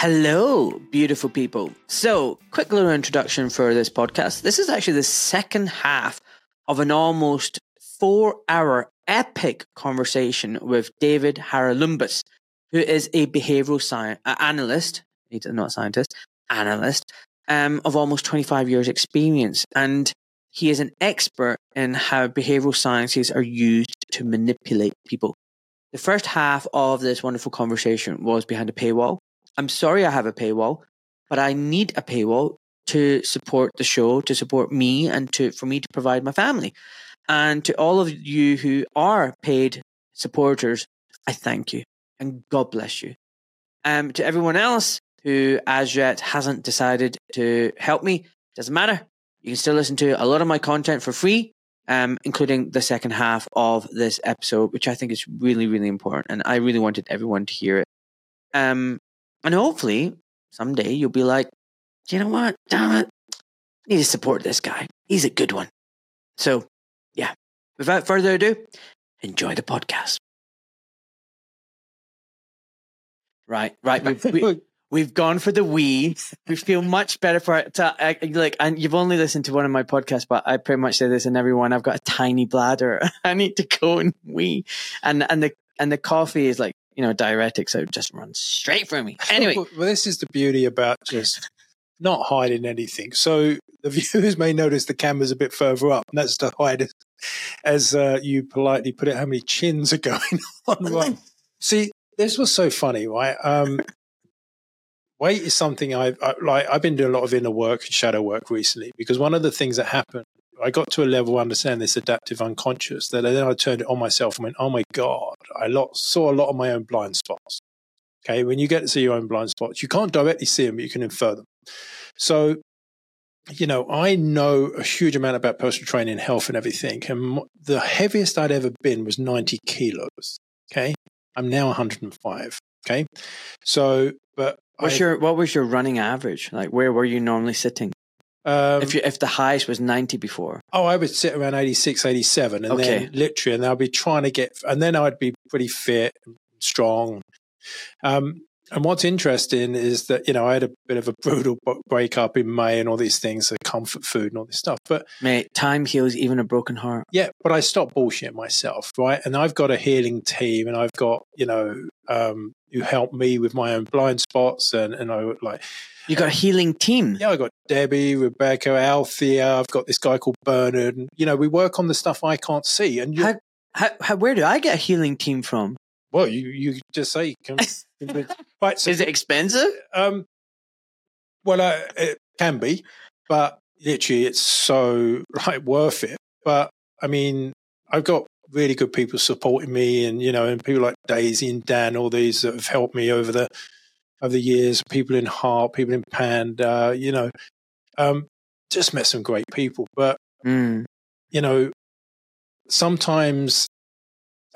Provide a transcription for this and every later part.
Hello, beautiful people. So, quick little introduction for this podcast. This is actually the second half of an almost four hour epic conversation with David Charalambous, who is a behavioral science uh, analyst, he's not a scientist, analyst, um, of almost 25 years experience. And he is an expert in how behavioral sciences are used to manipulate people. The first half of this wonderful conversation was behind a paywall. I'm sorry I have a paywall, but I need a paywall to support the show, to support me, and to for me to provide my family. And to all of you who are paid supporters, I thank you and God bless you. Um, to everyone else who as yet hasn't decided to help me, doesn't matter. You can still listen to a lot of my content for free, um, including the second half of this episode, which I think is really, really important. And I really wanted everyone to hear it. Um, and hopefully someday you'll be like, you know what? Damn it. I need to support this guy. He's a good one. So, yeah, without further ado, enjoy the podcast. Right, right. We've, we, we've gone for the we. We feel much better for it. To, like, and you've only listened to one of my podcasts, but I pretty much say this in every one. I've got a tiny bladder. I need to go and wee, and and the and the coffee is like you know diuretic, so it just runs straight from me. Anyway, well, this is the beauty about just not hiding anything. So the viewers may notice the camera's a bit further up, and that's to hide, as uh, you politely put it, how many chins are going on. Right. See, this was so funny, right? Um, weight is something I've I, like. I've been doing a lot of inner work and shadow work recently because one of the things that happened, I got to a level understand this adaptive unconscious that then I turned it on myself and went, "Oh my god!" I saw a lot of my own blind spots. Okay, when you get to see your own blind spots, you can't directly see them, but you can infer them. So, you know, I know a huge amount about personal training, health, and everything. And the heaviest I'd ever been was 90 kilos. Okay. I'm now 105. Okay. So, but what's I, your what was your running average? Like, where were you normally sitting? Um, if you, if the highest was 90 before. Oh, I would sit around 86, 87, and okay. then literally, and I'd be trying to get, and then I'd be pretty fit, and strong. Um, and what's interesting is that, you know, I had a bit of a brutal breakup in May and all these things, the comfort food and all this stuff. But mate, time heals even a broken heart. Yeah, but I stopped bullshit myself, right? And I've got a healing team and I've got, you know, um, who help me with my own blind spots and, and I like You got a healing team. Yeah, I got Debbie, Rebecca, Althea, I've got this guy called Bernard, and you know, we work on the stuff I can't see. And how, how, how, where do I get a healing team from? Well, you you just say, can, right? So, is it expensive? Um, well, uh, it can be, but literally, it's so like worth it. But I mean, I've got really good people supporting me, and you know, and people like Daisy and Dan, all these that have helped me over the over the years. People in Heart, people in Panda, you know, um, just met some great people. But mm. you know, sometimes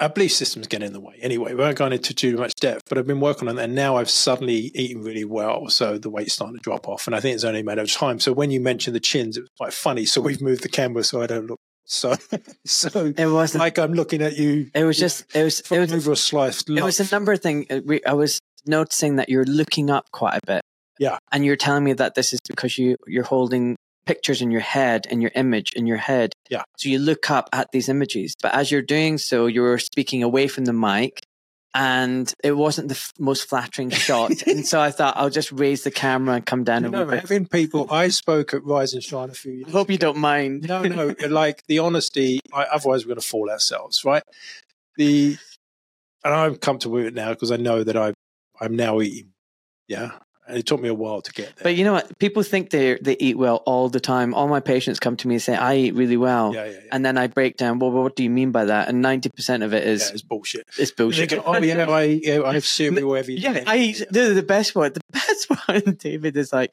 our belief systems get in the way. Anyway, we aren't going into too much depth, but I've been working on that. And now I've suddenly eaten really well. So the weight's starting to drop off. And I think it's only a matter of time. So when you mentioned the chins, it was quite funny. So we've moved the camera so I don't look so, so it was like I'm looking at you. It was just, it was, it was over a slice. It was a number of things. Uh, I was noticing that you're looking up quite a bit. Yeah. And you're telling me that this is because you, you're holding pictures in your head and your image in your head. Yeah. So you look up at these images, but as you're doing so, you're speaking away from the mic and it wasn't the f- most flattering shot. and so I thought I'll just raise the camera and come down. You know, having people, I spoke at Rise and Shine a few years. I hope ago. you don't mind. No, no, like the honesty. I, otherwise, we're going to fall ourselves, right? The and I'm comfortable with it now because I know that I I'm now eating. Yeah, and it took me a while to get there. But you know what? People think they they eat well all the time. All my patients come to me and say, "I eat really well," yeah, yeah, yeah. and then I break down. Well, what do you mean by that? And ninety percent of it is yeah, it's bullshit. It's bullshit. Go, oh yeah, I yeah, I have cereal every day. Yeah, I eat the, the best one. The best one, David, is like,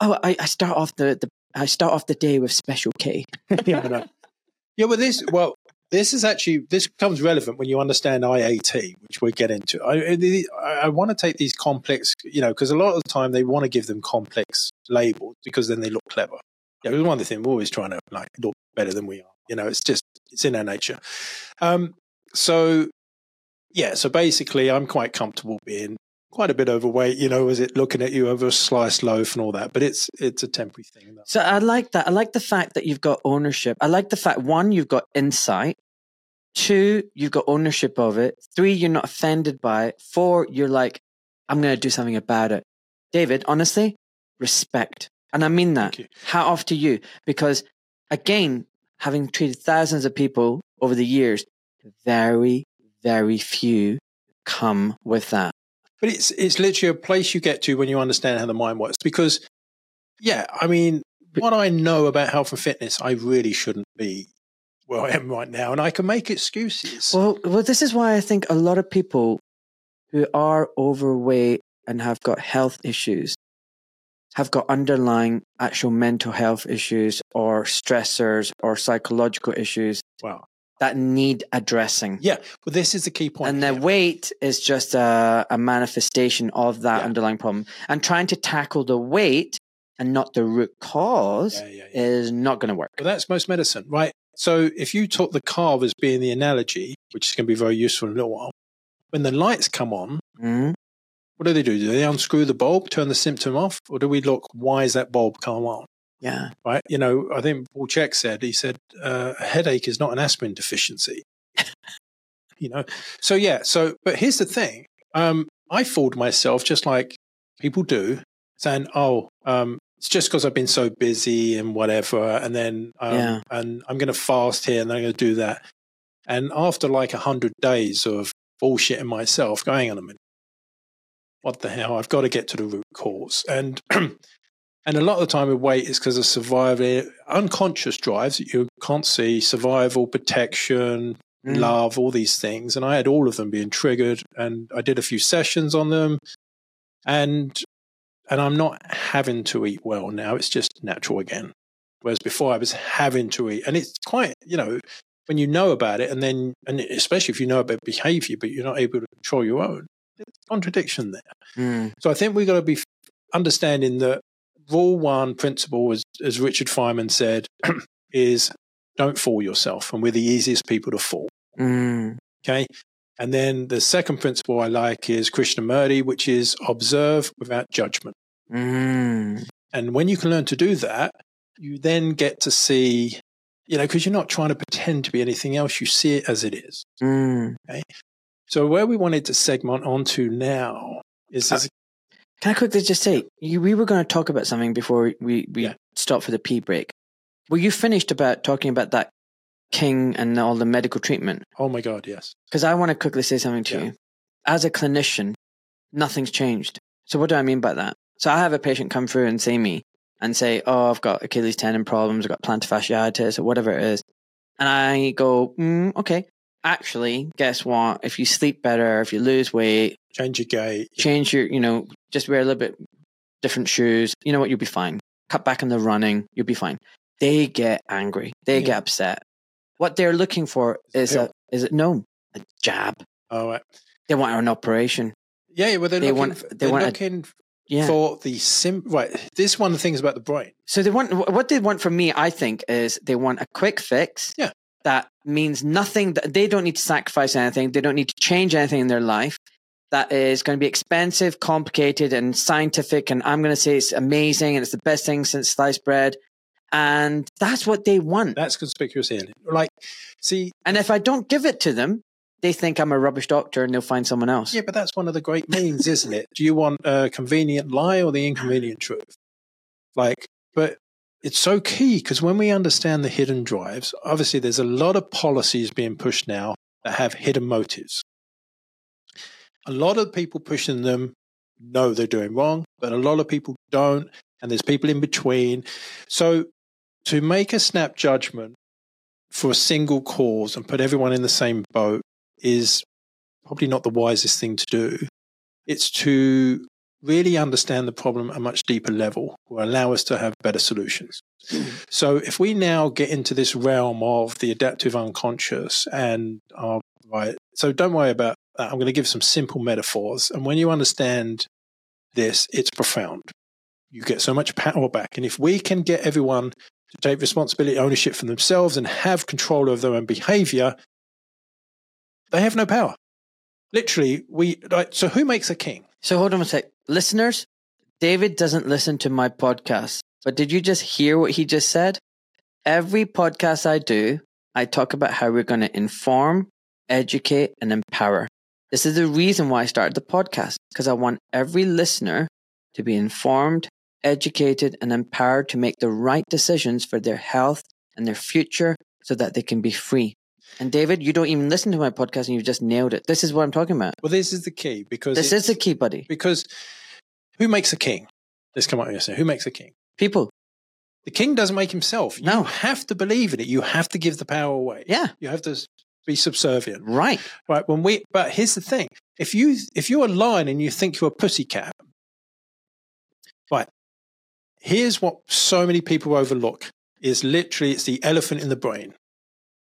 oh, I, I start off the, the I start off the day with special K. yeah, yeah, well, this well, this is actually this becomes relevant when you understand IAT, which we'll get into. I, I, I want to take these complex, you know, because a lot of the time they want to give them complex labels because then they look clever. Yeah, it was one of the things we're always trying to like look better than we are. You know, it's just it's in our nature. Um, so yeah, so basically, I'm quite comfortable being quite a bit overweight, you know, is it looking at you over a sliced loaf and all that? But it's it's a temporary thing. So I like that. I like the fact that you've got ownership. I like the fact one, you've got insight. Two, you've got ownership of it. Three, you're not offended by it. Four, you're like, I'm going to do something about it. David, honestly, respect. And I mean that. Hat off to you. Because again, having treated thousands of people over the years, very, very few come with that. But it's it's literally a place you get to when you understand how the mind works. Because, yeah, I mean, what I know about health and fitness, I really shouldn't be where I am right now, and I can make excuses. Well, well, this is why I think a lot of people who are overweight and have got health issues have got underlying actual mental health issues or stressors or psychological issues wow. that need addressing. Yeah, well, this is the key point. And the weight is just a, a manifestation of that yeah. underlying problem. And trying to tackle the weight and not the root cause yeah, yeah, is not going to work. Well, that's most medicine, right? So if you took the carve as being the analogy, which is going to be very useful in a little while, when the lights come on, mm-hmm. what do they do? Do they unscrew the bulb, turn the symptom off, or do we look, why is that bulb come on? Yeah. Right. You know, I think Paul Chek said, he said, uh, a headache is not an aspirin deficiency. you know, so yeah. So, but here's the thing. Um, I fooled myself just like people do saying, oh, um, it's just because I've been so busy and whatever. And then, um, yeah. and I'm going to fast here and I'm going to do that. And after like a hundred days of bullshitting myself, going on a minute, what the hell? I've got to get to the root cause. And, and a lot of the time with weight is because of survival, unconscious drives that you can't see, survival, protection, mm. love, all these things. And I had all of them being triggered and I did a few sessions on them. And and I'm not having to eat well now. It's just natural again. Whereas before I was having to eat, and it's quite, you know, when you know about it, and then, and especially if you know about behavior, but you're not able to control your own, there's contradiction there. Mm. So I think we've got to be understanding that rule one principle, as, as Richard Feynman said, is don't fool yourself. And we're the easiest people to fool. Mm. Okay. And then the second principle I like is Krishnamurti, which is observe without judgment. Mm. And when you can learn to do that, you then get to see, you know, because you're not trying to pretend to be anything else, you see it as it is. Mm. Okay. So where we wanted to segment onto now is uh, Can I quickly just say, you, we were going to talk about something before we, we yeah. stopped for the pee break. Were you finished about talking about that King and all the medical treatment. Oh my God, yes. Because I want to quickly say something to yeah. you. As a clinician, nothing's changed. So what do I mean by that? So I have a patient come through and see me and say, "Oh, I've got Achilles tendon problems. I've got plantar fasciitis, or whatever it is," and I go, mm, "Okay, actually, guess what? If you sleep better, if you lose weight, change your gait, change your, you know, just wear a little bit different shoes. You know what? You'll be fine. Cut back on the running. You'll be fine." They get angry. They yeah. get upset. What they're looking for is a is it no a jab. Oh, right. They want an operation. Yeah, well, they're they looking, want, they they're want looking a, yeah. for the sim. Right, this is one of the things about the brain. So they want what they want from me. I think is they want a quick fix. Yeah, that means nothing. That they don't need to sacrifice anything. They don't need to change anything in their life. That is going to be expensive, complicated, and scientific. And I'm going to say it's amazing and it's the best thing since sliced bread and that's what they want. That's conspicuous in Like, see, and if I don't give it to them, they think I'm a rubbish doctor and they'll find someone else. Yeah, but that's one of the great means, isn't it? Do you want a convenient lie or the inconvenient truth? Like, but it's so key because when we understand the hidden drives, obviously there's a lot of policies being pushed now that have hidden motives. A lot of people pushing them know they're doing wrong, but a lot of people don't. And there's people in between. So to make a snap judgment for a single cause and put everyone in the same boat is probably not the wisest thing to do. It's to really understand the problem at a much deeper level will allow us to have better solutions. Mm. So if we now get into this realm of the adaptive unconscious and our right, so don't worry about that. I'm going to give some simple metaphors. And when you understand this, it's profound. You get so much power back. And if we can get everyone to take responsibility, ownership for themselves, and have control of their own behavior, they have no power. Literally, we like, so who makes a king? So hold on a sec. Listeners, David doesn't listen to my podcast, but did you just hear what he just said? Every podcast I do, I talk about how we're going to inform, educate, and empower. This is the reason why I started the podcast, because I want every listener to be informed, educated, and empowered to make the right decisions for their health and their future so that they can be free. And David, you don't even listen to my podcast and you've just nailed it. This is what I'm talking about. Well, this is the key because This is the key, buddy. because who makes a king? Let's come up with this. Who makes a king? People. The king doesn't make himself. No. You have to believe in it. You have to give the power away. Yeah. You have to be subservient. Right. Right. When we but here's the thing. If you if you're a lion and you think you're a pussycat, right, here's what so many people overlook is literally it's the elephant in the brain.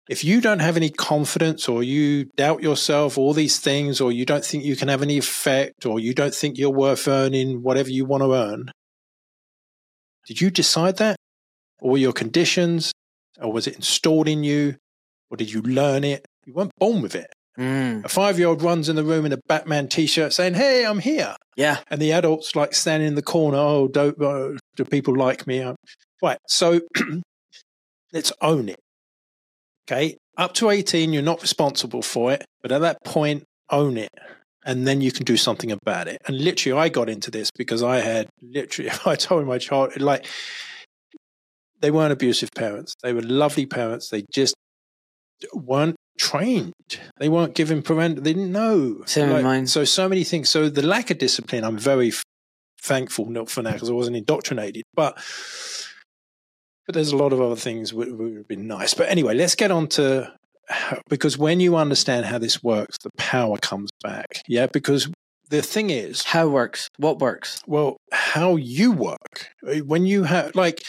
If you don't have any confidence or you doubt yourself, all these things, or you don't think you can have any effect, or you don't think you're worth earning whatever you want to earn, did you decide that? Or your conditions? Or was it installed in you? Or did you learn it? You weren't born with it. Mm. A five year old runs in the room in a Batman t shirt saying, Hey, I'm here. Yeah. And the adults like standing in the corner. Oh, do, oh, do people like me? Um, Right. So let's own it. Okay. Up to 18, you're not responsible for it. But at that point, own it. And then you can do something about it. And literally, I got into this because I had literally, I told my child, like, they weren't abusive parents. They were lovely parents. They just weren't trained. They weren't given parental. They didn't know. Same mine. So so many things. So the lack of discipline, I'm very f- thankful not for now because I wasn't indoctrinated. But but there's a lot of other things would, would have been nice. But anyway, let's get on to how, because when you understand how this works, the power comes back. Yeah, because the thing is, How works? What works? well, how you work when you have like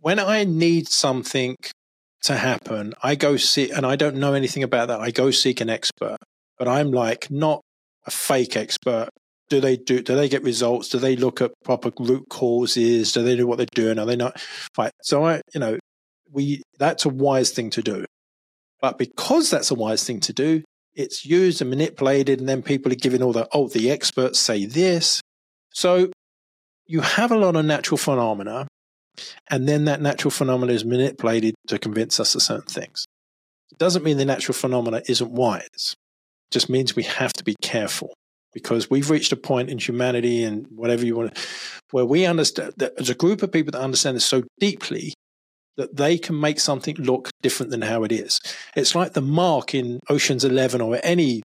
when I need something to happen, I go see, and I don't know anything about that. I go seek an expert, but I'm like not a fake expert. Do they do? Do they get results? Do they look at proper root causes? Do they do what they're doing? Are they not? Right. So I, you know, we that's a wise thing to do, but because that's a wise thing to do, it's used and manipulated, and then people are giving all the oh, the experts say this. So you have a lot of natural phenomena, and then that natural phenomena is manipulated to convince us of certain things. It doesn't mean the natural phenomena isn't wise. It just means we have to be careful because we've reached a point in humanity and whatever you want to, where we understand that as a group of people that understand this so deeply that they can make something look different than how it is. It's like the mark in Ocean's 11 or any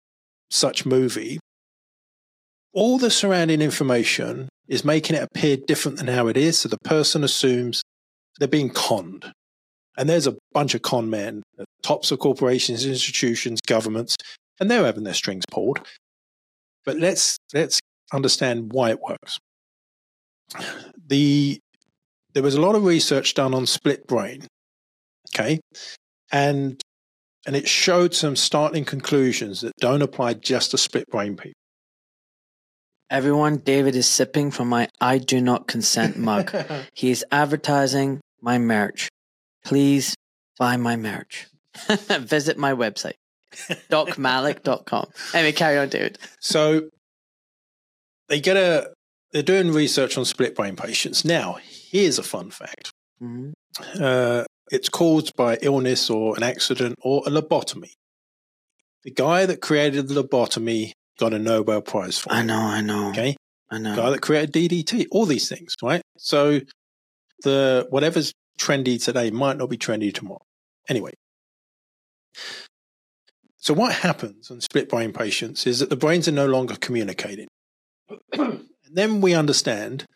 such movie. All the surrounding information is making it appear different than how it is. So the person assumes they're being conned. And there's a bunch of con men at tops of corporations, institutions, governments, and they're having their strings pulled. But let's let's understand why it works. The there was a lot of research done on split brain. Okay. And and it showed some startling conclusions that don't apply just to split brain people. Everyone, David is sipping from my I do not consent mug. he is advertising my merch. Please buy my merch. Visit my website, docmalik.com. Anyway, carry on, David. So they get a they're doing research on split brain patients. Now, here's a fun fact. Mhm. Uh, it's caused by illness or an accident or a lobotomy. The guy that created the lobotomy got a Nobel Prize for I know, I know. Okay. I know. guy that created DDT, all these things, right? So the whatever's trendy today might not be trendy tomorrow. Anyway. So what happens in split brain patients is that the brains are no longer communicating. and then we understand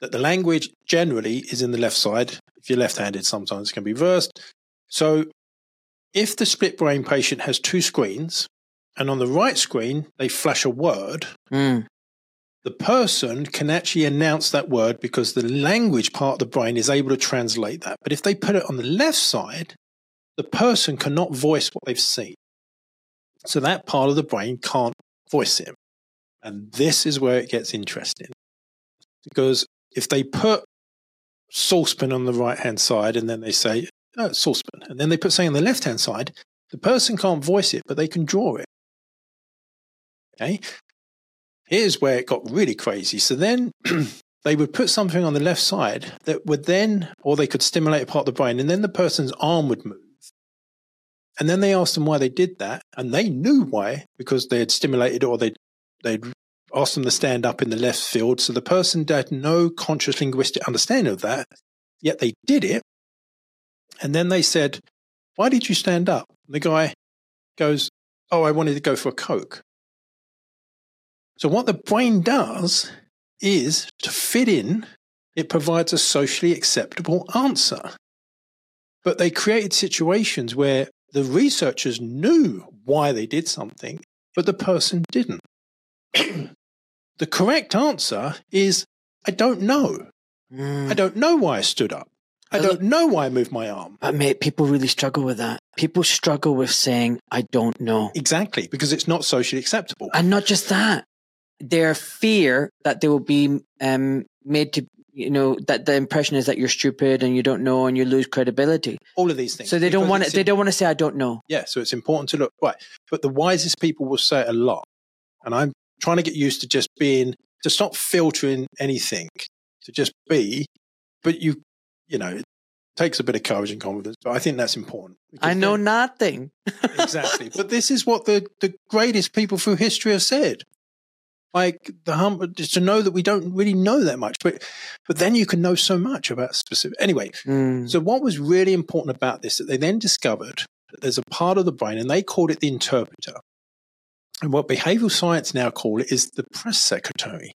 that the language generally is in the left side. If you're left-handed, sometimes it can be reversed. So if the split brain patient has two screens, and on the right screen they flash a word, Mm. the person can actually announce that word because the language part of the brain is able to translate that. But if they put it on the left side, the person cannot voice what they've seen. So that part of the brain can't voice it. And this is where it gets interesting. Because if they put saucepan on the right hand side and then they say, oh, saucepan, and then they put something on the left hand side, the person can't voice it, but they can draw it. Okay. here's where it got really crazy. So then they would put something on the left side that would then, or they could stimulate a part of the brain, and then the person's arm would move. And then they asked them why they did that, and they knew why because they had stimulated or they'd, they'd asked them to stand up in the left field. So the person had no conscious linguistic understanding of that, yet they did it. And then they said, Why did you stand up? And the guy goes, Oh, I wanted to go for a Coke. So, what the brain does is to fit in, it provides a socially acceptable answer. But they created situations where the researchers knew why they did something, but the person didn't. the correct answer is I don't know. Mm. I don't know why I stood up. I don't know why I moved my arm. But mate, people really struggle with that. People struggle with saying, I don't know. Exactly, because it's not socially acceptable. And not just that, their fear that they will be um, made to, you know, that the impression is that you're stupid and you don't know and you lose credibility. All of these things. So they don't want to. They don't want to say, I don't know. Yeah, so it's important to look right. But the wisest people will say it a lot. And I'm trying to get used to just being, to stop filtering anything, to just be. But you, you know, it takes a bit of courage and confidence. But I think that's important. I know nothing. exactly. But this is what the, the greatest people through history have said. Like the hum, just to know that we don't really know that much, but but then you can know so much about specific. Anyway, Mm. so what was really important about this that they then discovered that there's a part of the brain, and they called it the interpreter. And what behavioral science now call it is the press secretary.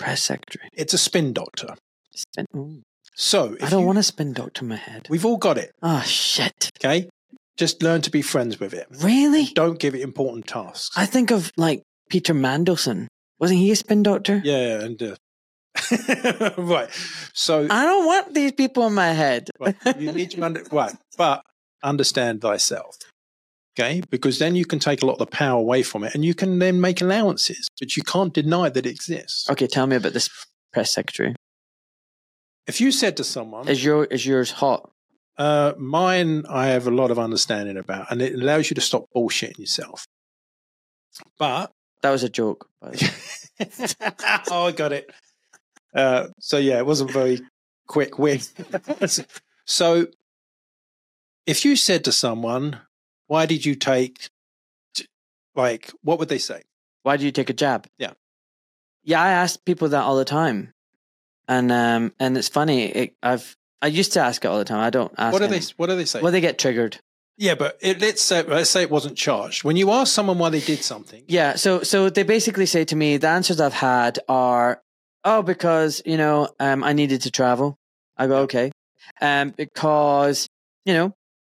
Press secretary. It's a spin doctor. Spin. ooh. So I don't you- want to spin doctor my head. We've all got it. Oh shit! Okay, just learn to be friends with it. Really? Don't give it important tasks. I think of like Peter Mandelson. Wasn't he a spin doctor? Yeah, and uh, right. So I don't want these people in my head. right, you need to under, right, but understand thyself. Okay, because then you can take a lot of the power away from it, and you can then make allowances, but you can't deny that it exists. Okay, tell me about this press secretary. If you said to someone, Is your is yours hot? uh, "Mine, I have a lot of understanding about, and it allows you to stop bullshitting yourself," but That was a joke. by the way. oh, I got it. Uh, so yeah, it wasn't very quick win. so if you said to someone, "Why did you take?" Like, what would they say? Why do you take a jab? Yeah. Yeah, I ask people that all the time, and um, and it's funny. It, I've I used to ask it all the time. I don't ask. What do they? What do they say? Well, they get triggered. Yeah, but it, let's say let's say it wasn't charged. When you ask someone why they did something, Yeah. So so they basically say to me, the answers I've had are, oh, because you know, um, I needed to travel. I go okay, um, because you know,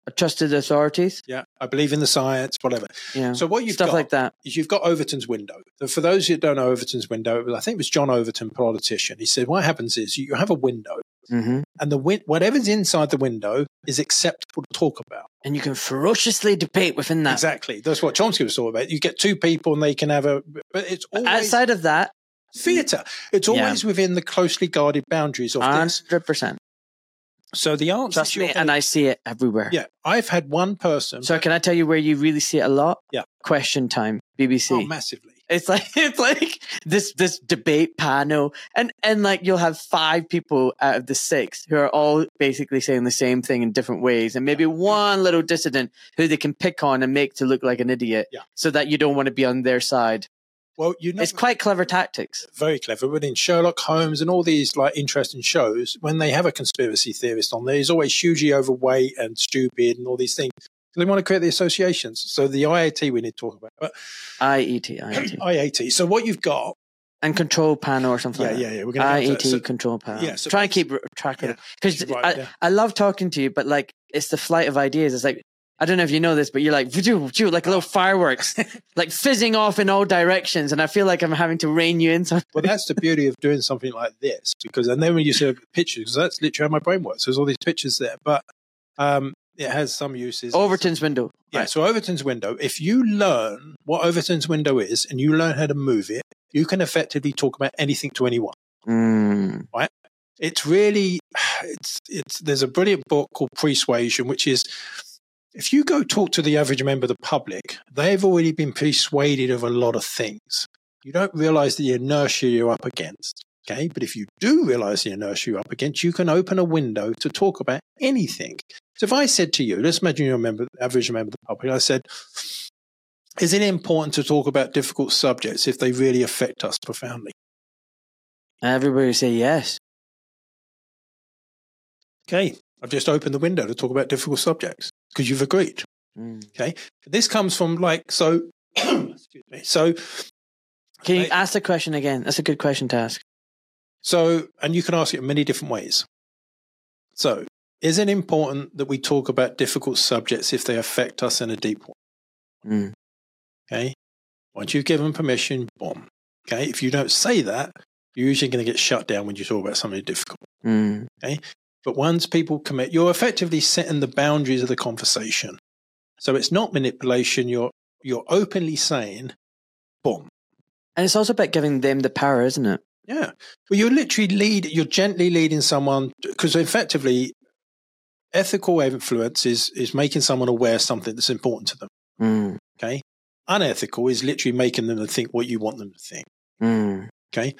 I trusted the authorities. yeah, I believe in the science, whatever. Know, So what you've stuff got like that. is you've got Overton's window. So For those who don't know Overton's window, I think it was John Overton, politician. He said, "What happens is you have a window, hmm and the win- whatever's inside the window is acceptable to talk about." And you can ferociously debate within that. Exactly. That's what Chomsky was talking about. You get two people, and they can have a, but it's always Outside of that, theatre. It's Yeah. always within the closely guarded boundaries of this. hundred percent. So the answer, Trust me, and I see it everywhere. yeah, I've had one person. So can I tell you where you really see it a lot? Yeah. Question time, BBC. oh, massively. It's like it's like this this debate panel, and and like you'll have five people out of the six who are all basically saying the same thing in different ways, and maybe one little dissident who they can pick on and make to look like an idiot, Yeah. so that you don't want to be on their side. Well, you know, It's quite clever tactics. very clever. But in Sherlock Holmes and all these like interesting shows, when they have a conspiracy theorist on there, he's always hugely overweight and stupid and all these things. They want to create the associations. So the IAT we need to talk about. But IET, IET, IAT. So what you've got, and control panel or something. yeah, like yeah, yeah. We're going to IET so, control panel. yeah, so try and keep track of yeah, it because right, I, yeah. I love talking to you, but like it's the flight of ideas. It's like I don't know if you know this, but you're like "Vajoo, vajoo," like little fireworks, like fizzing off in all directions, and I feel like I'm having to rein you in. Some- Well, that's the beauty of doing something like this because, and then when you see pictures, because that's literally how my brain works. There's all these pictures there, but um, it has some uses. Overton's window. Yeah. Right. So Overton's window, if you learn what Overton's window is and you learn how to move it, you can effectively talk about anything to anyone. Mm. It's really, it's, it's, there's a brilliant book called Persuasion, which is, if you go talk to the average member of the public, they've already been persuaded of a lot of things. you don't realize the inertia you're up against. Okay. But if you do realize the inertia you're up against, you can open a window to talk about anything. So if I said to you, let's imagine you're a member, average member of the public, I said, is it important to talk about difficult subjects if they really affect us profoundly? Everybody say yes. Okay. I've just opened the window to talk about difficult subjects because you've agreed. Mm. Okay. This comes from like, so, excuse me. So, Can you I- ask the question again? That's a good question to ask. so, and you can ask it in many different ways. So, is it important that we talk about difficult subjects if they affect us in a deep way? Mm. Okay. Once you've given permission, boom. Okay. If you don't say that, you're usually going to get shut down when you talk about something difficult. Mm. But once people commit, you're effectively setting the boundaries of the conversation. So it's not manipulation. You're you're openly saying, boom. And it's also about giving them the power, isn't it? Yeah. Well, you're literally lead. You're gently leading someone because effectively, ethical influence is is making someone aware of something that's important to them. Mm. Okay. Unethical is literally making them to think what you want them to think. Mm. Okay.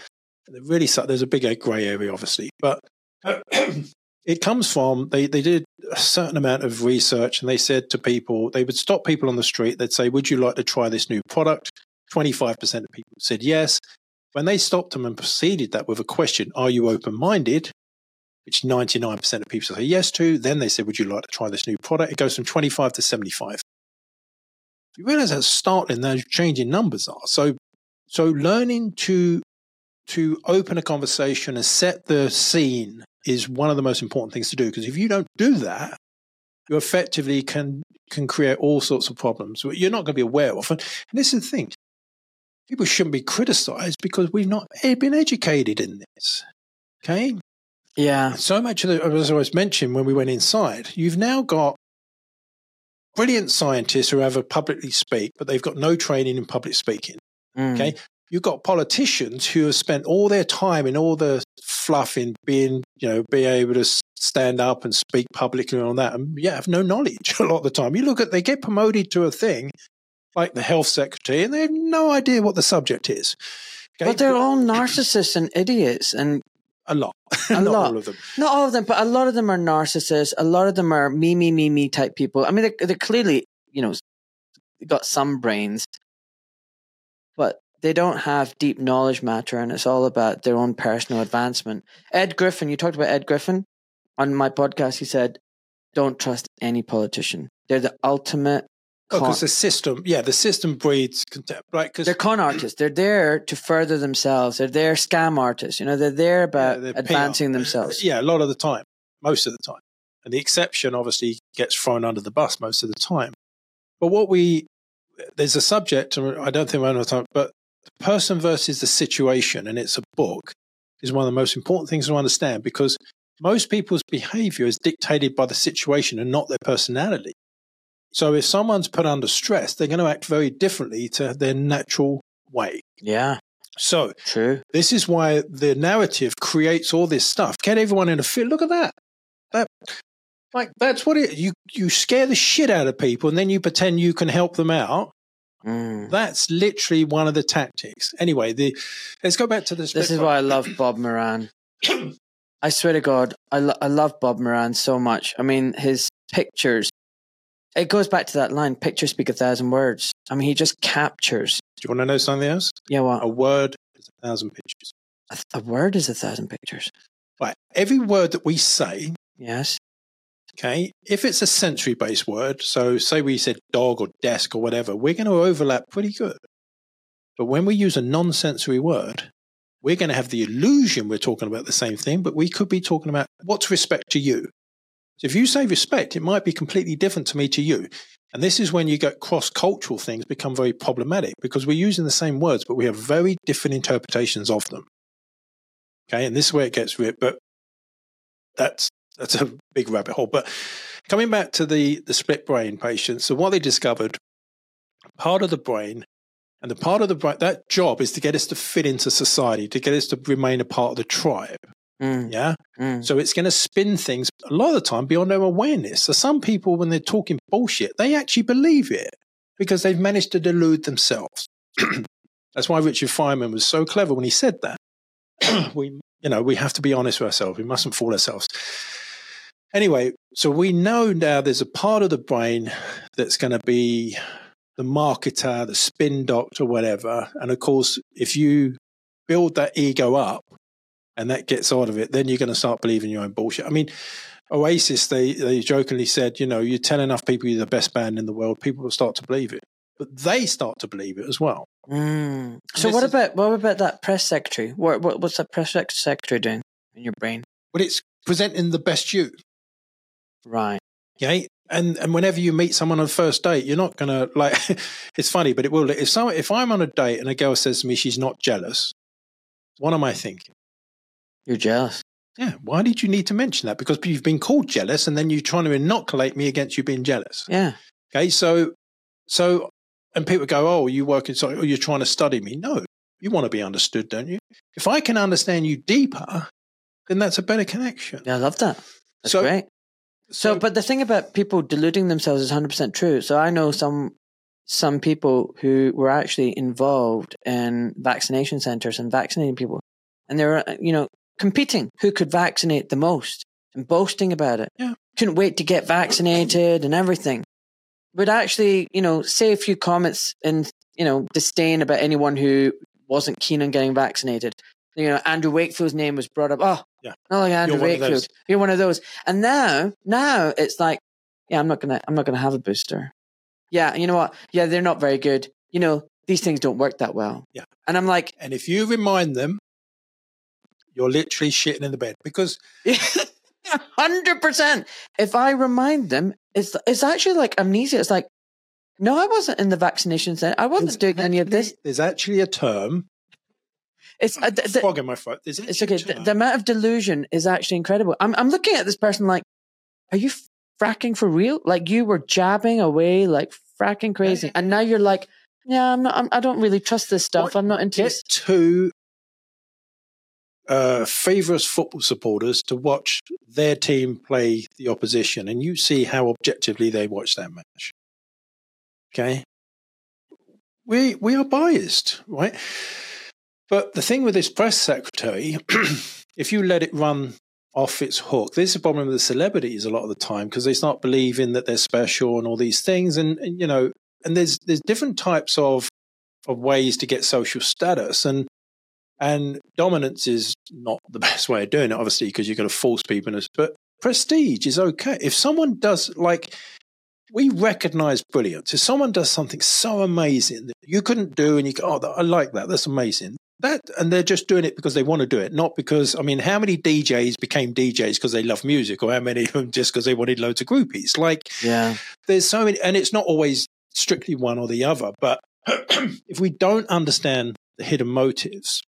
Really, there's a big grey area, obviously, but it comes from they, they did a certain amount of research and they said to people, they would stop people on the street. They'd say, Would you like to try this new product? 25% of people said yes. When they stopped them and proceeded that with a question, Are you open minded? Which 99% of people say yes to. Then they said, Would you like to try this new product? It goes from 25 to 75. You realize how startling those changing numbers are. So, so learning to to open a conversation and set the scene is one of the most important things to do because if you don't do that you effectively can can create all sorts of problems you're not going to be aware of and, and this is the thing people shouldn't be criticized because we've not been educated in this okay Yeah. so much of the, as I was mentioned when we went inside, you've now got brilliant scientists who ever publicly speak, but they've got no training in public speaking. Mm. Okay. You've got politicians who have spent all their time in all the fluff in being, you know, being able to stand up and speak publicly on that. And yeah, have no knowledge a lot of the time. You look at, they get promoted to a thing like the health secretary and they have no idea what the subject is. Okay? But they're all narcissists and idiots. And a lot. A Not lot. all of them. not all of them, but a lot of them are narcissists. A lot of them are me, me, me, me type people. I mean, they're, they're clearly, you know, got some brains, but they don't have deep knowledge matter. And it's all about their own personal advancement. Ed Griffin, you talked about Ed Griffin on my podcast. He said, don't trust any politician. They're the ultimate oh, con- Because the system, yeah, the system breeds contempt, right? Because they're con artists. They're there to further themselves. They're there scam artists. You know, they're there about they're PR. advancing themselves. Yeah, a lot of the time, most of the time. And the exception obviously gets thrown under the bus most of the time. But what we, there's a subject, and I don't think we're on time, but the person versus the situation, and it's a book, is one of the most important things to understand because most people's behavior is dictated by the situation and not their personality. So if someone's put under stress, they're going to act very differently to their natural way. Yeah, So true. this is why the narrative creates all this stuff. Get everyone in a fit. Look at that. That like that's what it you you scare the shit out of people and then you pretend you can help them out. Mm. That's literally one of the tactics. Anyway, the let's go back to this. This is why I love Bob Moran. I swear to God, I, lo- I love Bob Moran so much. I mean, his pictures, it goes back to that line pictures speak a thousand words. I mean, he just captures. Do you want to know something else? Yeah, what? A word is a thousand pictures. A, th- a word is a thousand pictures. Right. Every word that we say, Yes. Okay, if it's a sensory based word, so say we said dog or desk or whatever, we're going to overlap pretty good. But when we use a non sensory word, we're going to have the illusion we're talking about the same thing, but we could be talking about what's respect to you. So if you say respect, it might be completely different to me to you. And this is when you get cross cultural things become very problematic because we're using the same words, but we have very different interpretations of them. Okay. And this is where it gets weird, but that's, that's a big rabbit hole. But coming back to the, the split brain patients, so what they discovered, part of the brain and the part of the brain, that job is to get us to fit into society, to get us to remain a part of the tribe. Mm, Yeah. mm. So it's going to spin things a lot of the time beyond their awareness. So some people, when they're talking bullshit, they actually believe it because they've managed to delude themselves. That's why Richard Feynman was so clever when he said that. we, you know, we have to be honest with ourselves. We mustn't fool ourselves. Anyway, so we know now there's a part of the brain that's going to be the marketer, the spin doctor, whatever. And of course, if you build that ego up and that gets out of it, then you're going to start believing your own bullshit. I mean, Oasis, they, they jokingly said, you know, you tell enough people you're the best band in the world, people will start to believe it. But they start to believe it as well. Mm. So what is, about what about that press secretary? What, what what's that press secretary doing in your brain? Well, it's presenting the best you. Right. Yeah. And and whenever you meet someone on the first date, you're not gonna like. it's funny, but it will. If someone, if I'm on a date and a girl says to me she's not jealous, what am I thinking? You're jealous. Yeah. Why did you need to mention that? Because you've been called jealous, and then you're trying to inoculate me against you being jealous. Yeah. Okay. So, so, and people go, "Oh, you work in so, oh, you're trying to study me." No, you want to be understood, don't you? If I can understand you deeper, then that's a better connection. Yeah, I love that. That's so, great. So, but the thing about people deluding themselves is 100% true. So I know some some people who were actually involved in vaccination centers and vaccinating people and they were uh, you know competing who could vaccinate the most and boasting about it. Yeah. Couldn't wait to get vaccinated and everything. Would actually, you know, say a few comments and, you know, disdain about anyone who wasn't keen on getting vaccinated. You know, Andrew Wakefield's name was brought up. Oh, yeah. not like Andrew You're Wakefield. You're one of those. And now, now it's like, yeah, I'm not gonna, I'm not gonna have a booster. Yeah, you know what? Yeah, they're not very good. You know, these things don't work that well. Yeah. And I'm like, and if you remind them you're literally shitting in the bed because. Hundred percent. If I remind them, it's it's actually like amnesia. It's like, no, I wasn't in the vaccination center. I wasn't doing any of this. There's actually a term. It's uh, the, fog in my foot. It's okay. The, the, amount of delusion is actually incredible. I'm I'm looking at this person like, are you fracking for real? Like you were jabbing away like fracking crazy, and now you're like, yeah, I'm not. I'm, I do not really trust this stuff. What, I'm not into. Get this. to uh, favourite football supporters to watch their team play the opposition, and you see how objectively they watch that match. Okay, we we are biased, right? But the thing with this press secretary, if you let it run off its hook, this is a problem with the celebrities a lot of the time because they start believing that they're special and all these things, and, and you know, and there's there's different types of of ways to get social status, and and dominance is not the best way of doing it, obviously, because you're going to force people. But prestige is okay. If someone does, like, we recognize brilliance. If someone does something so amazing that you couldn't do, and you go, oh, I like that. That's amazing. That, and they're just doing it because they want to do it, not because, I mean, how many DJs became DJs because they love music, or how many of them just because they wanted loads of groupies? Like, yeah, there's so many, and it's not always strictly one or the other. But if we don't understand the hidden motives,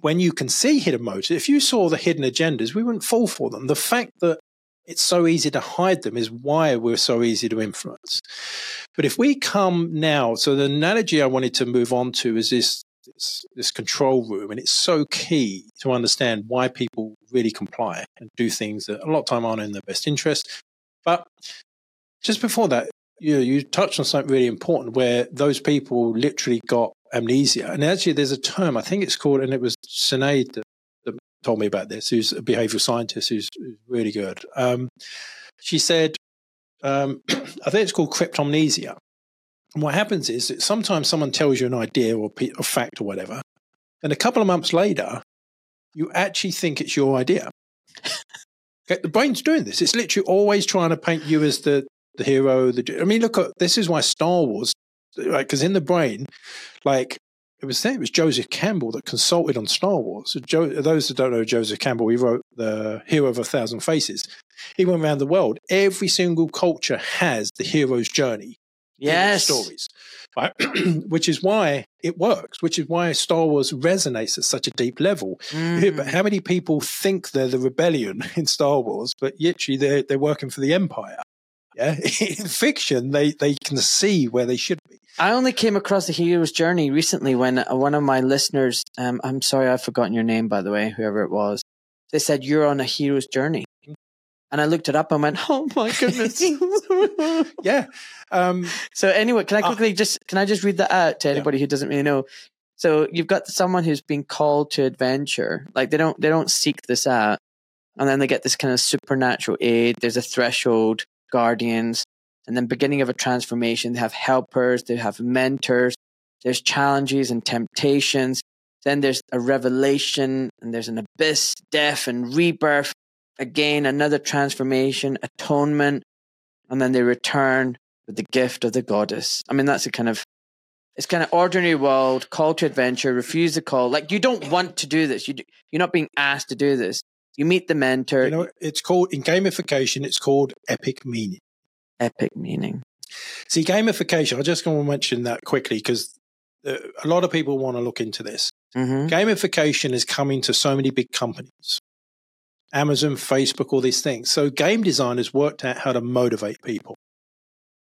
when you can see hidden motives, if you saw the hidden agendas, we wouldn't fall for them. The fact that it's so easy to hide them is why we're so easy to influence. But if we come now, so the analogy I wanted to move on to is this, this, this control room, and it's so key to understand why people really comply and do things that a lot of time aren't in their best interest. But just before that, you, you touched on something really important where those people literally got amnesia. And actually, there's a term, I think it's called, and it was Sinead that, that told me about this, who's a behavioral scientist who's, who's really good. Um, she said, um, I think it's called cryptomnesia. And what happens is that sometimes someone tells you an idea or a fact or whatever, and a couple of months later, you actually think it's your idea. okay, the brain's doing this. It's literally always trying to paint you as the, the hero. The, I mean, look, at, this is why Star Wars like because in the brain, like it was it was Joseph Campbell that consulted on Star Wars. Those that don't know Joseph Campbell, he wrote the Hero of a Thousand Faces. He went around the world. Every single culture has the hero's journey. Yes, stories, right? which is why it works. Which is why Star Wars resonates at such a deep level. Mm. But how many people think they're the rebellion in Star Wars, but literally they're they're working for the Empire? Yeah, in fiction, they they can see where they should be. I only came across the hero's journey recently when uh, one of my listeners, um, I'm sorry, I've forgotten your name, by the way, whoever it was, they said, You're on a hero's journey. And I looked it up and went, Oh my goodness. yeah. Um, so, anyway, can I uh, quickly uh, just, can I just read that out to anybody yeah. who doesn't really know? So you've got someone who's been called to adventure. Like they don't they don't seek this out. And then they get this kind of supernatural aid. There's a threshold, guardians, and then beginning of a transformation. They have helpers, they have mentors, there's challenges and temptations. Then there's a revelation, and there's an abyss, death, and rebirth. Again, another transformation, atonement, and then they return with the gift of the goddess. I mean, that's a kind of it's kind of ordinary world, call to adventure, refuse the call. Like you don't want to do this. You do, you're not being asked to do this. You meet the mentor. You know, it's called in gamification. It's called epic meaning. Epic meaning. See, gamification. I just want to mention that quickly because uh, a lot of people want to look into this. Mm-hmm. Gamification is coming to so many big companies, Amazon, Facebook, all these things. So game designers worked out how to motivate people.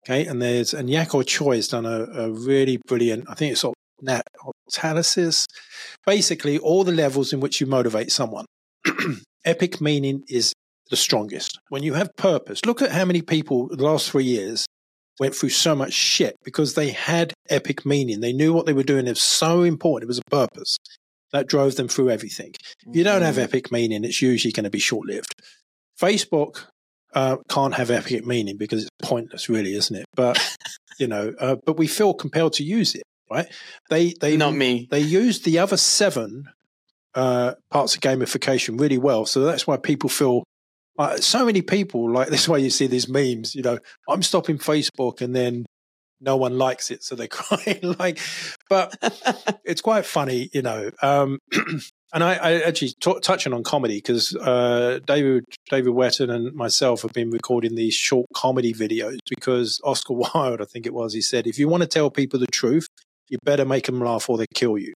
Okay, and there's and Yu-kai Chou has done a, a really brilliant. I think it's Nat Catalysis. Basically, all the levels in which you motivate someone. Epic meaning is the strongest. When you have purpose, look at how many people the last three years went through so much shit because they had epic meaning. They knew what they were doing. It was so important. It was a purpose that drove them through everything. If you don't have Mhm. epic meaning, it's usually going to be short lived. Facebook uh, can't have epic meaning because it's pointless, really, isn't it? But you know, uh, but we feel compelled to use it, right? They they Not me. they used the other seven uh, parts of gamification really well. So that's why people feel uh, so many people like this. is Why you see these memes, you know, I'm stopping Facebook, and then no one likes it, so they're crying. like, but it's quite funny, you know. Um, and I, I actually t- touching on comedy because uh, David David Wetton and myself have been recording these short comedy videos because Oscar Wilde, I think it was, he said, if you want to tell people the truth, you better make them laugh or they kill you.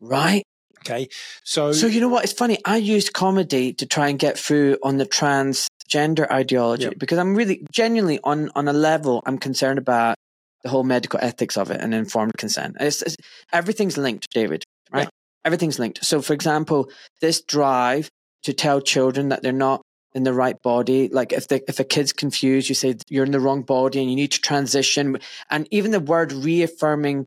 right. Okay, so, So you know what? It's funny. I used comedy to try and get through on the transgender ideology because I'm really genuinely on on a level I'm concerned about the whole medical ethics of it and informed consent. It's, it's- everything's linked, David. Right? Yeah. Everything's linked. So, for example, this drive to tell children that they're not in the right body, like if the if a kid's confused, you say you're in the wrong body and you need to transition, and even the word reaffirming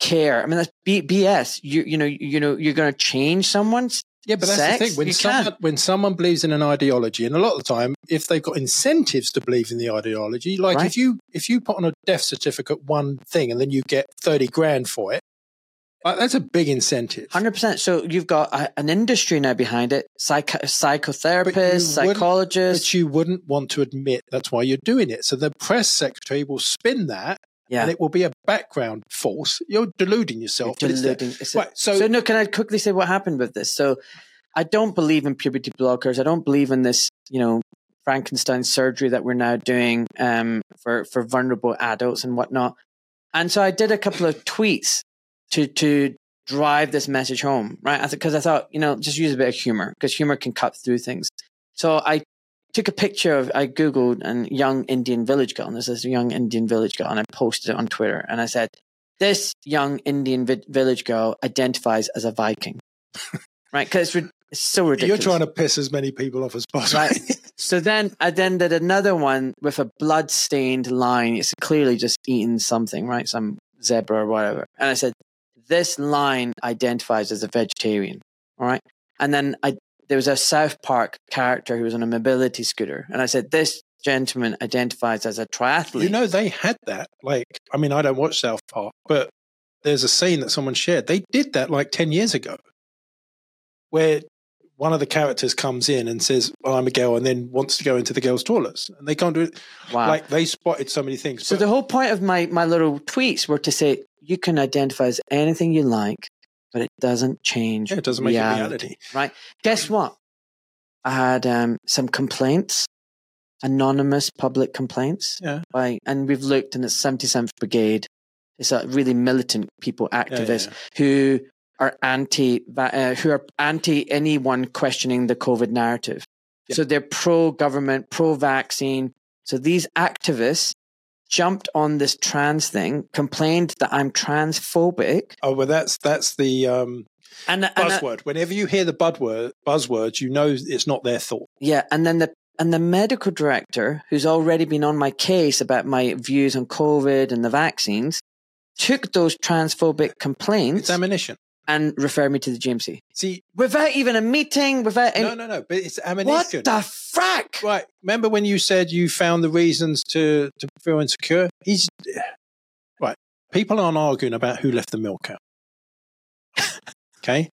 care. I mean, that's B- BS. You you know you know you're going to change someone's yeah, but that's sex, the thing. When someone, when someone believes in an ideology, and a lot of the time, if they've got incentives to believe in the ideology, like Right. if you if you put on a death certificate one thing and then you get thirty grand for it, like, that's a big incentive. Hundred percent. So you've got a, an industry now behind it: psycho- psychotherapists, wouldn't- psychologists. But you wouldn't want to admit that's why you're doing it. So the press secretary will spin that, yeah, and it will be a background force. You're deluding yourself. there. deluding. It's Right, so- so no, can I quickly say what happened with this? So I don't believe in puberty blockers. I don't believe in this, you know, Frankenstein surgery that we're now doing um, for for vulnerable adults and whatnot. And so I did a couple of tweets to to drive this message home, right? Because I thought, you know, just use a bit of humor because humor can cut through things. So I took a picture of I googled a young Indian village girl, and there's this young Indian village girl, and I posted it on Twitter, and I said, "This young Indian vi- village girl identifies as a Viking." right? Because it's, ri- it's so ridiculous. You're trying to piss as many people off as possible. Right. So then I then did another one with a blood stained line. It's clearly just eating something, right? Some zebra or whatever. And I said, this line identifies as a vegetarian. All right. And then I there was a South Park character who was on a mobility scooter. And I said, this gentleman identifies as a triathlete. You know, they had that. Like, I mean, I don't watch South Park, but there's a scene that someone shared. They did that like 10 years ago, where one of the characters comes in and says, Well, I'm a girl, and then wants to go into the girls' toilets. And they can't do it. wow. Like, they spotted so many things. so but- the whole point of my, my little tweets were to say, you can identify as anything you like, but it doesn't change yeah, it doesn't make reality. it reality. right? Guess what? I had um, some complaints, anonymous public complaints Yeah. by, and we've looked, and it's 77th Brigade. It's a really militant people, Yeah, activists yeah. who are anti, uh, who are anti anyone questioning the COVID narrative. Yeah. So they're pro government, pro vaccine. So these activists jumped on this trans thing, complained that I'm transphobic, Oh, well, that's that's the um, and, and uh, buzzword. Whenever you hear the buzzword, buzzwords, you know it's not their thought. Yeah, and then the and the medical director, who's already been on my case about my views on COVID and the vaccines, took those transphobic complaints It's ammunition. And refer me to the GMC See, without even a meeting, without any. no, no, no, but it's what the frack? Right. Remember when you said you found the reasons to, to feel insecure? He's right. People aren't arguing about who left the milk out. okay.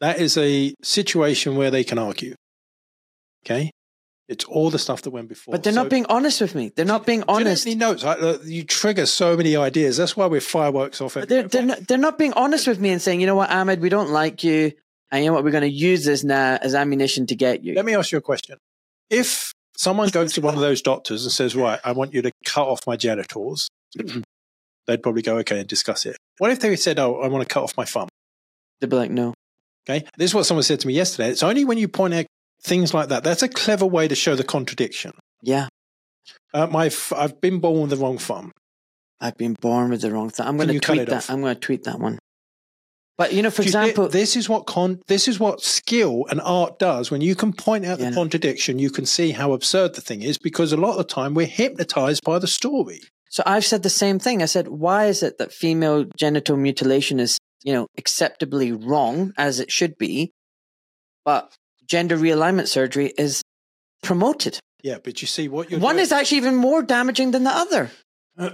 That is a situation where they can argue. Okay. It's all the stuff that went before. But they're So- not being honest with me. They're not being Do you know how honest. many notes? I, uh, you trigger so many ideas. That's why we're fireworks off. They're, they're, not, they're not being honest with me and saying, you know what, Ahmed, we don't like you. And you know what, we're going to use this now as ammunition to get you. Let me ask you a question. If someone goes to one of those doctors and says, Right, I want you to cut off my genitals, they'd probably go, Okay, and discuss it. What if they said, Oh, I want to cut off my thumb? They'd be like, no. Okay. This is what someone said to me yesterday. It's only when you point out things like that. That's a clever way to show the contradiction. Yeah, Uh, my, f- I've been born with the wrong thumb. I've been born with the wrong thumb. I'm going to tweet that. off? I'm going to tweet that one. But, you know, for Do you example, this is what con- this is what skill and art does. When you can point out Yeah. the contradiction, you can see how absurd the thing is. Because a lot of the time we're hypnotized by the story. So I've said the same thing. I said, why is it that female genital mutilation is, you know, acceptably wrong as it should be, but gender realignment surgery is promoted? Yeah, but you see what you're One doing- is actually even more damaging than the other.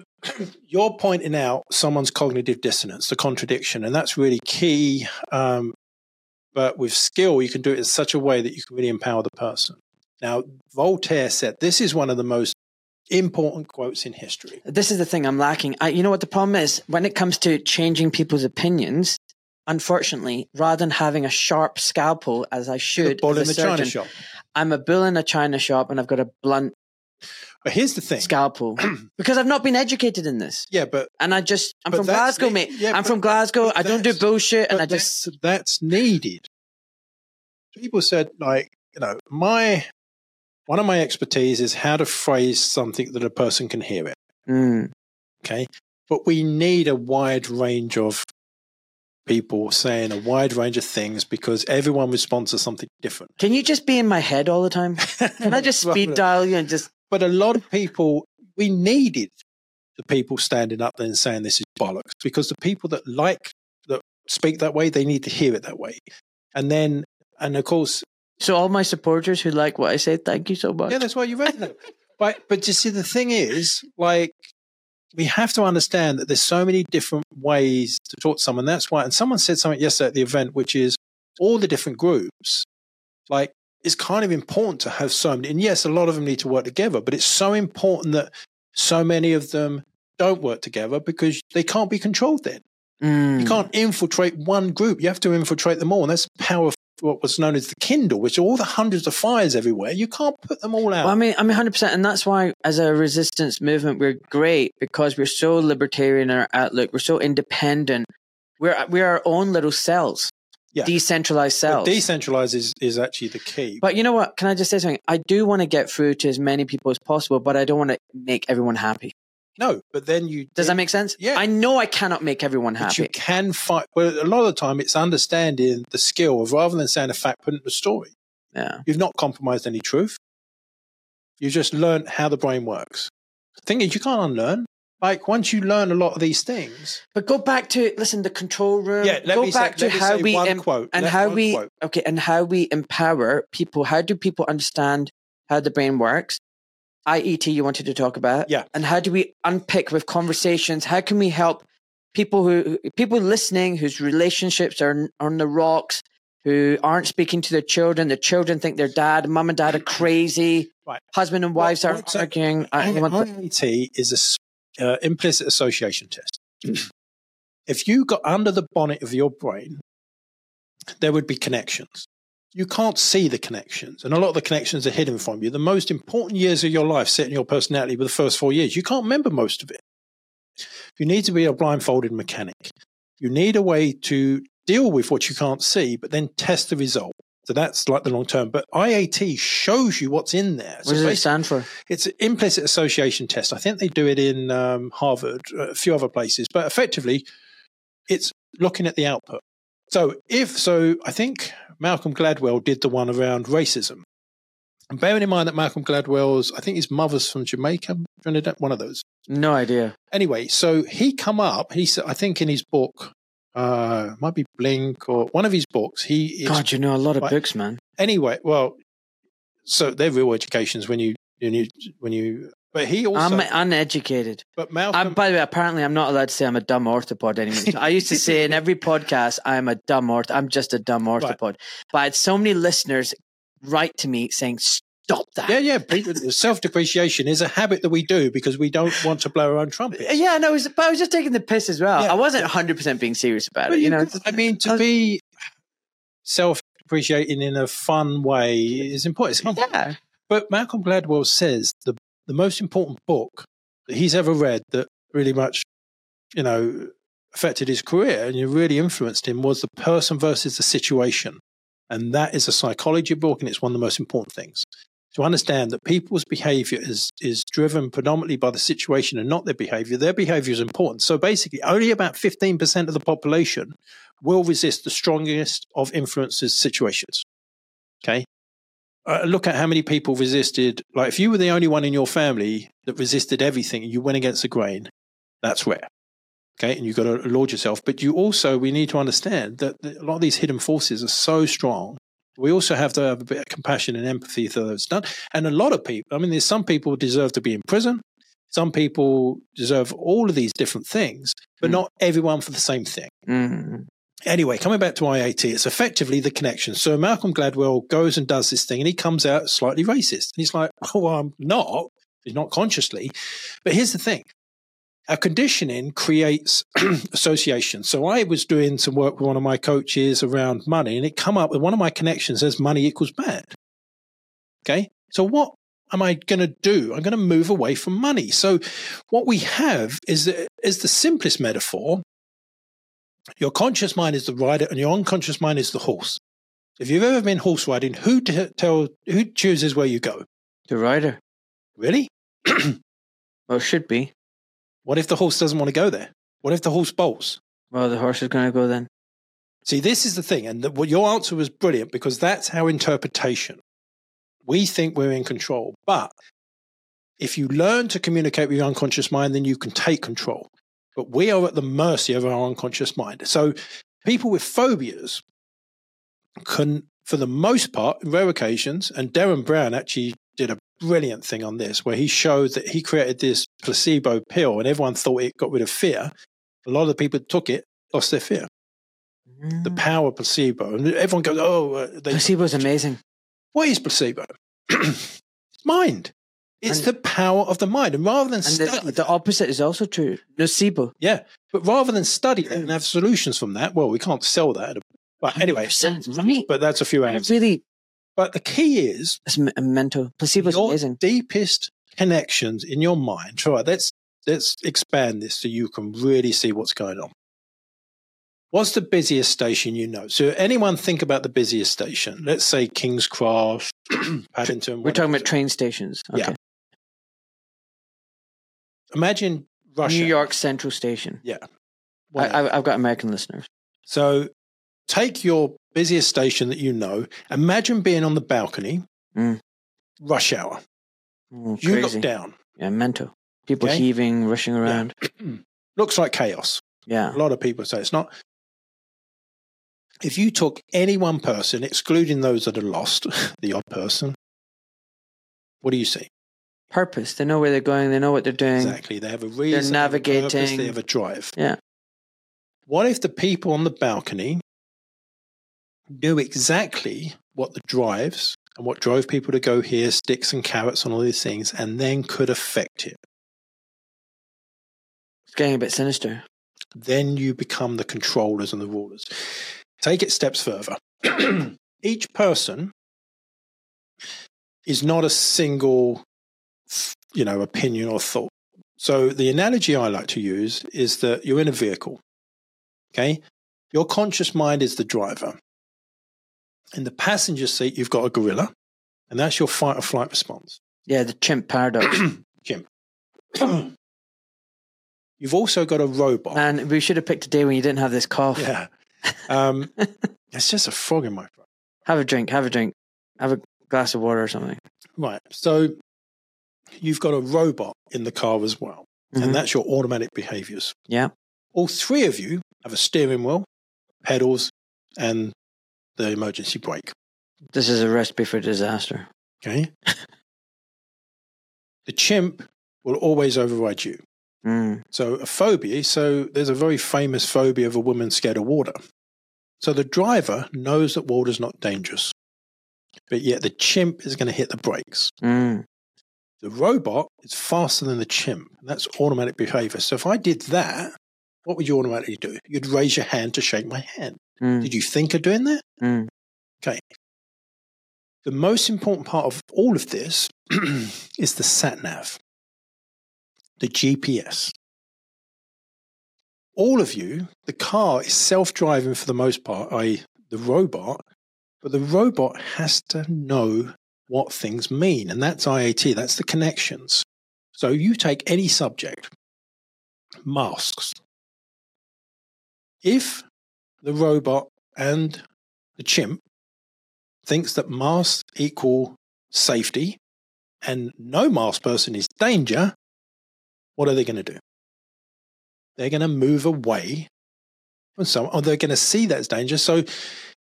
you're pointing out someone's cognitive dissonance, the contradiction, and that's really key. Um, but with skill, you can do it in such a way that you can really empower the person. Now, Voltaire said this is one of the most important quotes in history. This is the thing I'm lacking. I, you know what the problem is? When it comes to changing people's opinions, unfortunately, rather than having a sharp scalpel as I should, bull as in a the china surgeon, shop. I'm a bull in a china shop and I've got a blunt But here's the thing. scalpel because I've not been educated in this. Yeah, but And I just, I'm from Glasgow, the- mate. yeah, I'm but- from Glasgow. I don't do bullshit. And I just, that's, that's needed. People said, like, you know, my one of my expertise is how to phrase something that a person can hear it. Mm. Okay. But we need a wide range of people saying a wide range of things because everyone responds to something different. can you just be in my head all the time? Can I just speed dial you and just, But a lot of people, we needed the people standing up there and saying this is bollocks because the people that like, that speak that way, they need to hear it that way. And then, and of course, so all my supporters who like what I say, thank you so much. yeah, that's why you read them. But, but you see, the thing is, like, we have to understand that there's so many different ways to talk to someone. That's why, and someone said something yesterday at the event, which is all the different groups, like, it's kind of important to have so many. And yes, a lot of them need to work together, but it's so important that so many of them don't work together because they can't be controlled then. Mm. You can't infiltrate one group. You have to infiltrate them all. And that's the power of what was known as the Kindle, which are all the hundreds of fires everywhere. You can't put them all out. Well, I mean, I mean, hundred percent, and that's why, as a resistance movement, we're great because we're so libertarian in our outlook. We're so independent. We're we're our own little cells, Yeah. decentralized But cells. decentralize is, is actually the key. but you know what? Can I just say something? I do want to get through to as many people as possible, but I don't want to make everyone happy. No, but then you Does that make sense? Yeah. I know I cannot make everyone but you can fight. Well, a lot of the time, it's understanding the skill of rather than saying a fact, putting the story. Yeah. You've not compromised any truth. You just learned how the brain works. The thing is, you can't unlearn. Like once you learn a lot of these things, But go back to listen the control room. yeah. Let go me back say, to how we one em- quote and how one we quote. okay and how we empower people how do people understand how the brain works iet you wanted to talk about Yeah. and how do we unpick with conversations how can we help people who people listening whose relationships are on the rocks who aren't speaking to their children their children think their dad mum and dad are crazy Right. husband and wives are what's arguing I I- want the- is a uh, implicit association test. if you got under the bonnet of your brain, there would be connections. You can't see the connections, and a lot of the connections are hidden from you. The most important years of your life, setting your personality, were the first four years. You can't remember most of it. You need to be a blindfolded mechanic. You need a way to deal with what you can't see, but then test the result. So that's like the long term. But IAT shows you what's in there. what does it stand for it's an implicit association test. I think they do it in um, Harvard, a few other places, but effectively, it's looking at the output. So if so, I think Malcolm Gladwell did the one around racism. And bearing in mind that Malcolm Gladwell's, I think his mother's from Jamaica, Trinidad, one of those. No idea. Anyway, so he come up. He said, I think in his book, uh, might be Blink or one of his books. He is, God, you know a lot of books, man. anyway. Well, so they're real educations when you when you when you. But he also. I'm uneducated. but Malcolm. I'm, by the way, apparently, I'm not allowed to say I'm a dumb orthopod anymore. I used to say in every podcast, I'm a dumb orth. I'm just a dumb orthopod. But I had so many listeners write to me saying, "Stop that." yeah, yeah. Self depreciation is a habit that we do because we don't want to blow our own trumpet. Uh, yeah, no, was, but I was just taking the piss as well. Yeah. I wasn't 100 percent being serious about But it. You know, I mean, to be self depreciating in a fun way is important. Yeah, But Malcolm Gladwell says the the most important book that he's ever read that really much, you know, affected his career and really influenced him was The Person versus the Situation. And that is a psychology book and it's one of the most important things. To understand that people's behavior is is driven predominantly by the situation and not their behavior. Their behavior is important. So basically only about 15% of the population will resist the strongest of influences situations. Okay uh, look at how many people resisted. Like, if you were the only one in your family that resisted everything and you went against the grain, that's rare. Okay. And you've got to laud yourself. But you also, we need to understand that a lot of these hidden forces are so strong. We also have to have a bit of compassion and empathy for those done. And a lot of people, I mean, there's some people deserve to be in prison. Some people deserve all of these different things, but Mm. not everyone for the same thing. Mm. Anyway, coming back to IAT, it's effectively the connection. So Malcolm Gladwell goes and does this thing and he comes out slightly racist. And he's like, oh, well, I'm not. He's not consciously. But here's the thing. Our conditioning creates associations. So I was doing some work with one of my coaches around money and it come up with one of my connections as money equals bad. Okay. So what am I going to do? I'm going to move away from money. So what we have is, is the simplest metaphor your conscious mind is the rider and your unconscious mind is the horse. If you've ever been horse riding, who t- tell who chooses where you go? The rider. Really? Well, it should be. What if the horse doesn't want to go there? What if the horse bolts? Well, the horse is going to go then. See, this is the thing, and the, well, your answer was brilliant because that's our interpretation. We think we're in control, but if you learn to communicate with your unconscious mind, then you can take control. But we are at the mercy of our unconscious mind. So, people with phobias can, for the most part, in rare occasions, and Derren Brown actually did a brilliant thing on this, where he showed that he created this placebo pill, and everyone thought it got rid of fear. A lot of the people took it lost their fear the Mm. power of placebo. And everyone goes, oh, uh, they, Placebo's amazing. what is placebo? it's mind. It's And- the power of the mind. And rather than And study the, the opposite is also true. Nocebo. yeah, but rather than study and have solutions from that, well, we can't sell that. But anyway, 100%, right? but that's a few hours. really, But the key is it's me- mental. Placebo's your amazing. deepest connections in your mind. Try let's let's expand this so you can really see what's going on. What's the busiest station you know? So anyone think about the busiest station? Let's say King's Cross, Paddington. We're talking about train stations. Okay. Yeah. Imagine Russia. New York Central Station. Yeah. I, I've got American listeners. so take your busiest station that you know. Imagine being on the balcony, Mm. rush hour. Oh, You look down. Yeah, mental. People Okay. heaving, rushing around. Looks like chaos. Yeah. A lot of people say it's not. If you took any one person, excluding those that are lost, the odd person, what do you see? Purpose. They know where they're going. They know what they're doing. Exactly. They have a reason. they have a purpose, navigating. They have a drive. Yeah. What if the people on the balcony knew exactly what the drives and what drove people to go here, sticks and carrots and all these things, and then could affect it? It's getting a bit sinister. then you become the controllers and the rulers. Take it steps further. Each person is not a single, you know, opinion or thought. So the analogy I like to use is that you're in a vehicle. Okay. Your conscious mind is the driver. In the passenger seat, you've got a gorilla, and that's your fight or flight response. Yeah, the chimp paradox. Jim. You've also got a robot. And we should have picked a day when you didn't have this cough. Yeah. Um, it's just a frog in my throat. Have a drink. Have a drink. Have a glass of water or something. Right. So you've got a robot in the car as well. Mhm. and that's your automatic behaviors. Yeah. All three of you have a steering wheel, pedals, and the emergency brake. This is a recipe for disaster. Okay. the chimp will always override you. Mm. So a phobia, so there's a very famous phobia of a woman scared of water. So the driver knows that water's not dangerous, but yet the chimp is going to hit the brakes. Mm. The robot is faster than the chimp. That's automatic behavior. So if I did that, what would you automatically do? You'd raise your hand to shake my hand. Mm. Did you think of doing that? Mm. Okay. The most important part of all of this is the sat nav, the GPS. All of you, the car is self driving for the most part, i.e., the robot, but the robot has to know what things mean. And that's IAT, that's the connections. So you take any subject, masks. If the robot and the chimp thinks that masks equal safety and no mask person is danger, what are they going to do? They're going to move away from someone, or they're going to see that as danger. So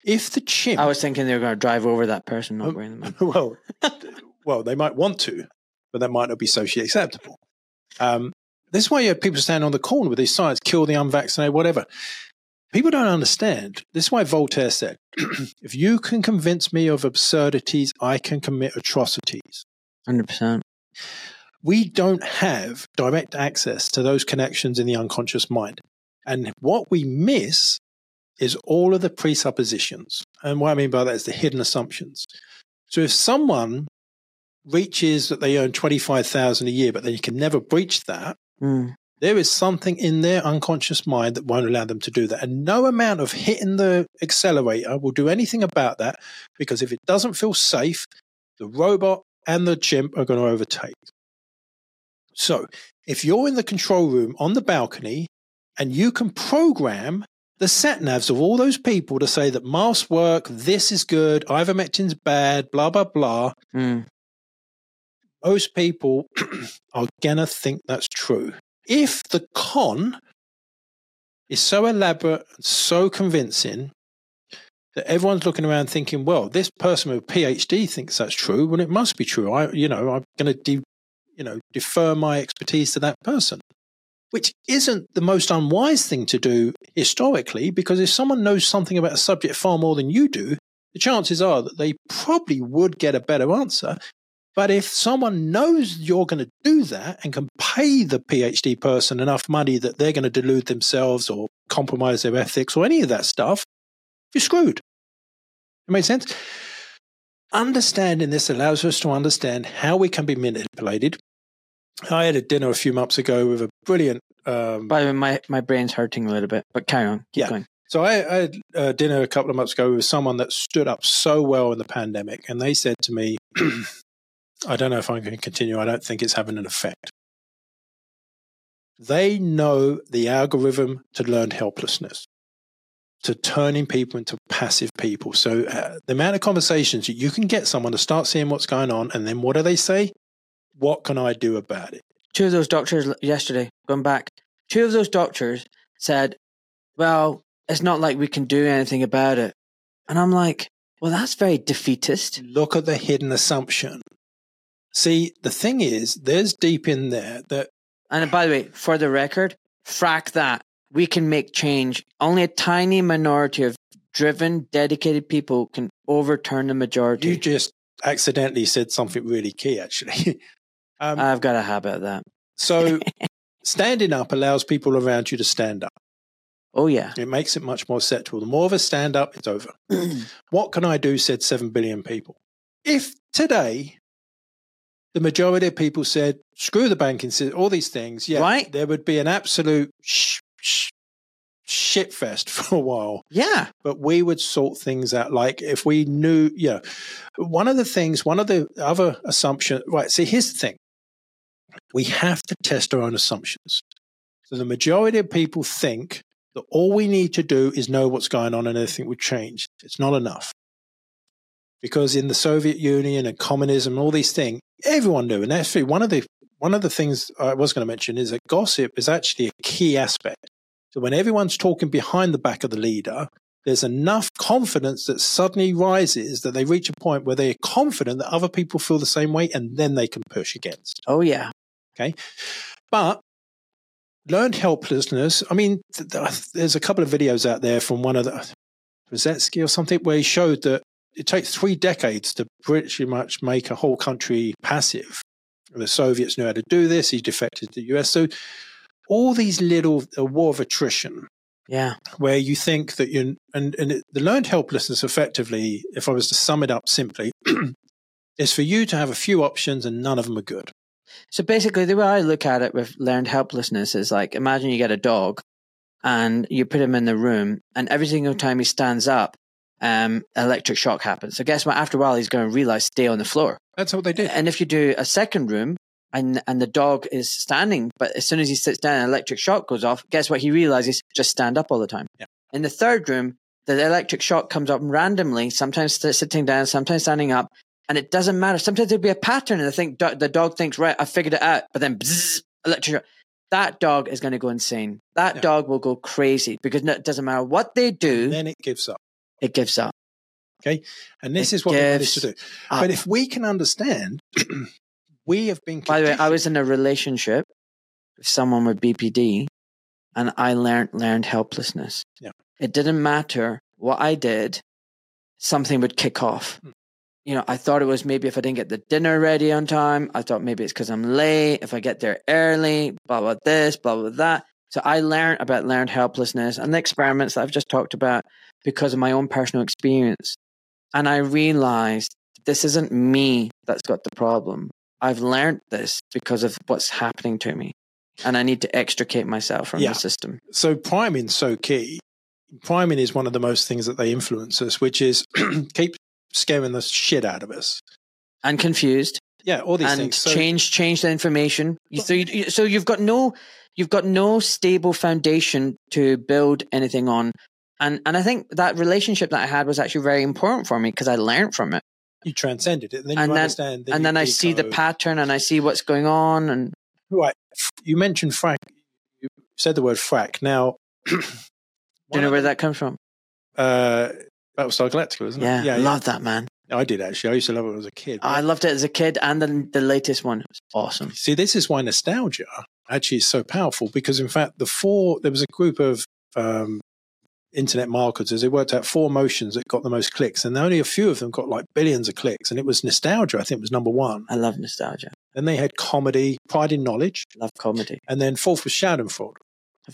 if the chimp I was thinking they were going to drive over that person not Um, wearing the mask. well, well, they might want to, but that might not be socially acceptable. Um, this is why you have people standing on the corner with these signs, kill the unvaccinated, whatever. People don't understand. This is why Voltaire said, if you can convince me of absurdities, I can commit atrocities. 100%. We don't have direct access to those connections in the unconscious mind. And what we miss is all of the presuppositions. And what I mean by that is the hidden assumptions. So if someone reaches that they earn 25,000 a year, but then you can never breach that, Mm. there is something in their unconscious mind that won't allow them to do that. And no amount of hitting the accelerator will do anything about that because if it doesn't feel safe, the robot and the chimp are going to overtake. So if you're in the control room on the balcony and you can program the sat navs of all those people to say that masks work, this is good, ivermectin's bad, blah, blah, blah, Mm. most people are gonna think that's true. If the con is so elaborate and so convincing that everyone's looking around thinking, well, this person with a PhD thinks that's true, well, it must be true. I, you know, I'm going to, de- you know, defer my expertise to that person, which isn't the most unwise thing to do historically, because if someone knows something about a subject far more than you do, the chances are that they probably would get a better answer but if someone knows you're going to do that and can pay the PhD person enough money that they're going to delude themselves or compromise their ethics or any of that stuff, you're screwed. It makes sense? Understanding this allows us to understand how we can be manipulated. I had a dinner a few months ago with a brilliant. Um, By the way, my, my brain's hurting a little bit, but carry on. Keep Yeah. going. So I, I had a dinner a couple of months ago with someone that stood up so well in the pandemic, and they said to me, "I don't know if I'm going to continue. I don't think it's having an effect." They know the algorithm to learn helplessness, to turning people into passive people. So uh, the amount of conversations you can get someone to start seeing what's going on, and then what do they say? What can I do about it? Two of those doctors yesterday, going back, two of those doctors said, well, it's not like we can do anything about it. And I'm like, well, that's very defeatist. Look at the hidden assumption. See, the thing is, there's deep in there that And by the way, for the record, frack that. We can make change. Only a tiny minority of driven, dedicated people can overturn the majority. You just accidentally said something really key, actually. um, I've got a habit of that. so, standing up allows people around you to stand up. Oh, yeah. It makes it much more acceptable. The more of us stand up, it's over. what can I do? said 7 billion people. If today the majority of people said, screw the banking system, all these things, yeah, Right. there would be an absolute sh- sh- shit fest for a while. yeah. but we would sort things out. Like if we knew, you know, one of the things, one of the other assumptions, right? See, here's the thing we have to test our own assumptions. So the majority of people think that all we need to do is know what's going on and everything would change. It's not enough. Because in the Soviet Union and communism and all these things, everyone knew. And actually, one of the one of the things I was going to mention is that gossip is actually a key aspect. So when everyone's talking behind the back of the leader, there's enough confidence that suddenly rises that they reach a point where they're confident that other people feel the same way and then they can push against. Oh yeah. Okay. But learned helplessness. I mean, th- th- there's a couple of videos out there from one of the Brzezinski or something where he showed that it takes three decades to pretty much make a whole country passive. The Soviets knew how to do this. He defected to the US. So all these little a war of attrition Yeah. where you think that you and and it, the learned helplessness effectively, if I was to sum it up simply, is for you to have a few options and none of them are good. So basically, the way I look at it with learned helplessness is like imagine you get a dog and you put him in the room, and every single time he stands up, um, electric shock happens. So guess what? After a while, he's going to realize stay on the floor. That's what they did. And if you do a second room and and the dog is standing, but as soon as he sits down, an electric shock goes off. Guess what? He realizes just stand up all the time. Yeah. In the third room, the electric shock comes up randomly, sometimes sitting down, sometimes standing up, and it doesn't matter. Sometimes there'll be a pattern, and I think do- the dog thinks, right, I figured it out, but then bzzz, electric. That dog is going to go insane. That Yeah. dog will go crazy because it doesn't matter what they do, And then it gives up. it gives up. Okay. And this It is what we managed to do. up. But if we can understand, we have been. By the way, I was in a relationship with someone with BPD, and I learned learned helplessness. Yeah. It didn't matter what I did; something would kick off. Hmm. You know, I thought it was maybe if I didn't get the dinner ready on time. I thought maybe it's because I'm late. If I get there early, blah blah this, blah blah that. So I learned about learned helplessness and the experiments that I've just talked about because of my own personal experience. And I realized this isn't me that's got the problem. I've learned this because of what's happening to me. And I need to extricate myself from Yeah. the system. so priming's so key. Priming is one of the most things that they influence us, which is keep scaring the shit out of us. And confused Yeah, all these and things. So, change change the information. You- So you, so you've got no you've got no stable foundation to build anything on. And and I think that relationship that I had was actually very important for me because I learned from it. you transcended it, and then And you then- understand. and then I see the pattern and I see what's going on and Right. You mentioned frack. You said the word frack. Now, do you know where that comes from? Uh, Battlestar Galactica, isn't Yeah, it? Yeah, I love that man. I did actually. I used to love it when I was a kid. I loved it as a kid and the the latest one. It was awesome. See, this is why nostalgia actually is so powerful because, in fact, the four there was a group of um, internet marketers. They worked out four motions that got the most clicks, and only a few of them got like billions of clicks. And it was nostalgia. I think was number one. I love nostalgia. Then they had comedy, Pride in Knowledge, Love comedy. and then fourth was Schadenfreude.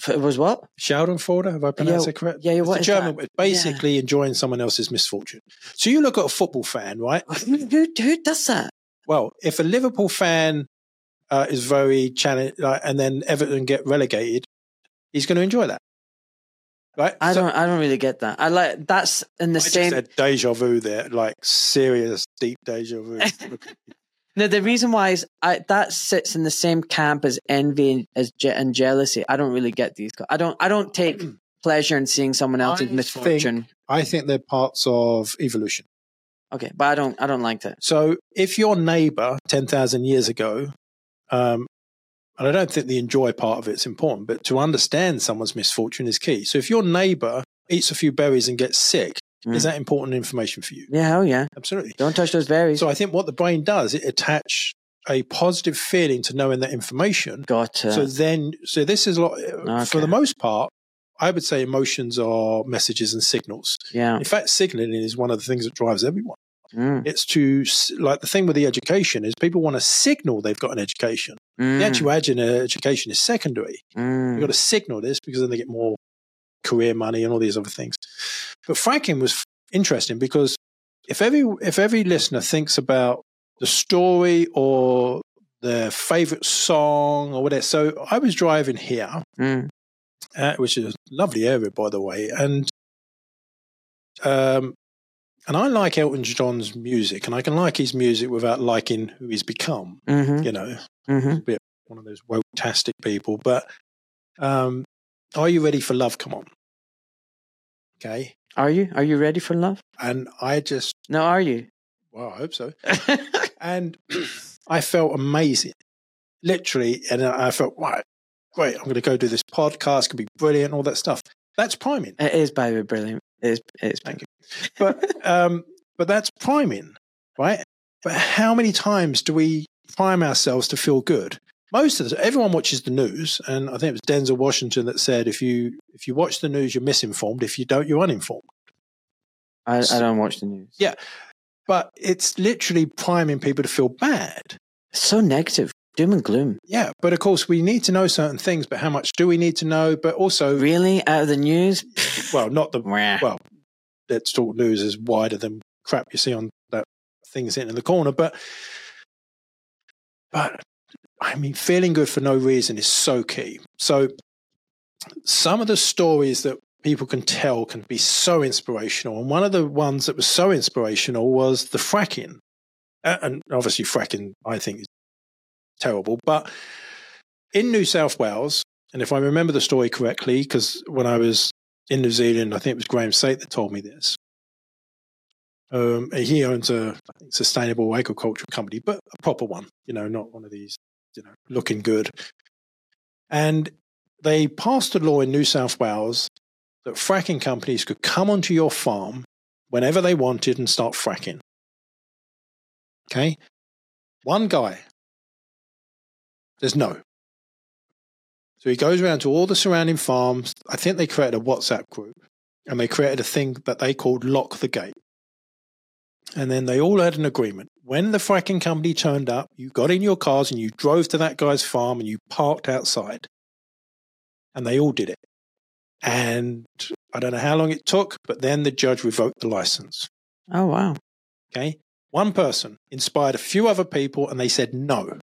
It was what? Schadenfreude, have I pronounced Yeah, it correct? yeah, It's what is German that? basically enjoying someone else's misfortune. So you look at a football fan, right? Who, who, does that? Well, if a Liverpool fan uh, is very challenged, like, and then Everton get relegated, he's going to enjoy that, right? I So- don't. I don't really get that. I like that's in the I same. said deja vu there, like serious deep deja vu. No, the reason why is I, that sits in the same camp as envy and, as je- and jealousy. I don't really get these. I don't. I don't take pleasure in seeing someone else's I misfortune. I think they're parts of evolution. Okay, but I don't. I don't like that. So if your neighbor 10,000 years ago, um, and I don't think the enjoy part of it's important, but to understand someone's misfortune is key. So if your neighbor eats a few berries and gets sick, Mm. is that important information for you? Yeah, hell yeah. Absolutely. Don't touch those berries. So I think what the brain does, it attach a positive feeling to knowing that information. Got to. So then, so this is a lot, for the most part, I would say emotions are messages and signals. yeah. In fact, signaling is one of the things that drives everyone. Mm, It's to, like the thing with the education is people want to signal they've got an education. mm, The actual edu- education is secondary. mm. You've got to signal this because then they get more career money and all these other things. But Franklin was interesting because if every if every listener thinks about the story or their favorite song or whatever, so I was driving here, Mm. uh, which is a lovely area by the way, and um, and I like Elton John's music, and I can like his music without liking who he's become. hmm You know, hmm one of those woke-tastic people. But um, are you ready for love? Come on. Okay. Are you? Are you ready for love? And I just, No, are you? well, I hope so. And I felt amazing. literally, and I felt, right, great, I'm going to go do this podcast, could be brilliant, all that stuff. That's priming. It is, baby, brilliant. It is, it is Thank you. But, um, but that's priming, right? But how many times do we prime ourselves to feel good? Most of the everyone watches the news, and I think it was Denzel Washington that said, "If you if you watch the news, you're misinformed. If you don't, you're uninformed." I, I don't watch the news. Yeah. But it's literally priming people to feel bad. It's so negative, doom and gloom. Yeah, but of course we need to know certain things. But how much do we need to know? But also, Really, out of the news? well, not the well. Let's talk news is wider than crap you see on that thing sitting in the corner. But but I mean, feeling good for no reason is so key. So some of the stories that people can tell can be so inspirational. And one of the ones that was so inspirational was the fracking. And obviously, fracking, I think, is terrible. But in New South Wales, and if I remember the story correctly, because when I was in New Zealand, I think it was Graham Sait that told me this. Um, he owns a sustainable agricultural company, but a proper one, you know, not one of these, you know, looking good. And they passed a law in New South Wales that fracking companies could come onto your farm whenever they wanted and start fracking. Okay? One guy says no. So he goes around to all the surrounding farms. I think they created a WhatsApp group and they created a thing that they called Lock the Gate. And then they all had an agreement. When the fracking company turned up, you got in your cars and you drove to that guy's farm and you parked outside. And they all did it. And I don't know how long it took, but then the judge revoked the license. Oh, wow. Okay. One person inspired a few other people and they said no.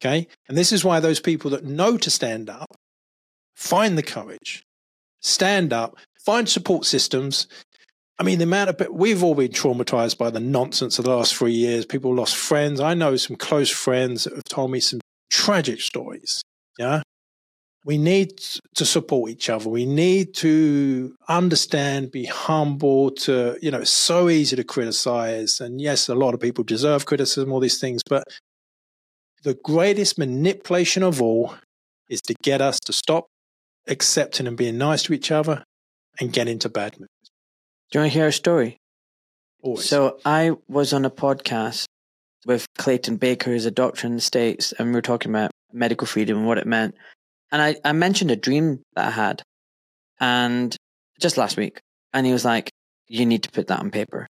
Okay. And this is why those people that know to stand up find the courage, stand up, find support systems. I mean, the amount of we've all been traumatized by the nonsense of the last three years. People lost friends. I know some close friends that have told me some tragic stories. Yeah. We need to support each other. We need to understand, be humble to, you know, it's so easy to criticize. And yes, a lot of people deserve criticism, all these things, but the greatest manipulation of all is to get us to stop accepting and being nice to each other and get into bad moods. Do you want to hear a story? Always. So I was on a podcast with Clayton Baker, who's a doctor in the States, and we were talking about medical freedom and what it meant. And I, I mentioned a dream that I had, and just last week, and he was like, "You need to put that on paper."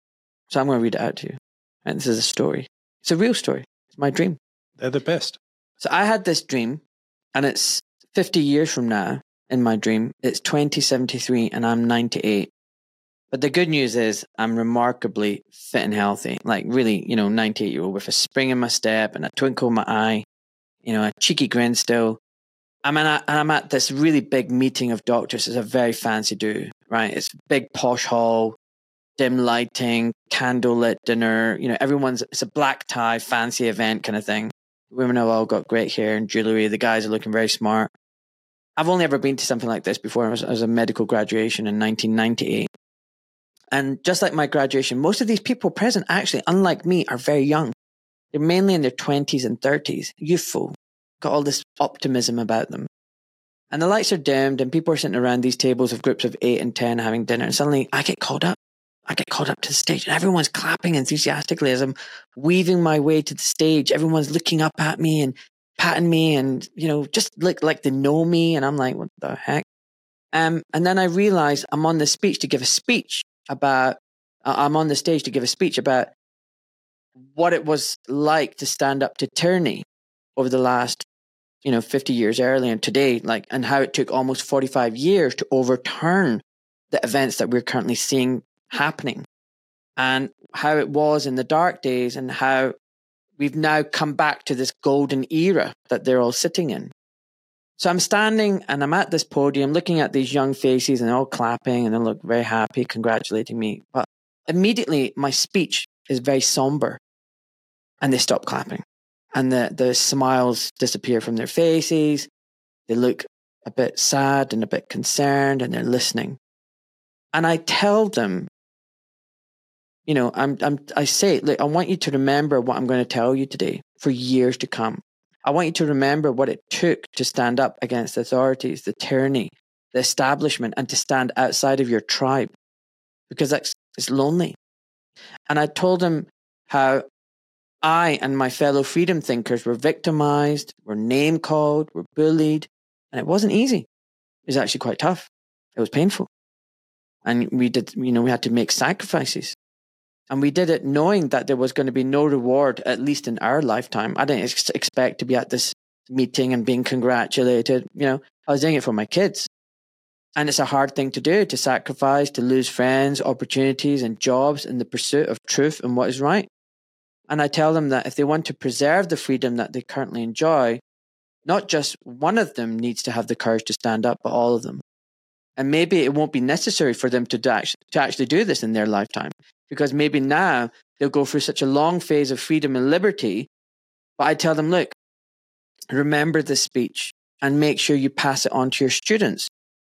So I'm going to read it out to you. And this is a story. It's a real story. It's my dream. They're the best. So I had this dream, and it's 50 years from now in my dream. It's 2073, and I'm 98. But the good news is I'm remarkably fit and healthy. Like really, you know, 98 year old with a spring in my step and a twinkle in my eye, you know, a cheeky grin still. I'm and I'm at this really big meeting of doctors. It's a very fancy do, right? It's big posh hall, dim lighting, candlelit dinner. You know, everyone's, it's a black tie, fancy event kind of thing. Women have all got great hair and jewelry. The guys are looking very smart. I've only ever been to something like this before. It was, was a medical graduation in 1998. And just like my graduation, most of these people present, actually, unlike me, are very young. They're mainly in their 20s and 30s, youthful, got all this optimism about them. And the lights are dimmed, and people are sitting around these tables of groups of eight and 10 having dinner. And suddenly I get called up. I get called up to the stage, and everyone's clapping enthusiastically as I'm weaving my way to the stage. Everyone's looking up at me and patting me, and, you know, just look like they know me. And I'm like, what the heck? Um, and then I realize I'm on the speech to give a speech about uh, I'm on the stage to give a speech about what it was like to stand up to tyranny over the last you know 50 years earlier and today like and how it took almost 45 years to overturn the events that we're currently seeing happening and how it was in the dark days and how we've now come back to this golden era that they're all sitting in so I'm standing and I'm at this podium looking at these young faces and all clapping and they look very happy, congratulating me. But immediately my speech is very somber and they stop clapping and the, the smiles disappear from their faces. They look a bit sad and a bit concerned and they're listening. And I tell them, you know, I'm, I'm, I say, look, I want you to remember what I'm going to tell you today for years to come. I want you to remember what it took to stand up against authorities, the tyranny, the establishment, and to stand outside of your tribe because that's it's lonely. And I told him how I and my fellow freedom thinkers were victimized, were name called, were bullied, and it wasn't easy. It was actually quite tough. It was painful. And we did, you know, we had to make sacrifices. And we did it knowing that there was going to be no reward, at least in our lifetime. I didn't ex- expect to be at this meeting and being congratulated. You know, I was doing it for my kids. And it's a hard thing to do to sacrifice, to lose friends, opportunities, and jobs in the pursuit of truth and what is right. And I tell them that if they want to preserve the freedom that they currently enjoy, not just one of them needs to have the courage to stand up, but all of them. And maybe it won't be necessary for them to, to actually do this in their lifetime, because maybe now they'll go through such a long phase of freedom and liberty. But I tell them, look, remember this speech and make sure you pass it on to your students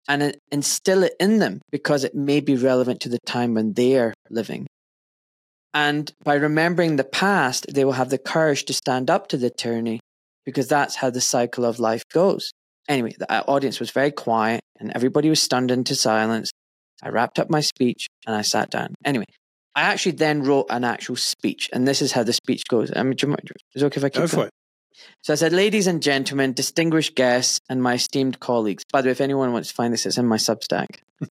and instill it in them because it may be relevant to the time when they're living. And by remembering the past, they will have the courage to stand up to the tyranny because that's how the cycle of life goes. Anyway, the uh, audience was very quiet and everybody was stunned into silence. I wrapped up my speech and I sat down. Anyway, I actually then wrote an actual speech, and this is how the speech goes. I mean, is it okay if I keep Go for it. So I said, ladies and gentlemen, distinguished guests, and my esteemed colleagues. By the way, if anyone wants to find this, it's in my Substack.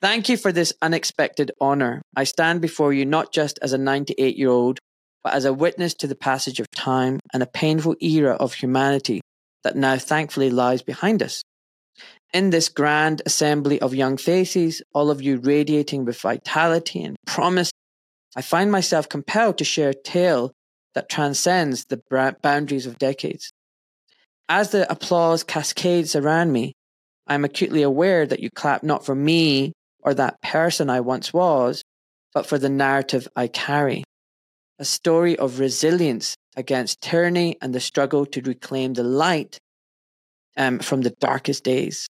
Thank you for this unexpected honor. I stand before you not just as a 98 year old, but as a witness to the passage of time and a painful era of humanity that now thankfully lies behind us. In this grand assembly of young faces, all of you radiating with vitality and promise, I find myself compelled to share a tale that transcends the boundaries of decades. As the applause cascades around me, I am acutely aware that you clap not for me or that person I once was, but for the narrative I carry. A story of resilience against tyranny and the struggle to reclaim the light um, from the darkest days.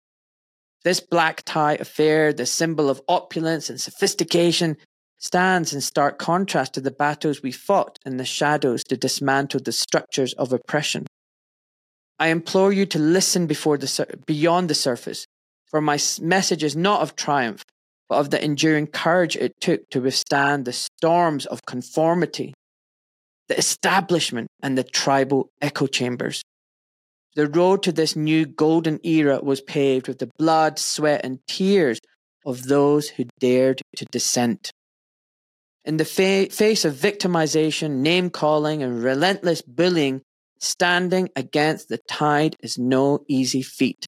This black tie affair, the symbol of opulence and sophistication, stands in stark contrast to the battles we fought in the shadows to dismantle the structures of oppression. I implore you to listen before the beyond the surface, for my message is not of triumph, but of the enduring courage it took to withstand the storms of conformity, the establishment, and the tribal echo chambers. The road to this new golden era was paved with the blood, sweat, and tears of those who dared to dissent. In the fa- face of victimization, name calling, and relentless bullying, standing against the tide is no easy feat.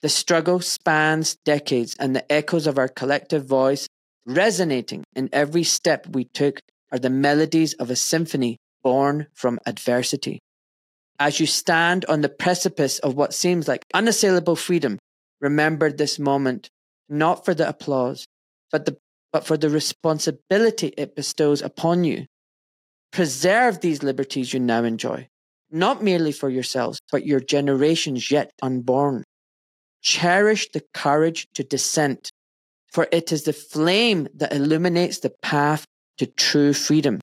The struggle spans decades, and the echoes of our collective voice, resonating in every step we took, are the melodies of a symphony born from adversity. As you stand on the precipice of what seems like unassailable freedom, remember this moment, not for the applause, but the but for the responsibility it bestows upon you. Preserve these liberties you now enjoy, not merely for yourselves, but your generations yet unborn. Cherish the courage to dissent, for it is the flame that illuminates the path to true freedom.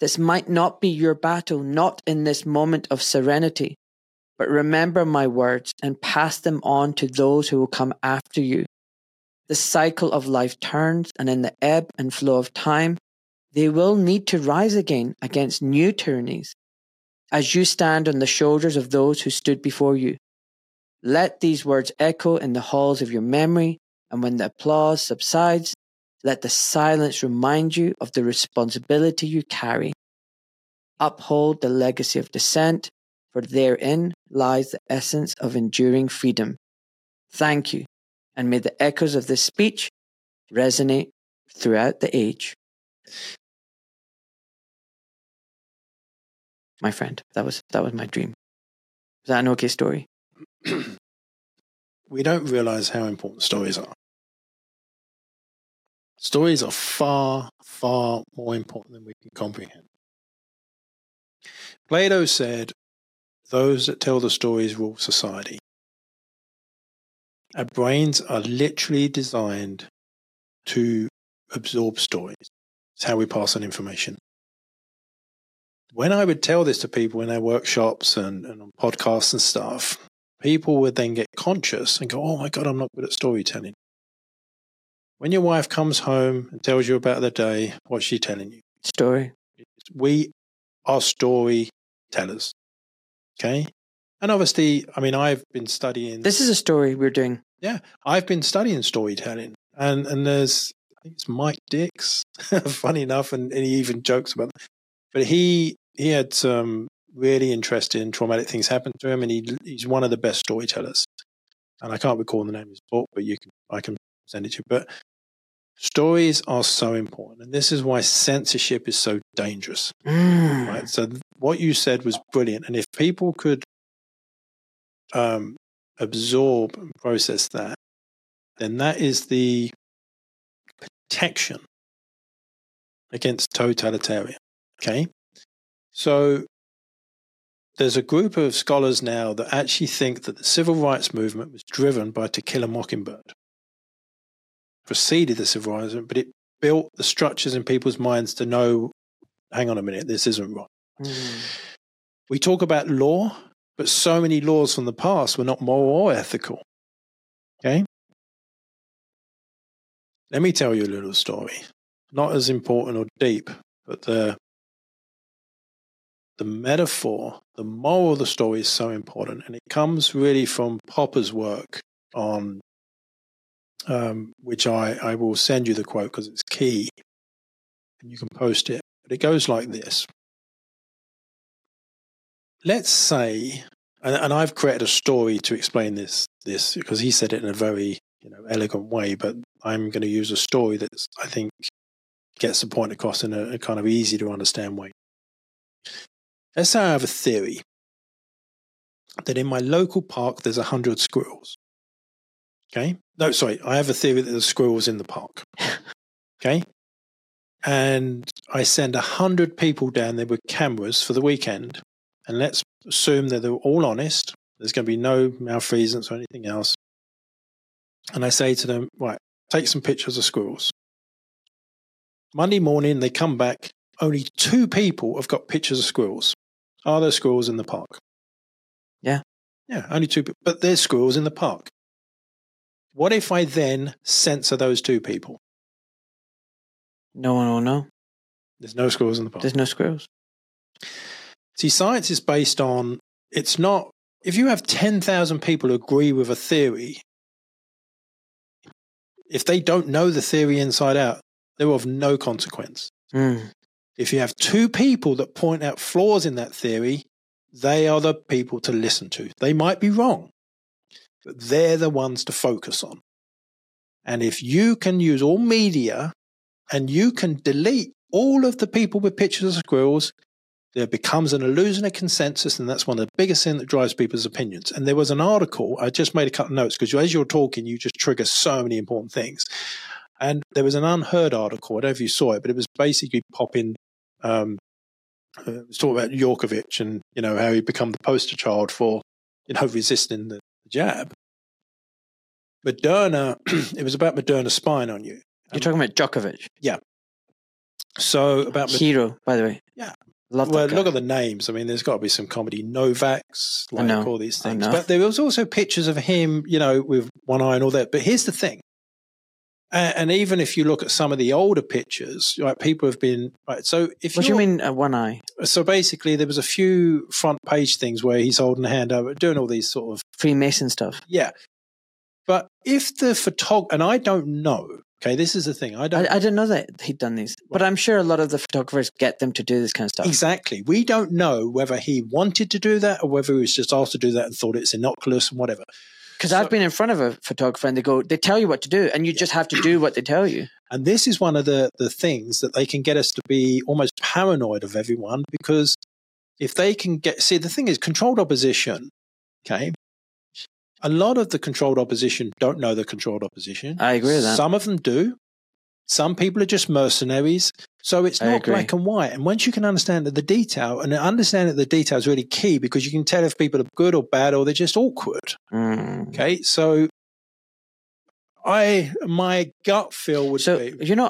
This might not be your battle, not in this moment of serenity, but remember my words and pass them on to those who will come after you the cycle of life turns, and in the ebb and flow of time, they will need to rise again against new tyrannies as you stand on the shoulders of those who stood before you. Let these words echo in the halls of your memory, and when the applause subsides, let the silence remind you of the responsibility you carry. Uphold the legacy of dissent, for therein lies the essence of enduring freedom. Thank you and may the echoes of this speech resonate throughout the age. My friend, that was that was my dream. Is that an okay story? we don't realize how important stories are. Stories are far, far more important than we can comprehend. Plato said, Those that tell the stories rule society. Our brains are literally designed to absorb stories. It's how we pass on information. when I would tell this to people in their workshops and, and on podcasts and stuff, people would then get conscious and go, Oh my God, I'm not good at storytelling. When your wife comes home and tells you about the day, what's she telling you? Story. We are storytellers. Okay. And obviously, I mean, I've been studying. This is a story we're doing. Yeah. I've been studying storytelling. And, and there's, I think it's Mike Dix, funny enough, and, and he even jokes about it. But he, he had some really interesting traumatic things happen to him, and he, he's one of the best storytellers. And I can't recall the name of his book, but you can, I can send it to you. But stories are so important. And this is why censorship is so dangerous. Mm. Right. So what you said was brilliant. And if people could um, absorb and process that, then that is the protection against totalitarian. Okay. So there's a group of scholars now that actually think that the civil rights movement was driven by To Kill a Mockingbird. Preceded the civil rights movement, but it built the structures in people's minds to know hang on a minute, this isn't right. Mm. We talk about law, but so many laws from the past were not moral or ethical. Okay? Let me tell you a little story. Not as important or deep, but the the metaphor, the moral of the story is so important. And it comes really from Popper's work on um, which I, I will send you the quote because it's key. And you can post it. But it goes like this. Let's say, and, and I've created a story to explain this, this because he said it in a very you know elegant way, but I'm going to use a story that I think gets the point across in a, a kind of easy to understand way. Let's say I have a theory that in my local park there's a hundred squirrels. Okay. No, sorry. I have a theory that there's squirrels in the park. Okay. And I send a hundred people down there with cameras for the weekend. And let's assume that they're all honest. There's going to be no malfeasance or anything else. And I say to them, right, take some pictures of squirrels. Monday morning, they come back. Only two people have got pictures of squirrels. Are there squirrels in the park? Yeah. Yeah, only two, people, but there's squirrels in the park. What if I then censor those two people? No one will know. There's no squirrels in the park. There's no squirrels. See, science is based on it's not. If you have ten thousand people who agree with a theory, if they don't know the theory inside out, they're of no consequence. Mm. If you have two people that point out flaws in that theory, they are the people to listen to. They might be wrong, they're the ones to focus on. And if you can use all media and you can delete all of the people with pictures of squirrels, there becomes an illusion of consensus, and that's one of the biggest things that drives people's opinions. And there was an article, I just made a couple of notes because as you're talking, you just trigger so many important things. And there was an UnHerd article, I don't know if you saw it, but it was basically popping um, uh, it was talking about Djokovic and you know how he become the poster child for you know resisting the jab. Moderna, it was about Moderna spying on you. You're talking about Djokovic. Yeah. So about Mod- Hero, by the way. Yeah. Love well, look at the names. I mean, there's got to be some comedy. Novaks, like know. all these I things. know. But there was also pictures of him, you know, with one eye and all that. But here's the thing. And, and even if you look at some of the older pictures, like people have been right. So if What do you mean uh, one eye? so basically there was a few front page things where he's holding a hand over doing all these sort of Freemason stuff. yeah but if the photog and i don't know okay this is the thing i don't I, I didn't know that he'd done these, but I'm sure a lot of the photographers get them to do this kind of stuff. exactly we don't know whether he wanted to do that or whether he was just asked to do that and thought it's innocuous and whatever Because So- I've been in front of a photographer and they go, they tell you what to do, and you just have to do what they tell you. and this is one of the the things that they can get us to be almost paranoid of everyone because if they can get see the thing is controlled opposition okay a lot of the controlled opposition don't know the controlled opposition I agree with that. Some of them do. Some people are just mercenaries. So it's not black and white. And once you can understand the detail, and understand that the detail is really key because you can tell if people are good or bad or they're just awkward. Mm. Okay. So I, my gut feel would So be you know,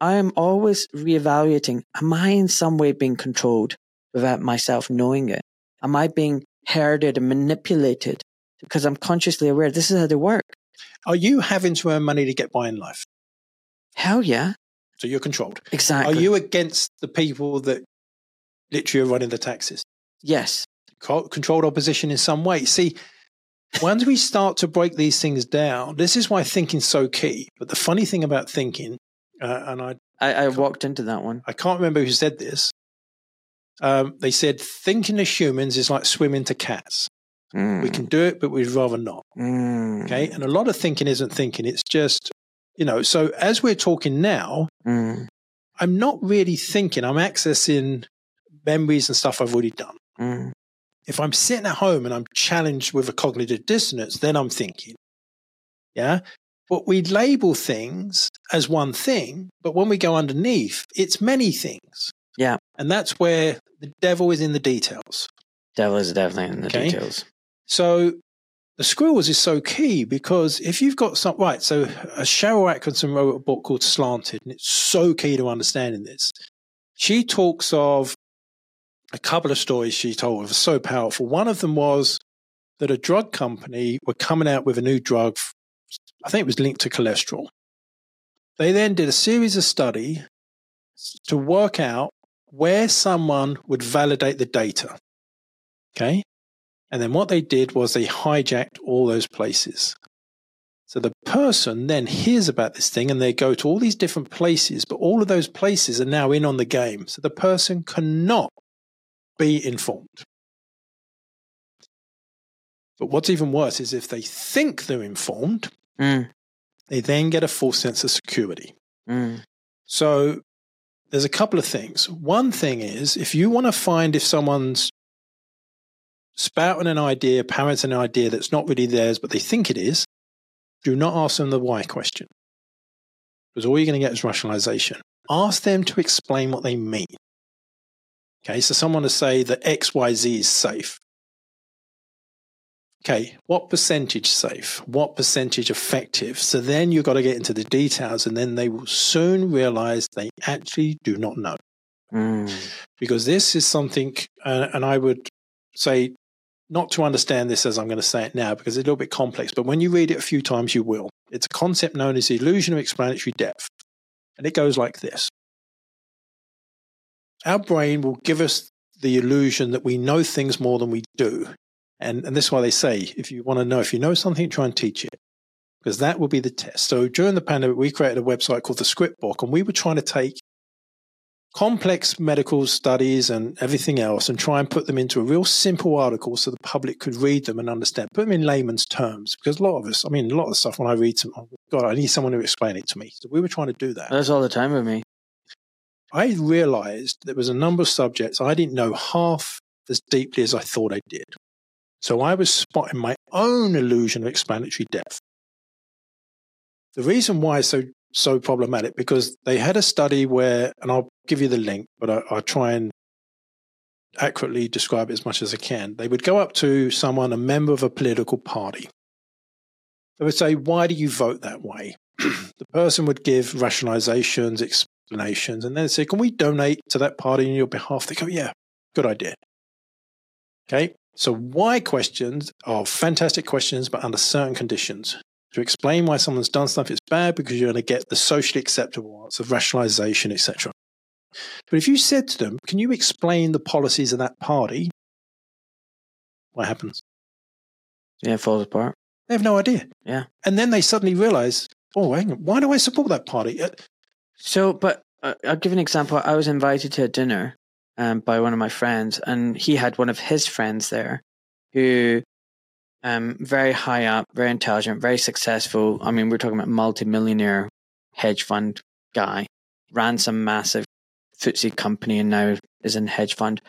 I am always reevaluating. Am I in some way being controlled without myself knowing it? Am I being herded and manipulated because I'm consciously aware this is how they work? Are you having to earn money to get by in life? Hell yeah. So you're controlled. Exactly. Are you against the people that literally are running the taxes? Yes. Co- Controlled opposition in some way. See, once we start to break these things down, this is why thinking's so key. But the funny thing about thinking, uh, and I, I, I walked into that one. I can't remember who said this. Um, they said thinking as humans is like swimming to cats. Mm. We can do it, but we'd rather not. Mm. Okay. And a lot of thinking isn't thinking. It's just, you know, so as we're talking now, Mm. I'm not really thinking. I'm accessing memories and stuff I've already done. Mm. If I'm sitting at home and I'm challenged with a cognitive dissonance, then I'm thinking. Yeah. But we label things as one thing, but when we go underneath, it's many things. Yeah. And that's where the devil is in the details. Devil is definitely in the Okay. details. So the squirrels is so key because if you've got some right, so uh, Sharyl Attkisson wrote a book called Slanted, and it's so key to understanding this. She talks of a couple of stories she told were so powerful. One of them was that a drug company were coming out with a new drug. I think it was linked to cholesterol. They then did a series of study to work out where someone would validate the data. Okay. And then what they did was they hijacked all those places. So the person then hears about this thing and they go to all these different places, but all of those places are now in on the game. So the person cannot be informed. But what's even worse is if they think they're informed, Mm. they then get a false sense of security. Mm. So there's a couple of things. One thing is if you want to find if someone's spouting an idea, parroting an idea that's not really theirs, but they think it is, do not ask them the why question. Because all you're going to get is rationalization. Ask them to explain what they mean. Okay, so someone to say that XYZ is safe. Okay, what percentage safe? What percentage effective? So then you've got to get into the details, and then they will soon realize they actually do not know. Mm. Because this is something, uh, and I would say not to understand this as I'm going to say it now because it's a little bit complex, but when you read it a few times, you will. It's a concept known as the illusion of explanatory depth. And it goes like this Our brain will give us the illusion that we know things more than we do. And, and this is why they say if you want to know if you know something, try and teach it. Because that will be the test. So during the pandemic, we created a website called the Script Book, and we were trying to take complex medical studies and everything else and try and put them into a real simple article so the public could read them and understand, put them in layman's terms. Because a lot of us, I mean, a lot of the stuff when I read some, oh God, I need someone to explain it to me. So we were trying to do that. That's all the time with me. I realized there was a number of subjects I didn't know half as deeply as I thought I did. So I was spotting my own illusion of explanatory depth. The reason why so so problematic because they had a study where, and I'll give you the link, but I, I'll try and accurately describe it as much as I can. They would go up to someone, a member of a political party. They would say, Why do you vote that way? the person would give rationalizations, explanations, and then say, Can we donate to that party on your behalf? They go, Yeah, good idea. Okay. So, why questions are fantastic questions, but under certain conditions. To explain why someone's done stuff is bad because you're going to get the socially acceptable answer, rationalization, etc. But if you said to them, Can you explain the policies of that party? What happens? Yeah, it falls apart. They have no idea. Yeah. And then they suddenly realize, Oh, hang on, why do I support that party? Uh, So, but uh, I'll give an example. I was invited to a dinner um, by one of my friends, and he had one of his friends there who, um, very high up, very intelligent, very successful. I mean, we're talking about multimillionaire hedge fund guy, ran some massive FTSE company, and now is in hedge fund.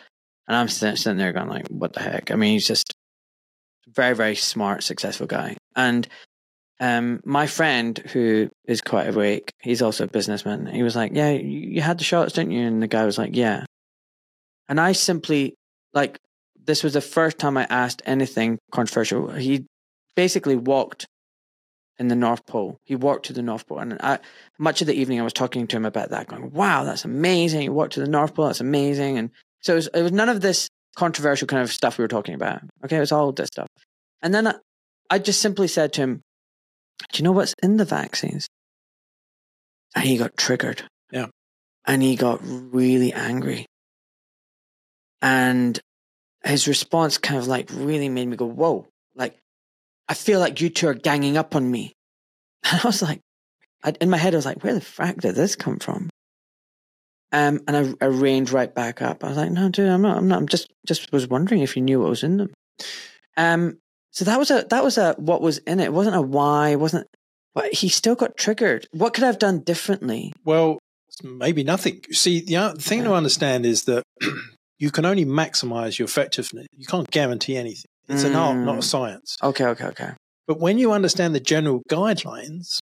And I'm sitting, there going like, what the heck? I mean, he's just very, very smart, successful guy. And um, my friend who is quite awake, he's also a businessman. He was like, "Yeah, you, you had the shots, didn't you?" And the guy was like, "Yeah." And I simply like this was the first time I asked anything controversial. He basically walked in the North Pole. He walked to the North Pole, and I, much of the evening I was talking to him about that, going, "Wow, that's amazing! He walked to the North Pole. That's amazing!" And So it was, it was none of this controversial kind of stuff we were talking about. Okay, it was all this stuff. And then I, I just simply said to him, "Do you know what's in the vaccines?" And he got triggered. Yeah. And he got really angry. And his response kind of like really made me go, "Whoa!" Like I feel like you two are ganging up on me. And I was like, I, in my head, I was like, where the frack did this come from? Um, and I, I reined right back up. I was like, no, dude, I'm not, I'm not, I'm just, just was wondering if you knew what was in them. Um, so that was a, that was a, what was in it. It wasn't a why, it wasn't, but he still got triggered. What could I have done differently? Well, maybe nothing. See, the o- thing to understand is that you can only maximize your effectiveness. You can't guarantee anything. It's an art, not a Mm. science. Okay, okay, okay. But when you understand the general guidelines,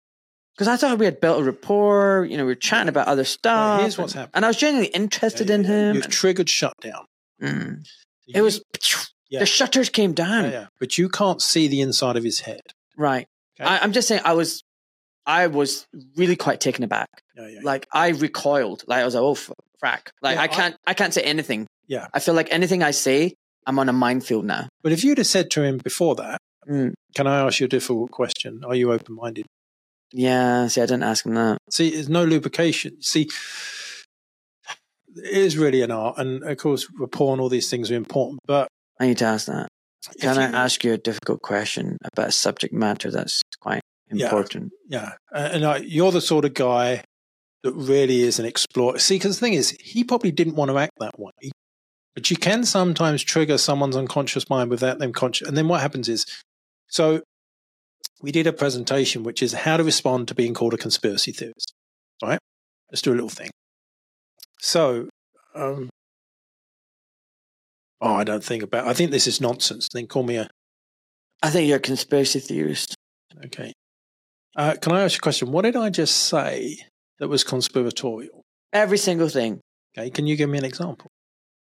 Because I thought we had built a rapport, you know, we were chatting about other stuff. here's what's and, happened. And I was genuinely interested in yeah, yeah, him. you've triggered shutdown. Mm. It You- was, Yeah. the shutters came down. yeah. But you can't see the inside of his head. Right. Okay. I, I'm just saying, I was, I was really quite taken aback. Yeah, yeah, Like I recoiled. Like I was like, oh frack. Like I I- can't, I, can't say anything. Yeah. I feel like anything I say, I'm on a minefield now. But if you'd have said to him before that, Mm. can I ask you a difficult question? Are you open minded? Yeah. See, I didn't ask him that. See, there's no lubrication. See, it is really an art. And of course, rapport and all these things are important. But I need to ask that. Can I you- ask you a difficult question about a subject matter that's quite important? Yeah. Uh, And uh, you're the sort of guy that really is an explorer. See, because the thing is, he probably didn't want to act that way. But you can sometimes trigger someone's unconscious mind without them conscious. And then what happens is, so we did a presentation, which is how to respond to being called a conspiracy theorist. All right? Let's do a little thing. So, um, oh, I don't think about. I think this is nonsense. Then call me a I think you're a conspiracy theorist. okay. Uh, can I ask you a question? What did I just say that was conspiratorial? Every single thing. Okay, can you give me an example?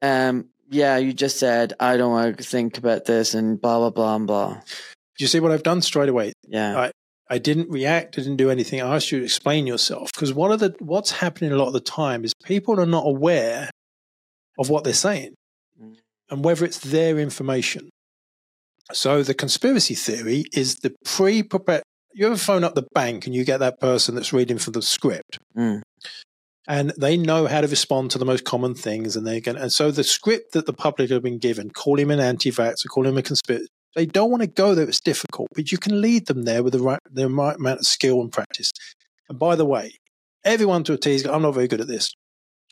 Um, yeah, you just said I don't want to think about this and blah blah blah and blah. Do you see what I've done straight away? Yeah. Right. I didn't react. I didn't do anything. I asked you to explain yourself because one of the what's happening a lot of the time is people are not aware of what they're saying Mm. and whether it's their information. So the conspiracy theory is the pre You ever phone up the bank and you get that person that's reading from the script, Mm. And they know how to respond to the most common things, and they can. And so the script that the public have been given, call him an anti-vax, or call him a conspiracy. They don't want to go there. It's difficult, but you can lead them there with the right, the right amount of skill and practice. And by the way, everyone to a T is, I'm not very good at this.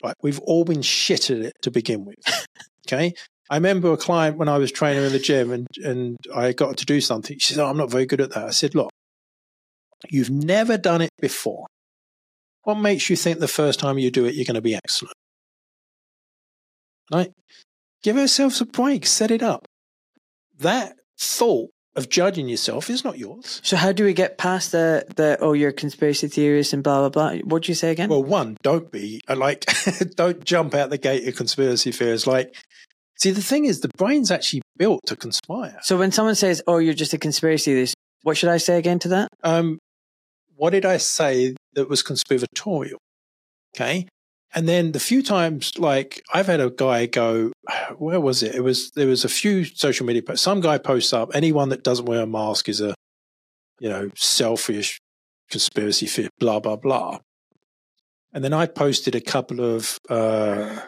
Right. We've all been shit at it to begin with. okay. I remember a client when I was training in the gym and, and I got to do something. She said, oh, I'm not very good at that. I said, look, you've never done it before. What makes you think the first time you do it, you're going to be excellent? Right? Give yourself a break. Set it up. That thought of judging yourself is not yours. So how do we get past the the oh you're a conspiracy theorist and blah blah blah? What'd you say again? Well, one, don't be uh, like, don't jump out the gate of conspiracy theories. Like, see, the thing is, the brain's actually built to conspire. so when someone says oh you're just a conspiracy theorist, what should I say again to that? Um, what did I say that was conspiratorial? Okay. And then the few times, like I've had a guy go, where was it? It was there was a few social media posts. Some guy posts up, anyone that doesn't wear a mask is a, you know, selfish conspiracy theory, blah blah blah. And then I posted a couple of, uh,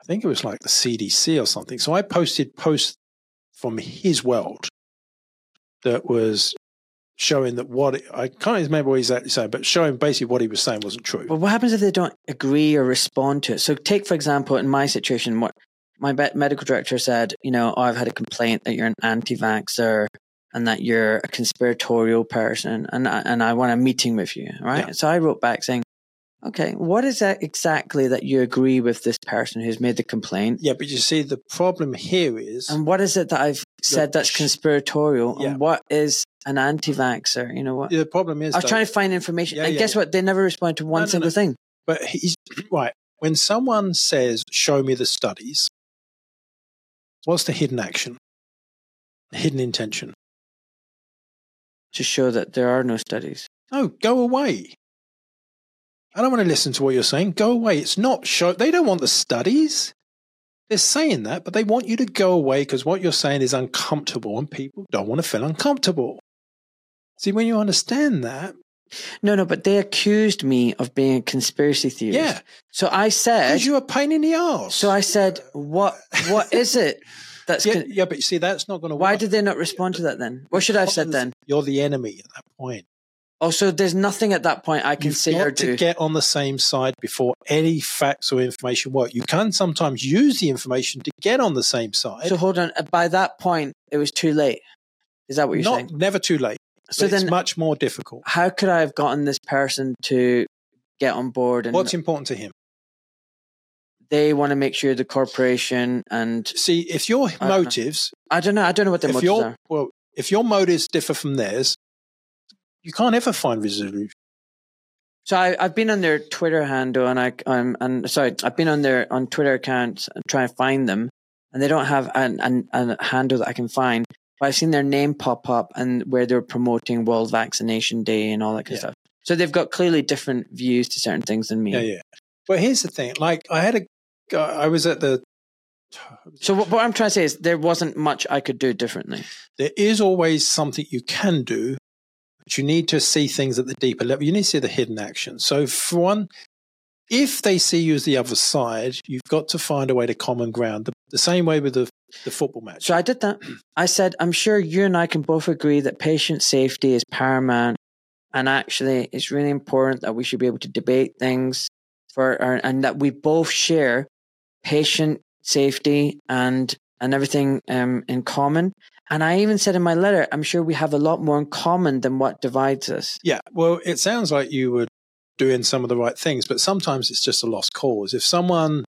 I think it was like the CDC or something. So I posted posts from his world that was showing that what I can't remember what he's actually saying, but showing basically what he was saying wasn't true. But what happens if they don't agree or respond to it? So take for example in my situation, what my medical director said, you know, oh, I've had a complaint that you're an anti-vaxxer and that you're a conspiratorial person, and I, and I want a meeting with you, right? Yeah. So I wrote back saying, okay, what is that exactly that you agree with this person who's made the complaint? yeah, but you see, the problem here is And what is it that I've said that's conspiratorial? Yeah. And what is an anti-vaxxer? You know what? the problem is. I was though- trying to find information, Yeah, and yeah, guess what? They never respond to one No, no, single no. thing. but he's right. When someone says, "Show me the studies," what's the hidden action? The hidden intention. to show that there are no studies. No, go away. I don't want to listen to what you're saying. Go away. It's not show. They don't want the studies. they're saying that, but they want you to go away because what you're saying is uncomfortable and people don't want to feel uncomfortable. See, when you understand that, No, no, but they accused me of being a conspiracy theorist. yeah, So I said, because you're a pain in the arse. so I said, what, what is it that's, yeah, con- yeah, but you see, that's not going to why did they not respond to that then? What should I have said then? You're the enemy at that point. Oh, so there's nothing at that point I can You've say or got to get on the same side before any facts or information work. You can sometimes use the information to get on the same side. So hold on. Uh, by that point, it was too late. Is that what you're not saying? never too late. So then, it's much more difficult. how could I have gotten this person to get on board? And What's important to him? they want to make sure the corporation and See, if your don't motives, I don't know. I don't know what their if motives your are. well, if your motives differ from theirs, you can't ever find resolution. So I, I've been on their Twitter handle, and I, I'm, and sorry, I've been on their on Twitter accounts and try and find them, and they don't have an, an, a handle that I can find. But I've seen their name pop up, and where they're promoting World Vaccination Day and all that kind of stuff. So they've got clearly different views to certain things than me. Yeah, yeah. But here's the thing: like, I had a, uh, I was at the. So what, what I'm trying to say is there wasn't much I could do differently. there is always something you can do, but you need to see things at the deeper level. You need to see the hidden action. So, for one, if they see you as the other side, you've got to find a way to common ground. The, the same way with the, the football match. So I did that. I said, I'm sure you and I can both agree that patient safety is paramount. And actually, it's really important that we should be able to debate things for, and that we both share patient safety and, and everything um, in common. And I even said in my letter, I'm sure we have a lot more in common than what divides us. yeah, well, it sounds like you were doing some of the right things, but sometimes it's just a lost cause. If someone,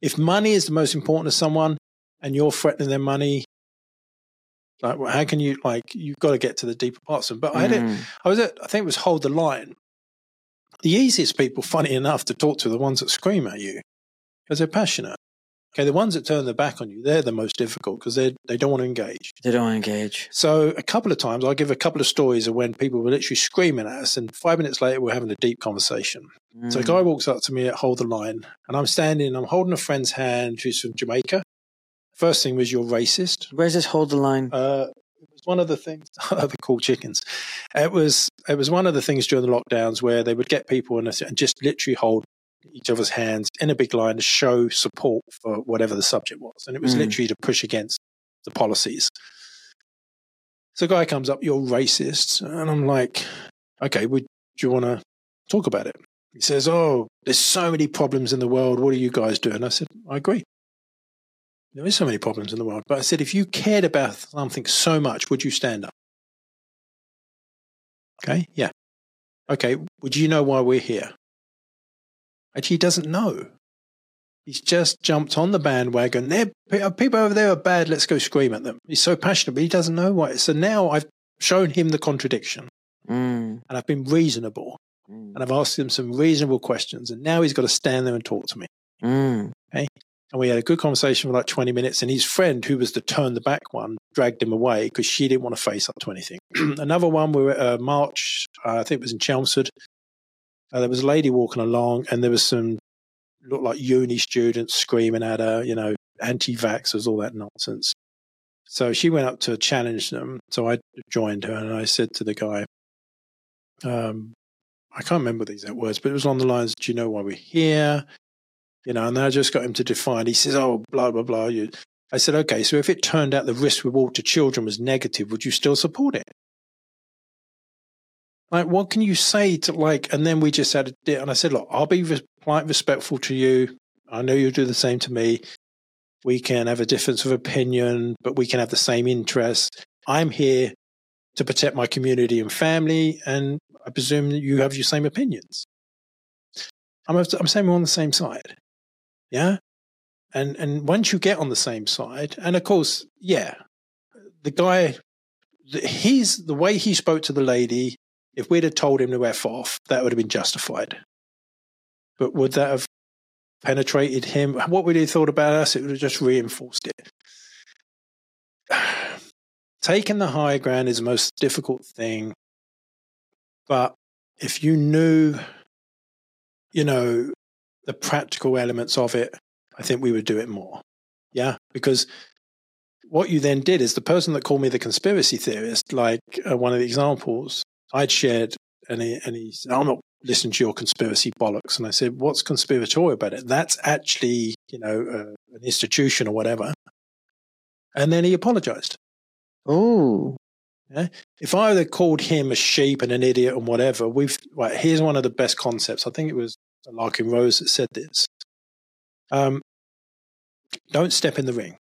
if money is the most important to someone and you're threatening their money, like, well, how can you, like, you've got to get to the deeper parts of them. But I had it, Mm. I was at, I think it was Hold the Line. The easiest people, funny enough, to talk to are the ones that scream at you because they're passionate. Okay, the ones that turn their back on you, they're the most difficult because they they don't want to engage. They don't want to engage. So a couple of times, I'll give a couple of stories of when people were literally screaming at us, and five minutes later, we're having a deep conversation. So a Mm. guy walks up to me at Hold the Line, and I'm standing, I'm holding a friend's hand who's from Jamaica. First thing was, you're racist. Where's this hold the line? Uh, it was one of the things. they're called chickens. It was it was one of the things during the lockdowns where they would get people and, and just literally hold each other's hands in a big line to show support for whatever the subject was, and it was Mm. literally to push against the policies. So, a guy comes up, "You're racist," and I'm like, "Okay, would do you want to talk about it?" He says, "Oh, there's so many problems in the world. What are you guys doing?" I said, "I agree." There is so many problems in the world. But I said, if you cared about something so much, would you stand up? Okay, yeah. Okay, would you know why we're here? Actually, he doesn't know. He's just jumped on the bandwagon. There, people over there are bad. Let's go scream at them. He's so passionate, but he doesn't know why. So now I've shown him the contradiction, Mm. and I've been reasonable, Mm. and I've asked him some reasonable questions, and now he's got to stand there and talk to me. Mm. And we had a good conversation for like 20 minutes. And his friend, who was the turn the back one, dragged him away because she didn't want to face up to anything. Another one, we were at a march, uh, I think it was in Chelmsford. Uh, there was a lady walking along, and there was some, looked like uni students screaming at her, you know, anti vaxxers, all that nonsense. So she went up to challenge them. So I joined her and I said to the guy, um, I can't remember the exact words, but it was on the lines, Do you know why we're here? You know, and I just got him to define. He says, "Oh, blah blah blah." You, I said, "Okay, so if it turned out the risk reward to children was negative, would you still support it?" Like, what can you say to like? And then we just had a and I said, "Look, I'll be quite respectful to you. I know you'll do the same to me. We can have a difference of opinion, but we can have the same interest. I'm here to protect my community and family, and I presume that you have your same opinions. I'm, I'm saying we're on the same side." Yeah. And and once you get on the same side, and of course, yeah, the guy, he's the way he spoke to the lady. If we'd have told him to f off, that would have been justified. But would that have penetrated him? What would he have thought about us? It would have just reinforced it. Taking the high ground is the most difficult thing. But if you knew, you know, the practical elements of it, I think we would do it more. Yeah, because what you then did is the person that called me the conspiracy theorist, like uh, one of the examples I'd shared, and he, and he said, I'm not listening to your conspiracy bollocks. And I said, what's conspiratorial about it? That's actually, you know, uh, an institution or whatever. And then he apologized. Oh. Yeah? If I had called him a sheep and an idiot and whatever, we've, right, here's one of the best concepts. I think it was Larken Rose that said this. Um, don't step in the ring.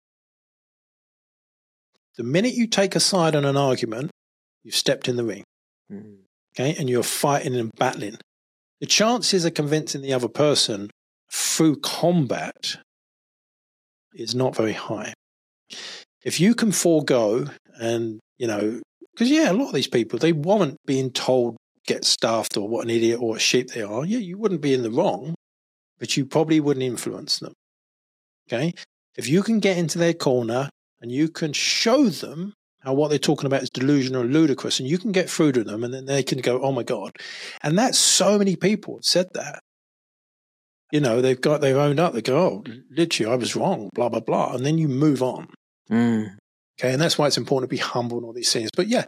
The minute you take a side on an argument, you've stepped in the ring. Mm. Okay. And you're fighting and battling. The chances of convincing the other person through combat is not very high. If you can forego and, you know, because yeah, a lot of these people, they weren't being told get stuffed or what an idiot or a sheep they are. Yeah, you wouldn't be in the wrong, but you probably wouldn't influence them. Okay. If you can get into their corner and you can show them how what they're talking about is delusional or ludicrous, and you can get through to them, and then they can go, "Oh my god!" And that's so many people have said that. You know, they've got they've owned up. They go, "Oh, literally, I was wrong," blah blah blah, and then you move on. Mm. Okay, and that's why it's important to be humble and all these things. But yeah,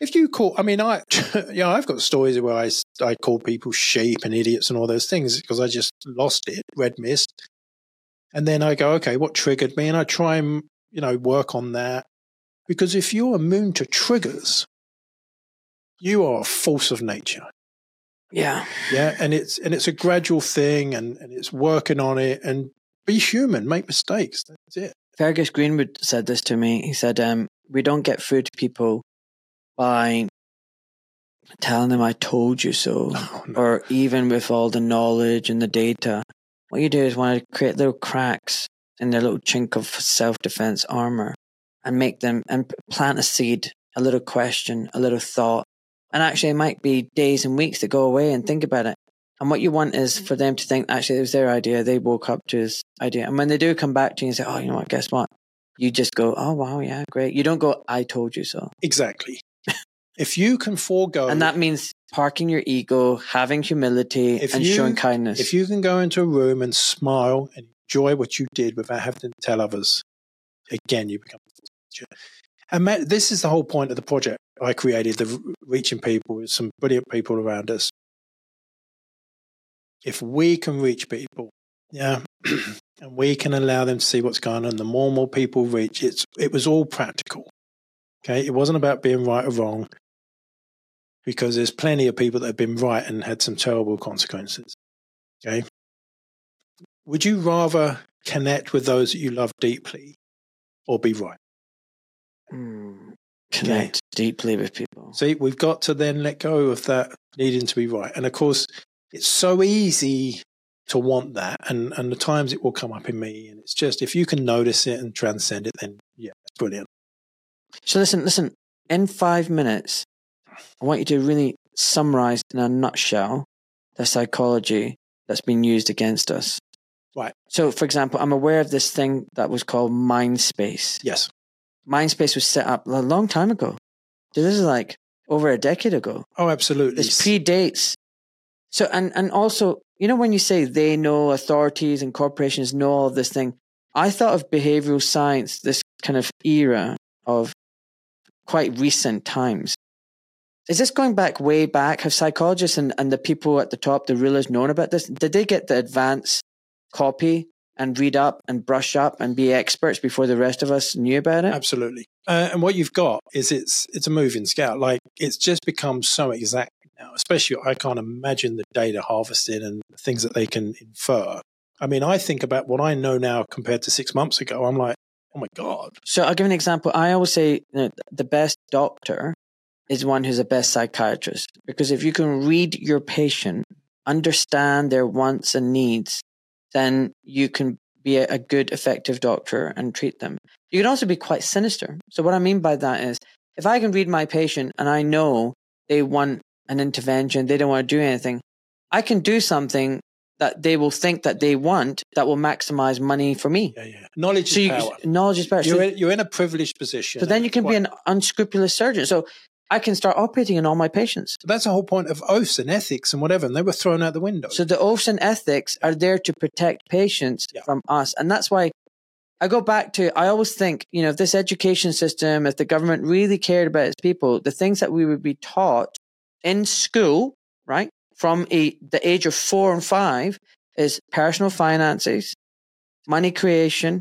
if you call, I mean, I, yeah, I've got stories where I, I called people sheep and idiots and all those things because I just lost it, red mist. And then I go, okay, what triggered me? And I try and, you know, work on that. Because if you're immune to triggers, you are a force of nature. Yeah. Yeah. And it's, and it's a gradual thing and, and it's working on it and be human, make mistakes. That's it. Fergus Greenwood said this to me. He said, um, we don't get through to people by telling them I told you so, oh, no. or even with all the knowledge and the data. What you do is want to create little cracks in their little chink of self defense armor and make them and plant a seed, a little question, a little thought. And actually, it might be days and weeks to go away and think about it. And what you want is mm. for them to think, actually, it was their idea. They woke up to this idea. And when they do come back to you and say, oh, you know what, guess what? You just go, oh, wow, yeah, great. You don't go, I told you so. Exactly. if you can forego. And that means parking your ego, having humility, and you, showing kindness. If you can go into a room and smile and enjoy what you did without having to tell others, again, you become And this is the whole point of the project I created, the reaching people with some brilliant people around us. If we can reach people, yeah, and we can allow them to see what's going on, the more and more people reach, it's it was all practical. Okay, it wasn't about being right or wrong because there's plenty of people that have been right and had some terrible consequences. Okay. Would you rather connect with those that you love deeply or be right? Mm, connect deeply with people. See, we've got to then let go of that needing to be right. And of course, it's so easy to want that. And, and the times it will come up in me. And it's just, if you can notice it and transcend it, then yeah, it's brilliant. So listen, listen, in five minutes, I want you to really summarize in a nutshell the psychology that's been used against us. Right. So, for example, I'm aware of this thing that was called Mindspace Yes. Mindspace was set up a long time ago. This is like over a decade ago. Oh, absolutely. This predates. So, and, and also, you know, when you say they know, authorities and corporations know all this thing, I thought of behavioral science, this kind of era of quite recent times. Is this going back way back? Have psychologists and, and the people at the top, the rulers, known about this? Did they get the advance copy and read up and brush up and be experts before the rest of us knew about it? Absolutely. Uh, and what you've got is it's it's a moving scale. Like it's just become so exact now. Especially, I can't imagine the data harvested and things that they can infer. I mean, I think about what I know now compared to six months ago. I'm like, oh my god. So I'll give an example. I always say you know, the best doctor is one who's the best psychiatrist. Because if you can read your patient, understand their wants and needs, then you can be a, good, effective doctor and treat them. You can also be quite sinister. So, what I mean by that is if I can read my patient and I know they want an intervention, they don't want to do anything, I can do something that they will think that they want that will maximize money for me. Yeah, yeah. Knowledge so is you, power. Knowledge is power. You're, so, in, you're in a privileged position. So then you can be an unscrupulous surgeon. So I can start operating on all my patients. That's the whole point of oaths and ethics and whatever, and they were thrown out the window. So the oaths and ethics are there to protect patients yeah. from us, and that's why I go back to, I always think, you know, if this education system, if the government really cared about its people, the things that we would be taught in school, right, from a, the age of four and five is personal finances, money creation,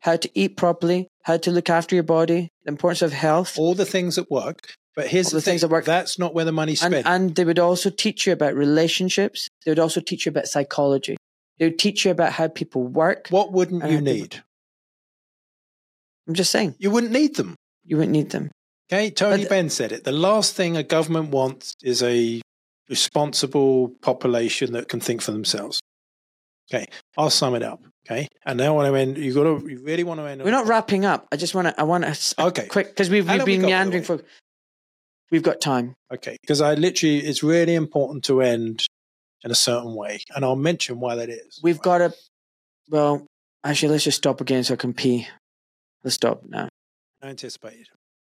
how to eat properly, how to look after your body, the importance of health. All the things that work. But here's the, the thing, things that work. that's not where the money's And, spent. and they would also teach you about relationships. They would also teach you about psychology. They would teach you about how people work. what wouldn't you need? I'm just saying, You wouldn't need them. you wouldn't need them. Okay, Tony Benn said it. The last thing a government wants is a responsible population that can think for themselves. Okay, I'll sum it up. Okay, and now when I end, you got to, you really want to end. We're not wrapping up. I just want to, I want to, Okay. quick, because we've, we've we been got, meandering for, we've got time. Okay, because I literally, it's really important to end in a certain way, and I'll mention why that is. We've got to, well, actually, let's just stop again so I can pee. Let's stop now. I anticipated.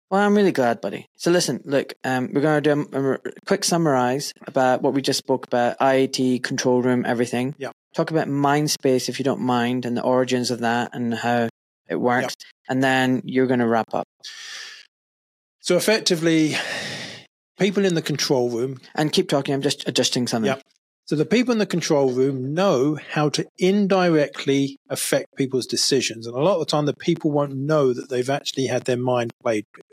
Well, I'm really glad, buddy. So listen, look, um, we're going to do a, a quick summarize about what we just spoke about, IAT, control room, everything. Yeah. Talk about Mindspace, if you don't mind, and the origins of that and how it works. And then you're going to wrap up. So effectively, people in the control room And keep talking. I'm just adjusting something. Yeah. So the people in the control room know how to indirectly affect people's decisions. And a lot of the time, the people won't know that they've actually had their mind played with.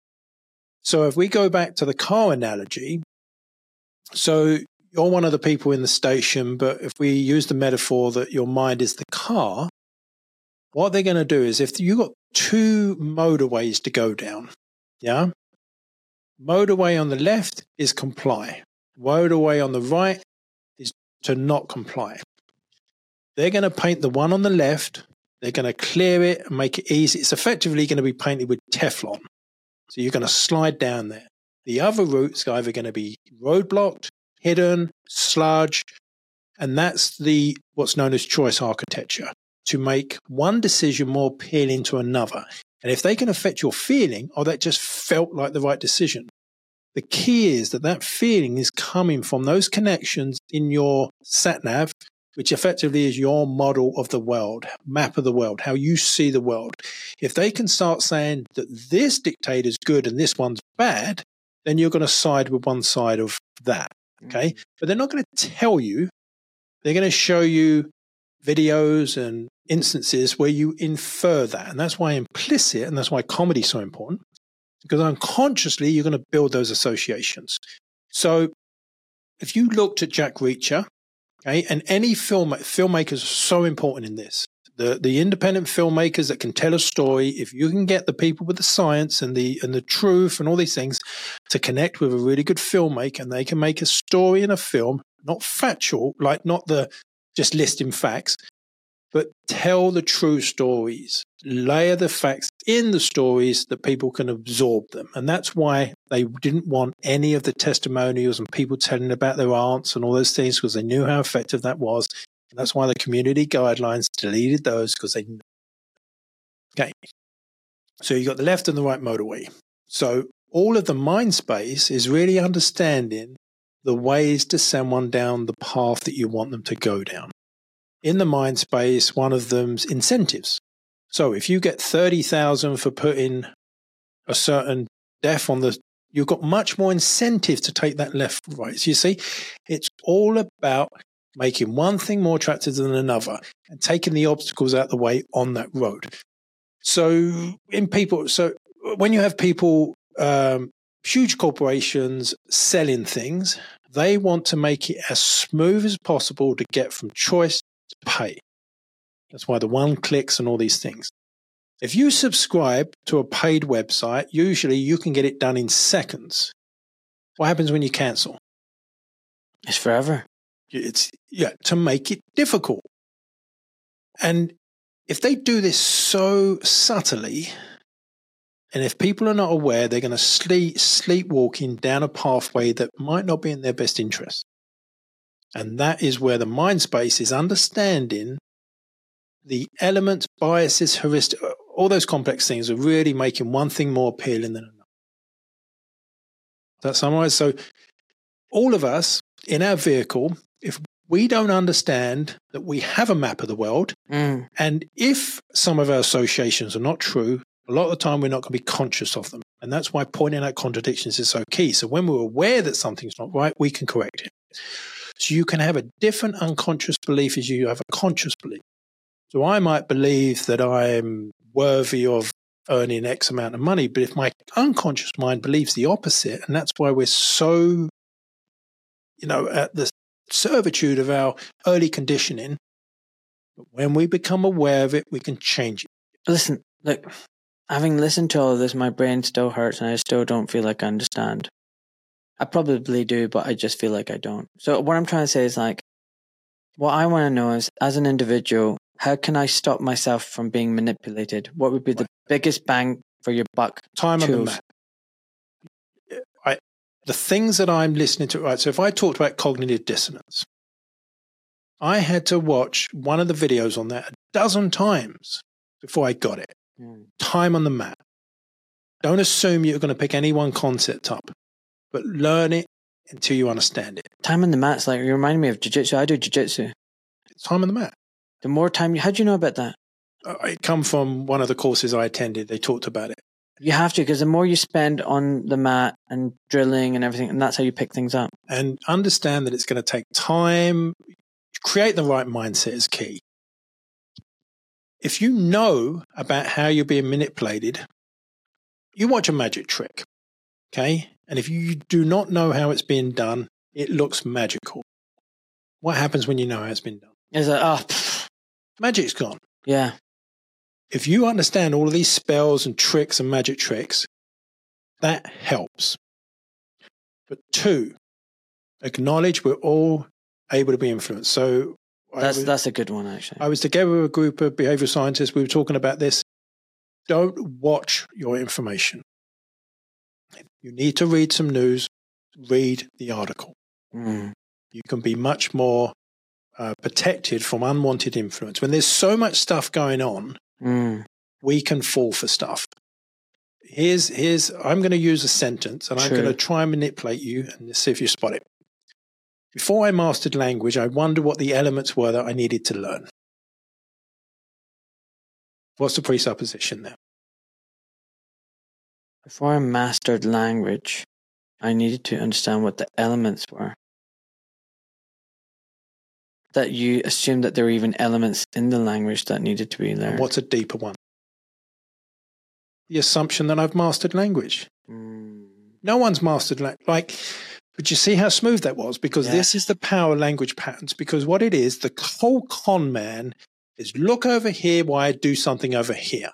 So if we go back to the car analogy, so you're one of the people in the station, but if we use the metaphor that your mind is the car, what they're going to do is if you've got two motorways to go down, yeah? Motorway on the left is comply. Motorway on the right is to not comply. They're going to paint the one on the left. They're going to clear it and make it easy. It's effectively going to be painted with Teflon. So you're going to slide down there. The other route's either going to be roadblocked, hidden, sludge, and that's the what's known as choice architecture to make one decision more appealing to another. And if they can affect your feeling, oh, that just felt like the right decision. The key is that that feeling is coming from those connections in your sat nav, which effectively is your model of the world, map of the world, how you see the world. If they can start saying that this dictator is good and this one's bad, then you're going to side with one side of that. Mm-hmm. Okay. But they're not going to tell you, they're going to show you videos and instances where you infer that. And that's why implicit, and that's why comedy is so important because unconsciously you're going to build those associations. So if you looked at Jack Reacher, okay, and any film filmmakers are so important in this. The the independent filmmakers that can tell a story, if you can get the people with the science and the and the truth and all these things to connect with a really good filmmaker and they can make a story in a film, not factual, like not the just listing facts, but tell the true stories, layer the facts in the stories that people can absorb them. And that's why they didn't want any of the testimonials and people telling about their aunts and all those things because they knew how effective that was. And that's why the community guidelines deleted those because they. Okay. So you've got the left and the right motorway. So all of the Mindspace is really understanding the ways to send one down the path that you want them to go down in the Mindspace, one of them's incentives. So if you get 30,000 for putting a certain def on the, you've got much more incentive to take that left right. So you see, it's all about making one thing more attractive than another and taking the obstacles out the way on that road. So in people, so when you have people, um, huge corporations selling things, they want to make it as smooth as possible to get from choice to pay. That's why the one clicks and all these things. If you subscribe to a paid website, usually you can get it done in seconds. What happens when you cancel? It's forever. It's yeah, to make it difficult. And if they do this so subtly, and if people are not aware, they're going to sleep sleepwalking down a pathway that might not be in their best interest. And that is where the Mindspace is understanding the elements, biases, heuristic, all those complex things are really making one thing more appealing than another. That summarize? So all of us in our vehicle, if we don't understand that we have a map of the world. Mm. And if some of our associations are not true, a lot of the time we're not going to be conscious of them. And that's why pointing out contradictions is so key. So when we're aware that something's not right, we can correct it. So you can have a different unconscious belief as you have a conscious belief. So I might believe that I'm worthy of earning X amount of money, but if my unconscious mind believes the opposite, and that's why we're so, you know, at the servitude of our early conditioning, but when we become aware of it, we can change it. Listen, look, having listened to all of this, my brain still hurts and I still don't feel like I understand. I probably do, but I just feel like I don't. So what I'm trying to say is like, what I want to know is, as an individual, how can I stop myself from being manipulated? What would be the biggest bang for your buck? Time on the Tools. map. I, the things that I'm listening to, right? So if I talked about cognitive dissonance, I had to watch one of the videos on that a dozen times before I got it. Mm. Time on the map. Don't assume you're going to pick any one concept up, but learn it until you understand it. Time on the mat's like you remind me of jiu-jitsu. I do jiu-jitsu. It's time on the map. The more time you, how do you know about that? Uh, It come from one of the courses I attended. They talked about it. You have to because the more you spend on the mat and drilling and everything, and that's how you pick things up. and understand that it's going to take time. Create the right mindset is key. If you know about how you're being manipulated, you watch a magic trick, okay? And if you do not know how it's being done, it looks magical. What happens when you know how it's been done? Is like, oh, Magic's gone. yeah, If you understand all of these spells and tricks and magic tricks, that helps. But two, acknowledge we're all able to be influenced. So that's was- that's a good one actually. I was together with a group of behavioral scientists. We were talking about this. Don't watch your information. You need to read some news, read the article. Mm. You can be much more uh, protected from unwanted influence. When there's so much stuff going on, Mm. we can fall for stuff. Here's, here's, I'm going to use a sentence and I'm going to try and manipulate you and see if you spot it. Before I mastered language, I wondered what the elements were that I needed to learn. What's the presupposition there? Before I mastered language, I needed to understand what the elements were. That you assumed that there were even elements in the language that needed to be And learned. what's a deeper one? The assumption that I've mastered language. Mm. No one's mastered language. Like, but you see how smooth that was? Because Yeah. this is the power of language patterns. Because what it is, the whole con man is look over here why I do something over here.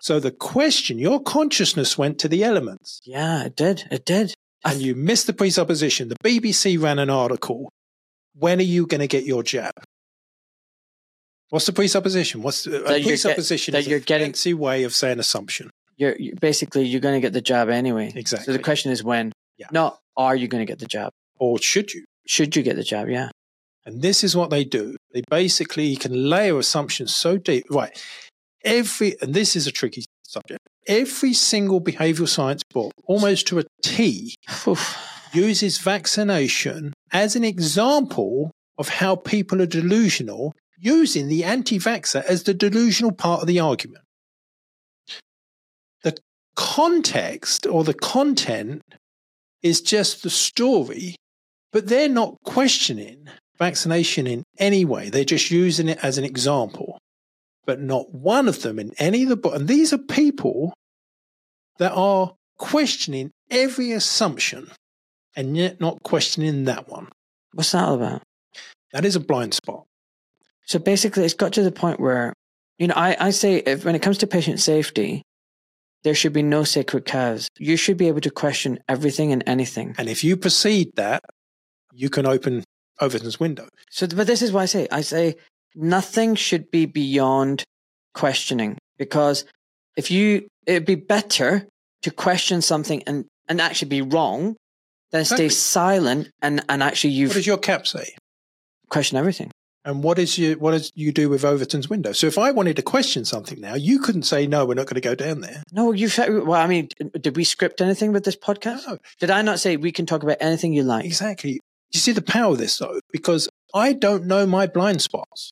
So the question, your consciousness went to the elements Yeah, it did. It did. And you missed the presupposition. The BBC ran an article. When are you going to get your jab? What's the presupposition? What's the, That you're get- presupposition? that is a you're getting- fancy way of saying assumption. You're, you basically you're going to get the jab anyway. Exactly. So the question is when, Yeah. not are you going to get the jab? Or should you? Should you get the jab? Yeah. And this is what they do. They basically can layer assumptions so deep. Right. Every, and this is a tricky subject. Every single behavioral science book, almost to a T, uses vaccination as an example of how people are delusional, using the anti vaxxer as the delusional part of the argument. The context or the content is just the story, but they're not questioning vaccination in any way. They're just using it as an example. But not one of them in any of the book. And these are people that are questioning every assumption and yet not questioning that one. What's that all about? That is a blind spot. So basically, it's got to the point where, you know, I, I say if, when it comes to patient safety, there should be no sacred cows. You should be able to question everything and anything. And if you proceed that, you can open Overton's window. So, but this is why I say, I say nothing should be beyond questioning because if you, it'd be better to question something and, and actually be wrong than stay silent and, and actually What you've does your cap say? questioned everything. And what is you what does you do with Overton's window? So if I wanted to question something now, you couldn't say no, we're not going to go down there. No, you. Well, I mean, did we script anything with this podcast? No, Did I not say we can talk about anything you like? exactly. You see the power of this though, because I don't know my blind spots,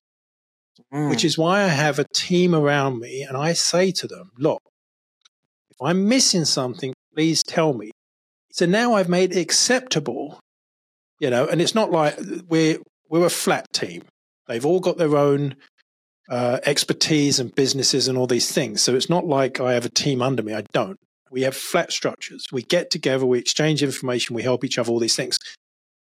Mm. which is why I have a team around me and I say to them, look, if I'm missing something, please tell me. So now I've made acceptable, you know, and it's not like we're, we're a flat team. They've all got their own uh, expertise and businesses and all these things. So it's not like I have a team under me. I don't. We have flat structures. We get together, we exchange information, we help each other, all these things.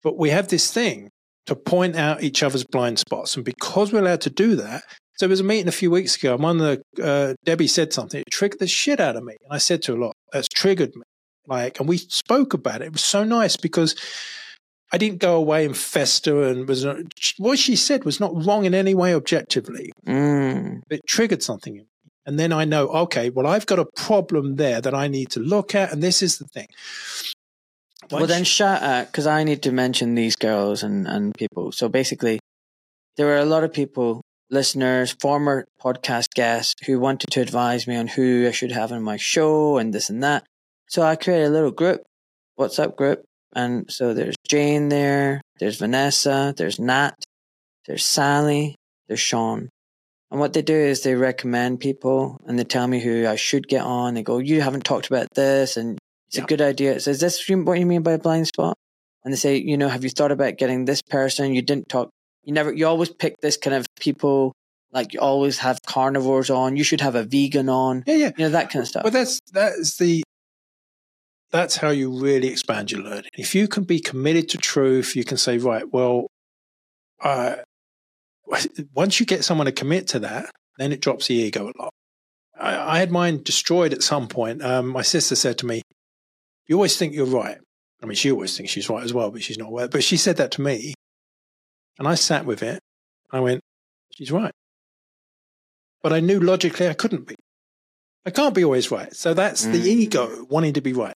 But we have this thing to point out each other's blind spots. And because we're allowed to do that, so there was a meeting a few weeks ago, and one of the, uh, Debbie said something, it triggered the shit out of me. And I said to her, look, that's triggered me. Like, and we spoke about it. It was so nice because I didn't go away and fester and was not, what she said was not wrong in any way objectively. Mm. It triggered something in me. And then I know, okay, well, I've got a problem there that I need to look at. And this is the thing. well, then shout out because I need to mention these girls and, and people. So basically, there were a lot of people, listeners, former podcast guests who wanted to advise me on who I should have on my show and this and that. So I created a little group, WhatsApp group. And so there's Jane there, there's Vanessa, there's Nat, there's Sally, there's Sean. And what they do is they recommend people and they tell me who I should get on. They go, You haven't talked about this and it's Yeah. a good idea. It says, This what you mean by a blind spot? And they say, you know, have you thought about getting this person? You didn't talk you never you always pick this kind of people like you always have carnivores on. You should have a vegan on. yeah, yeah. You know, that kind of stuff. Well, that's that's the that's how you really expand your learning. If you can be committed to truth, you can say, right, well, uh, once you get someone to commit to that, then it drops the ego a lot. I, I had mine destroyed at some point. Um, my sister said to me, "You always think you're right." I mean, she always thinks she's right as well, but she's not aware. But she said that to me, and I sat with it. I went, "She's right," but I knew logically I couldn't be. I can't be always right. So that's the Mm. ego wanting to be right.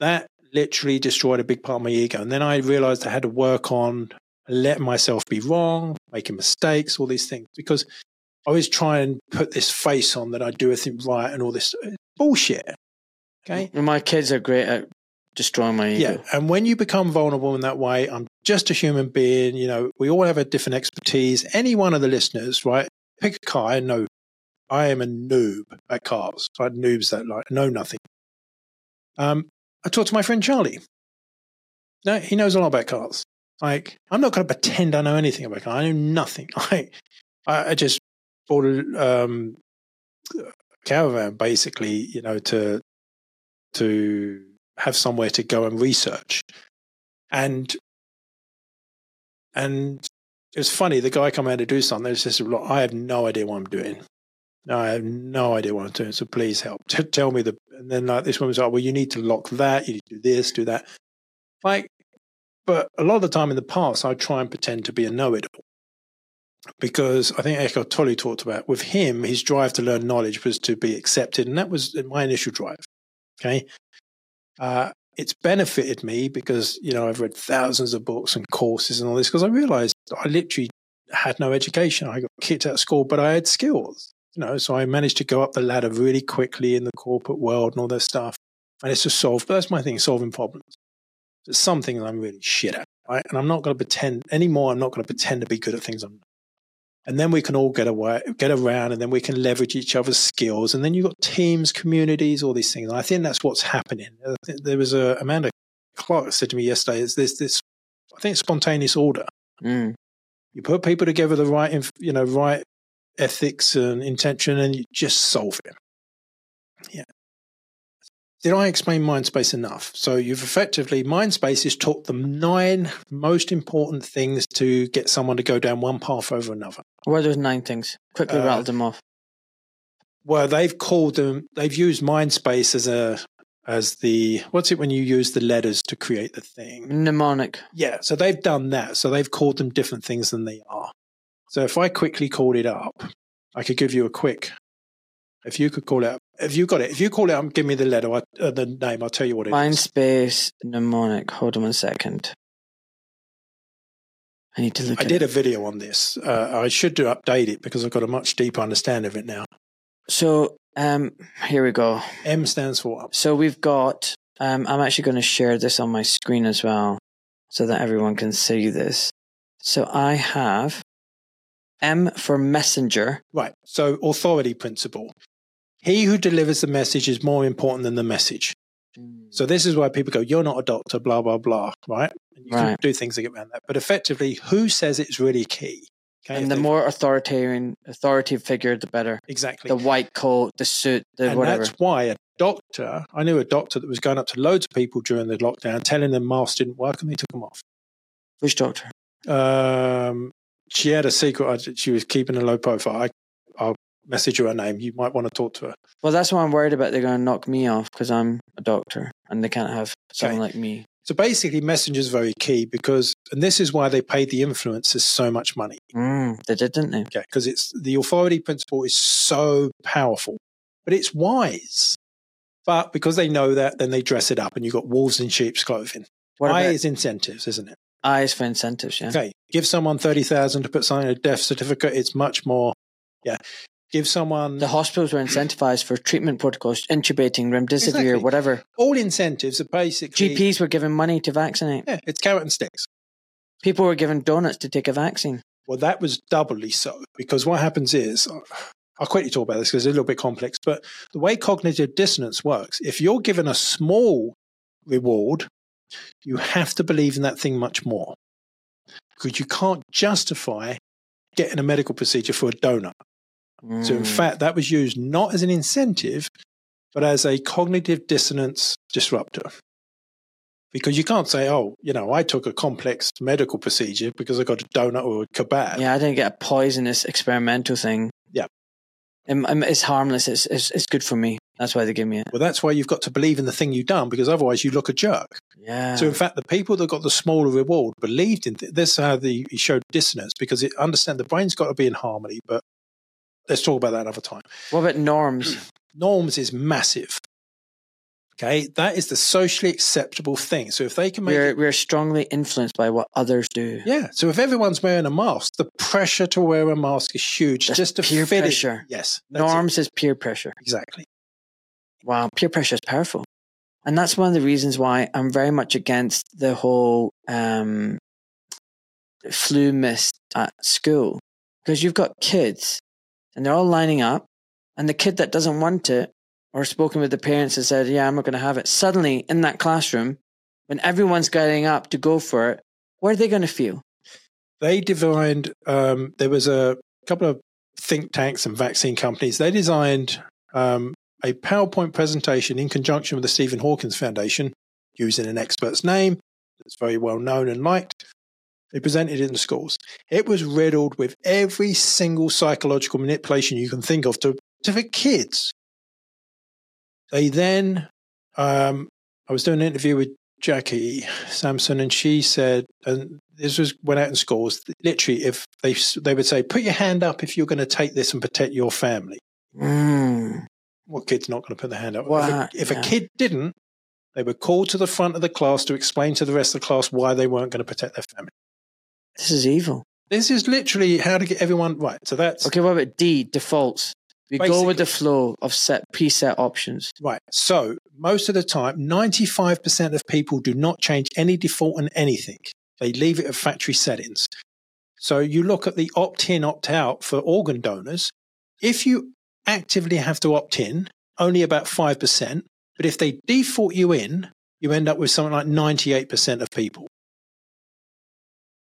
That literally destroyed a big part of my ego. And then I realized I had to work on letting myself be wrong, making mistakes, all these things, because I always try and put this face on that I do everything right and all this uh, bullshit. Okay. My kids are great at destroying my ego. Yeah. And when you become vulnerable in that way, I'm just a human being. You know, we all have a different expertise. Any one of the listeners, right? Pick a car. I know I am a noob at cars. I had noobs that like know nothing. Um, I talked to my friend Charlie. No, he knows a lot about cars. Like, I'm not going to pretend I know anything about cars. I know nothing. I, I, just bought a um, caravan, basically, you know, to to have somewhere to go and research. And and it was funny. The guy come out to do something. It's just, look, I have no idea what I'm doing. No, I have no idea what I'm doing. So please help. Tell me the. And then like this was like, well, you need to lock that. You need to do this, do that. Like, but a lot of the time in the past, I try and pretend to be a know-it-all because I think Eckhart Tolle talked about with him, his drive to learn knowledge was to be accepted, and that was my initial drive. Okay, uh, it's benefited me because you know I've read thousands of books and courses and all this because I realized I literally had no education. I got kicked out of school, but I had skills. You know, so I managed to go up the ladder really quickly in the corporate world and all that stuff. And it's to solve. But that's my thing, solving problems. It's something that I'm really shit at, right? And I'm not going to pretend anymore. I'm not going to pretend to be good at things I'm not. And then we can all get away, get around, and then we can leverage each other's skills. And then you've got teams, communities, all these things. And I think that's what's happening. There was a Amanda Clark said to me yesterday, "Is this this? I think spontaneous order. Mm. You put people together the right, you know, right ethics and intention, and you just solve it. Yeah. Did I explain Mindspace enough? So you've effectively Mindspace has taught them nine most important things to get someone to go down one path over another. What are those nine things? Quickly Uh, rattle them off. Well, they've called them. They've used Mindspace as a as the what's it when you use the letters to create the thing? Mnemonic. Yeah, so they've done that. So they've called them different things than they are. So if I quickly called it up, I could give you a quick. If you could call it, if you got it, if you call it up, give me the letter, I, uh, the name. I'll tell you what it. it is. Mindspace mnemonic. Hold on one second. I need to look I did it. a video on this. Uh, I should do update it because I've got a much deeper understanding of it now. So um here we go. M stands for up. So we've got um I'm actually going to share this M for messenger. Right. So authority principle. He who delivers the message is more important than the message. So this is why people go, "You're not a doctor," blah blah blah, right? And you can Right. do things to get around that, but effectively, who says it's really key? Okay, and the more authoritarian, authoritative figure, the better. exactly, The white coat, the suit, the and whatever. that's why a doctor. I knew a doctor that was going up to loads of people during the lockdown, telling them masks didn't work, and they took them off. Which doctor? Um, she had a secret. She was keeping a low profile. I, I'll message you her name. You might want to talk to her. Well, that's why I'm worried about. They're going to knock me off because I'm a doctor and they can't have someone like me. So basically, messenger's very key because, and this is why they paid the influencers so much money. Mm, they did, didn't they? Okay, because it's the authority principle is so powerful, but it's wise. But because they know that, then they dress it up, and you've got wolves in sheep's clothing. What Why about is incentives, isn't it? Eyes for incentives? Yeah. Okay, give someone thirty thousand to put something in a death certificate. It's much more. Yeah, give someone The hospitals were incentivized for treatment protocols, intubating, remdesivir, Exactly. whatever. all incentives are basically GPs were given money to vaccinate. Yeah, it's carrot and sticks. People were given donuts to take a vaccine. Well, that was doubly so because what happens is, uh, I'll quickly talk about this because it's a little bit complex, but the way cognitive dissonance works, if you're given a small reward, you have to believe in that thing much more because you can't justify getting a medical procedure for a donut. So, in Mm. fact, that was used not as an incentive, but as a cognitive dissonance disruptor. Because you can't say, oh, you know, I took a complex medical procedure because I got a donut or a kebab. yeah, I didn't get a poisonous experimental thing. Yeah. It's harmless. It's, it's it's good for me. That's why they give me it. Well, that's why you've got to believe in the thing you've done because otherwise you look a jerk. Yeah. So, in fact, the people that got the smaller reward believed in th- this. How the he showed dissonance because it understand the brain's got to be in harmony. But let's talk about that another time. what about norms? Norms is massive. Okay, that is the socially acceptable thing. So if they can make we're it, we're strongly influenced by what others do. yeah. So if everyone's wearing a mask, the pressure to wear a mask is huge. That's just to peer fit pressure. it. Yes. Norms is peer pressure. exactly. Wow, peer pressure is powerful. And that's one of the reasons why I'm very much against the whole um, flu mist at school. Because you've got kids and they're all lining up, and the kid that doesn't want it or spoken with the parents and said, Yeah, I'm not going to have it, suddenly in that classroom, when everyone's getting up to go for it, what are they going to feel? They designed. Um, there was a couple of think tanks and vaccine companies. They designed um, a PowerPoint presentation in conjunction with the Stephen Hawkins Foundation, using an expert's name that's very well known and liked. They presented it in schools. It was riddled with every single psychological manipulation you can think of to, to kids. They then, um, I was doing an interview with Jackie Sampson, and she said, and this was went out in schools. Literally, if they they would say, "Put your hand up if you're going to take this and protect your family." Mm. What kid's not going to put their hand up? Well, if a, if yeah. a kid didn't, they were called to the front of the class to explain to the rest of the class why they weren't going to protect their family. This is evil. This is literally how to get everyone right. So that's Okay, what about D, defaults? We go with the flow of set preset options. Right. So most of the time, 95% of people do not change any default on anything. They leave it at factory settings. So you look at the opt in, opt out for organ donors. If you actively have to opt in, only about 5%. But if they default you in, you end up with something like 98% of people.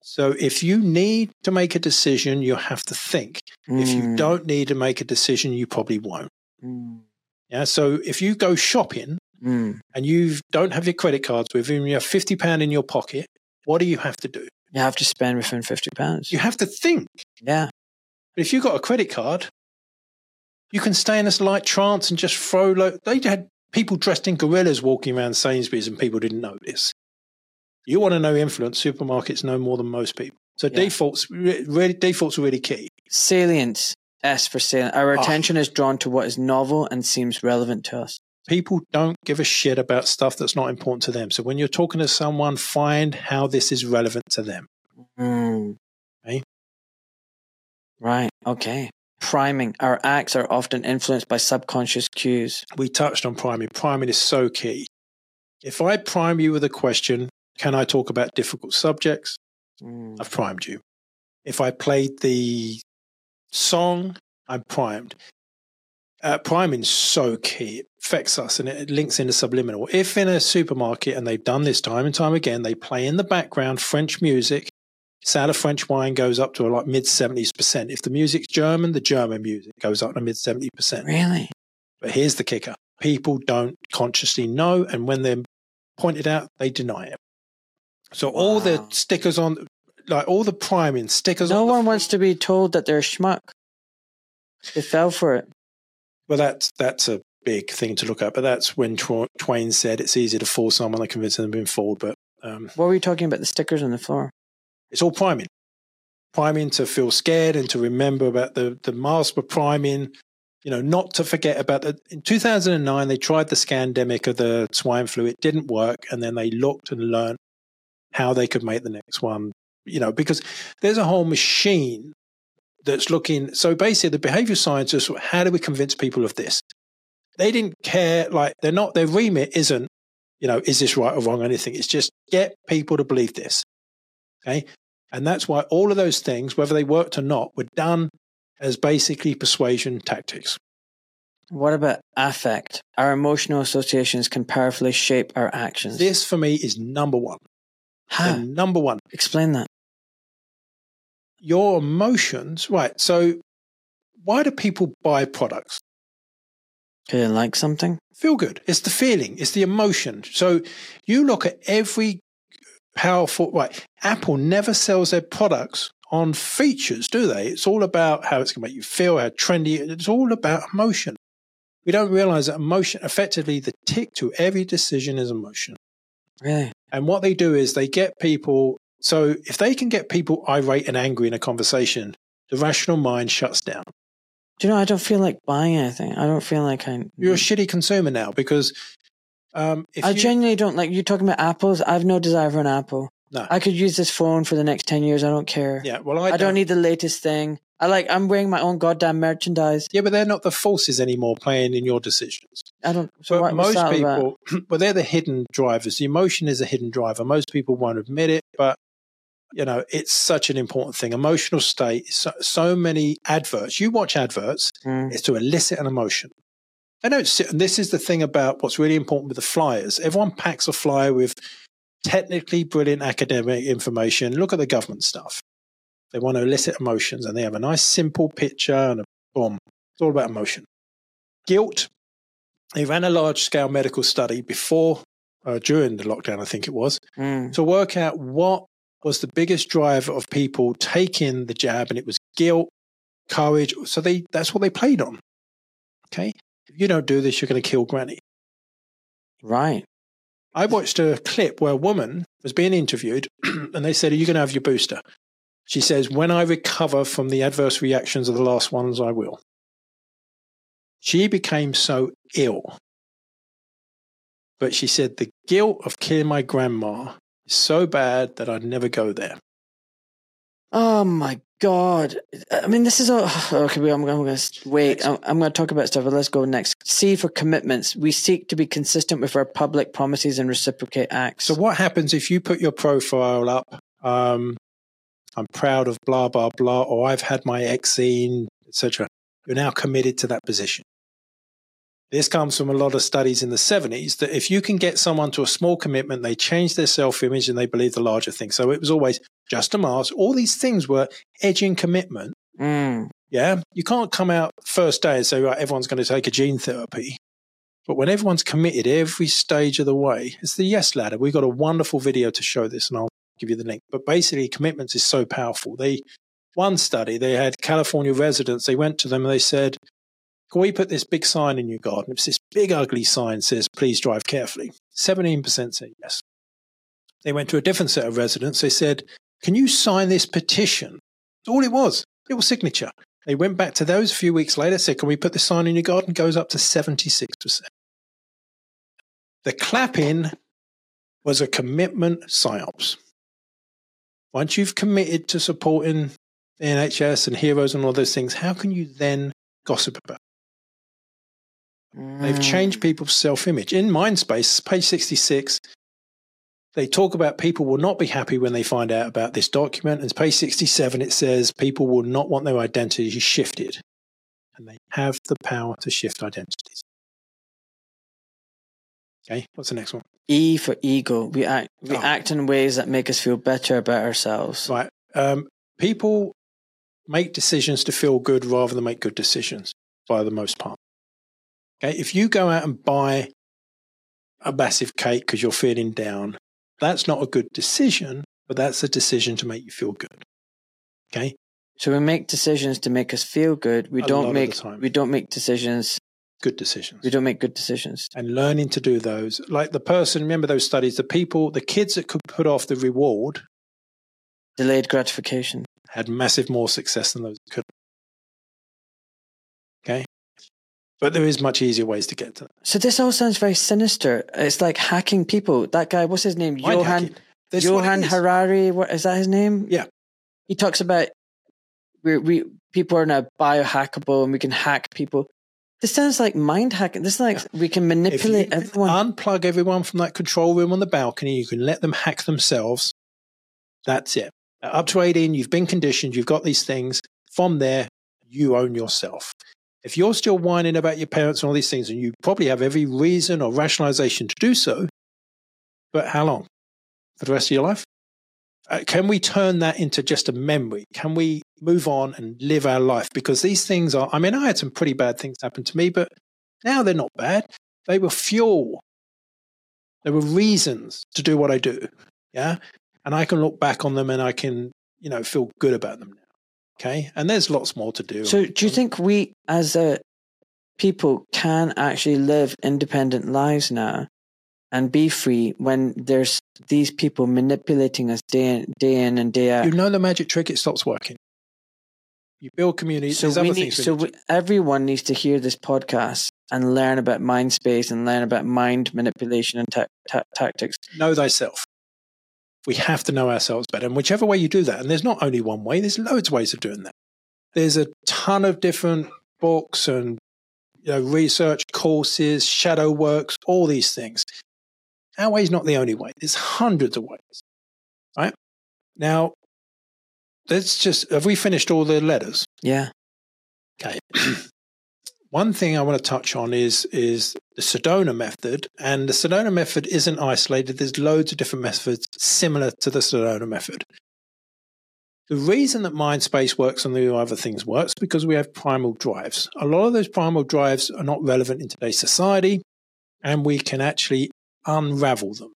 So if you need to make a decision, you have to think. If you Mm, don't need to make a decision, you probably won't. mm, Yeah. So if you go shopping mm. and you don't have your credit cards with you and you have fifty pound in your pocket, what do you have to do? You have to spend within fifty pounds. You have to think. Yeah. But if you've got a credit card, you can stay in this light trance and just throw. Lo- they had people dressed in gorillas walking around Sainsbury's and people didn't notice. You want to know influence? Supermarkets know more than most people. So Yeah. defaults, really, defaults are really key. Salience. S for salient. Our Oh. attention is drawn to what is novel and seems relevant to us. People don't give a shit about stuff that's not important to them. So when you're talking to someone, find how this is relevant to them. Mm. Right. Okay. Priming. Our acts are often influenced by subconscious cues. we touched on priming. Priming is so key. If I prime you with a question, can I talk about difficult subjects? Mm. I've primed you. If I played the song, I'm primed. Uh, priming is so key. It affects us and it links into subliminal. If in a supermarket, and they've done this time and time again, they play in the background French music, sound of French wine goes up to like mid 70s percent. If the music's German, the German music goes up to mid 70 percent. Really? But here's the kicker people don't consciously know. And when they're pointed out, they deny it. So wow. all the stickers on, like all the priming stickers. No one wants to be told that they're a schmuck. They fell for it. Well, that's that's a big thing to look at. But that's when Twain said it's easy to fool someone than convince them they've been fooled. But um, what were you talking about? The stickers on the floor. It's all priming, priming to feel scared and to remember about the the mask for priming. You know, not to forget about the. In 2009, they tried the scandemic of the swine flu. It didn't work, and then they looked and learned how they could make the next one. You know, because there's a whole machine that's looking. So basically, the behavior scientists, how do we convince people of this? They didn't care. Like they're not. Their remit isn't. You know, is this right or wrong? Or anything. It's just get people to believe this. Okay, and that's why all of those things, whether they worked or not, were done as basically persuasion tactics. What about affect? Our emotional associations can powerfully shape our actions. This, for me, is number one. How? Number one. Explain that your emotions, right? So, why do people buy products? They like something? Feel good. It's the feeling, it's the emotion. So, you look at every powerful, right? Apple never sells their products on features, do they? It's all about how it's going to make you feel, how trendy. It's all about emotion. We don't realize that emotion, effectively, the tick to every decision is emotion. Really? And what they do is they get people so if they can get people irate and angry in a conversation, the rational mind shuts down. Do you know, I don't feel like buying anything. I don't feel like I. You're a shitty consumer now because. Um, I you, genuinely don't like you talking about apples. I have no desire for an apple. No. I could use this phone for the next 10 years. I don't care. Yeah, well, I, I don't. don't need the latest thing. I like, I'm wearing my own goddamn merchandise. Yeah, but they're not the forces anymore playing in your decisions. I don't. So but most people, well, they're the hidden drivers. The emotion is a hidden driver. Most people won't admit it, but you know, it's such an important thing. Emotional state, so, so many adverts. You watch adverts, mm. it's to elicit an emotion. They don't sit, and this is the thing about what's really important with the flyers. Everyone packs a flyer with technically brilliant academic information. Look at the government stuff. They want to elicit emotions and they have a nice simple picture and a boom. It's all about emotion. Guilt. They ran a large scale medical study before, uh, during the lockdown, I think it was, mm. to work out what was the biggest driver of people taking the jab, and it was guilt, courage. So they that's what they played on. Okay, you don't do this, you're going to kill Granny. Right. I watched a clip where a woman was being interviewed, and they said, "Are you going to have your booster?" She says, "When I recover from the adverse reactions of the last ones, I will." She became so ill. But she said, the guilt of killing my grandma is so bad that I'd never go there. Oh my god! I mean, this is a okay. I'm, I'm going to wait. I'm, I'm, going to talk about stuff, but let's go next. C for commitments. We seek to be consistent with our public promises and reciprocate acts. So, what happens if you put your profile up? Um, I'm proud of blah blah blah, or I've had my vaccine, etc. You're now committed to that position. This comes from a lot of studies in the 70s that if you can get someone to a small commitment, they change their self image and they believe the larger thing. So it was always just a mask. All these things were edging commitment. Mm. Yeah. You can't come out first day and say, right, everyone's going to take a gene therapy. But when everyone's committed every stage of the way, it's the yes ladder. We've got a wonderful video to show this, and I'll give you the link. But basically, commitments is so powerful. They, one study, they had California residents, they went to them and they said, can we put this big sign in your garden? It's this big ugly sign says, please drive carefully. 17% said yes. They went to a different set of residents. They said, can you sign this petition? All it was, little signature. They went back to those a few weeks later, said, can we put this sign in your garden? Goes up to 76%. The clapping was a commitment psyops. Once you've committed to supporting the NHS and heroes and all those things, how can you then gossip about They've changed people's self image. In Mindspace, page 66, they talk about people will not be happy when they find out about this document. And page 67, it says people will not want their identity shifted. And they have the power to shift identities. Okay, what's the next one? E for ego. We act we Oh. act in ways that make us feel better about ourselves. Right. Um, people make decisions to feel good rather than make good decisions by the most part. Okay. If you go out and buy a massive cake because you're feeling down, that's not a good decision, but that's a decision to make you feel good. Okay. So we make decisions to make us feel good. We A don't make we don't make decisions. Good decisions. We don't make good decisions. and learning to do those. Like the person, remember those studies, the people, the kids that could put off the reward Delayed gratification. had massive more success than those that couldn't. But there is much easier ways to get to that. So this all sounds very sinister. It's like hacking people. That guy, what's his name? Mind Johan. What Johan. Harari. What is that his name? Yeah. He talks about we we people are now biohackable and we can hack people. This sounds like mind hacking. This is like we can manipulate everyone. unplug everyone from that control room on the balcony, you can let them hack themselves. That's it. Up to 18, you've been conditioned, you've got these things. From there, you own yourself. If you're still whining about your parents and all these things, and you probably have every reason or rationalization to do so, but how long? For the rest of your life? Uh, can we turn that into just a memory? Can we move on and live our life? Because these things are, I mean, I had some pretty bad things happen to me, but now they're not bad. They were fuel. There were reasons to do what I do. Yeah. And I can look back on them and I can, you know, feel good about them now. Okay. And there's lots more to do. So do you um, think we as a people can actually live independent lives now and be free when there's these people manipulating us day in, day in and day out? you know the magic trick, it stops working. You build community. so we need, so we, everyone needs to hear this podcast and learn about Mindspace and learn about mind manipulation and ta- ta- tactics. know thyself. We have to know ourselves better. And whichever way you do that, and there's not only one way, there's loads of ways of doing that. There's a ton of different books and you know, research courses, shadow works, all these things. Our way is not the only way. There's hundreds of ways. Right? Now, let's just have we finished all the letters? Yeah. Okay. One thing I want to touch on is is the Sedona method, and the Sedona method isn't isolated. There's loads of different methods similar to the Sedona method. The reason that MindSpace works and the other things works because we have primal drives. A lot of those primal drives are not relevant in today's society, and we can actually unravel them.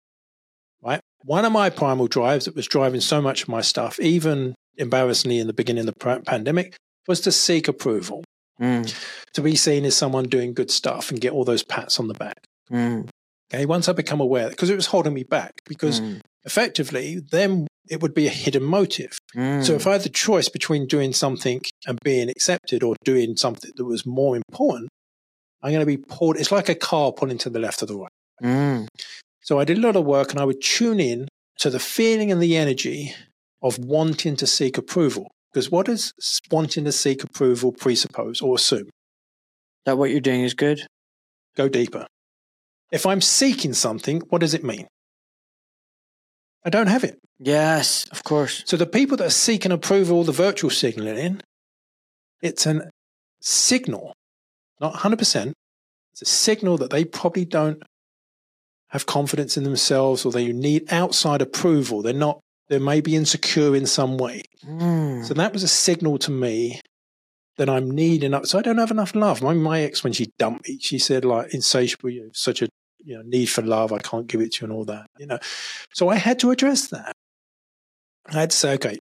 Right? One of my primal drives that was driving so much of my stuff, even embarrassingly in the beginning of the pandemic, was to seek approval Mm, to be seen as someone doing good stuff and get all those pats on the back. mm, Okay, once I become aware, because it was holding me back, because mm, effectively, then it would be a hidden motive. mm. So if I had the choice between doing something and being accepted or doing something that was more important, I'm going to be pulled. It's like a car pulling to the left or the right. Mm, So I did a lot of work and I would tune in to the feeling and the energy of wanting to seek approval. Because what does wanting to seek approval presuppose or assume? that what you're doing is good. go deeper. If I'm seeking something, what does it mean? I don't have it. Yes, of course. So the people that are seeking approval, the virtual signaling, it's a signal, not 100%. It's a signal that they probably don't have confidence in themselves or they need outside approval. They're not, they may be insecure in some way. Mm. So that was a signal to me that I'm needing up. So I don't have enough love. My, my ex, when she dumped me, she said like insatiable, you know, such a you know need for love. I can't give it to you and all that. You know, so I had to address that. I had to say, okay,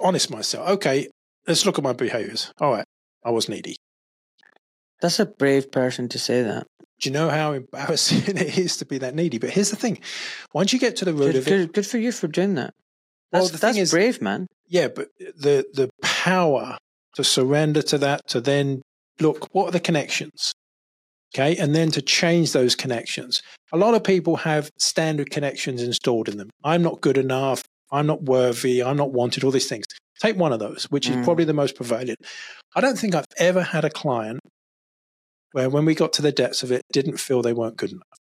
honest myself. Okay, let's look at my behaviors. All right, I was needy. That's a brave person to say that. Do you know how embarrassing it is to be that needy? But here's the thing: once you get to the root Good, of it, good, good for you for doing that. Well, That's, the thing that's is- brave, man. Yeah, but the the power to surrender to that, to then look, what are the connections? Okay, and then to change those connections. A lot of people have standard connections installed in them. I'm not good enough. I'm not worthy. I'm not wanted. All these things. Take one of those, which is Mm. probably the most prevalent. I don't think I've ever had a client where, when we got to the depths of it, didn't feel they weren't good enough.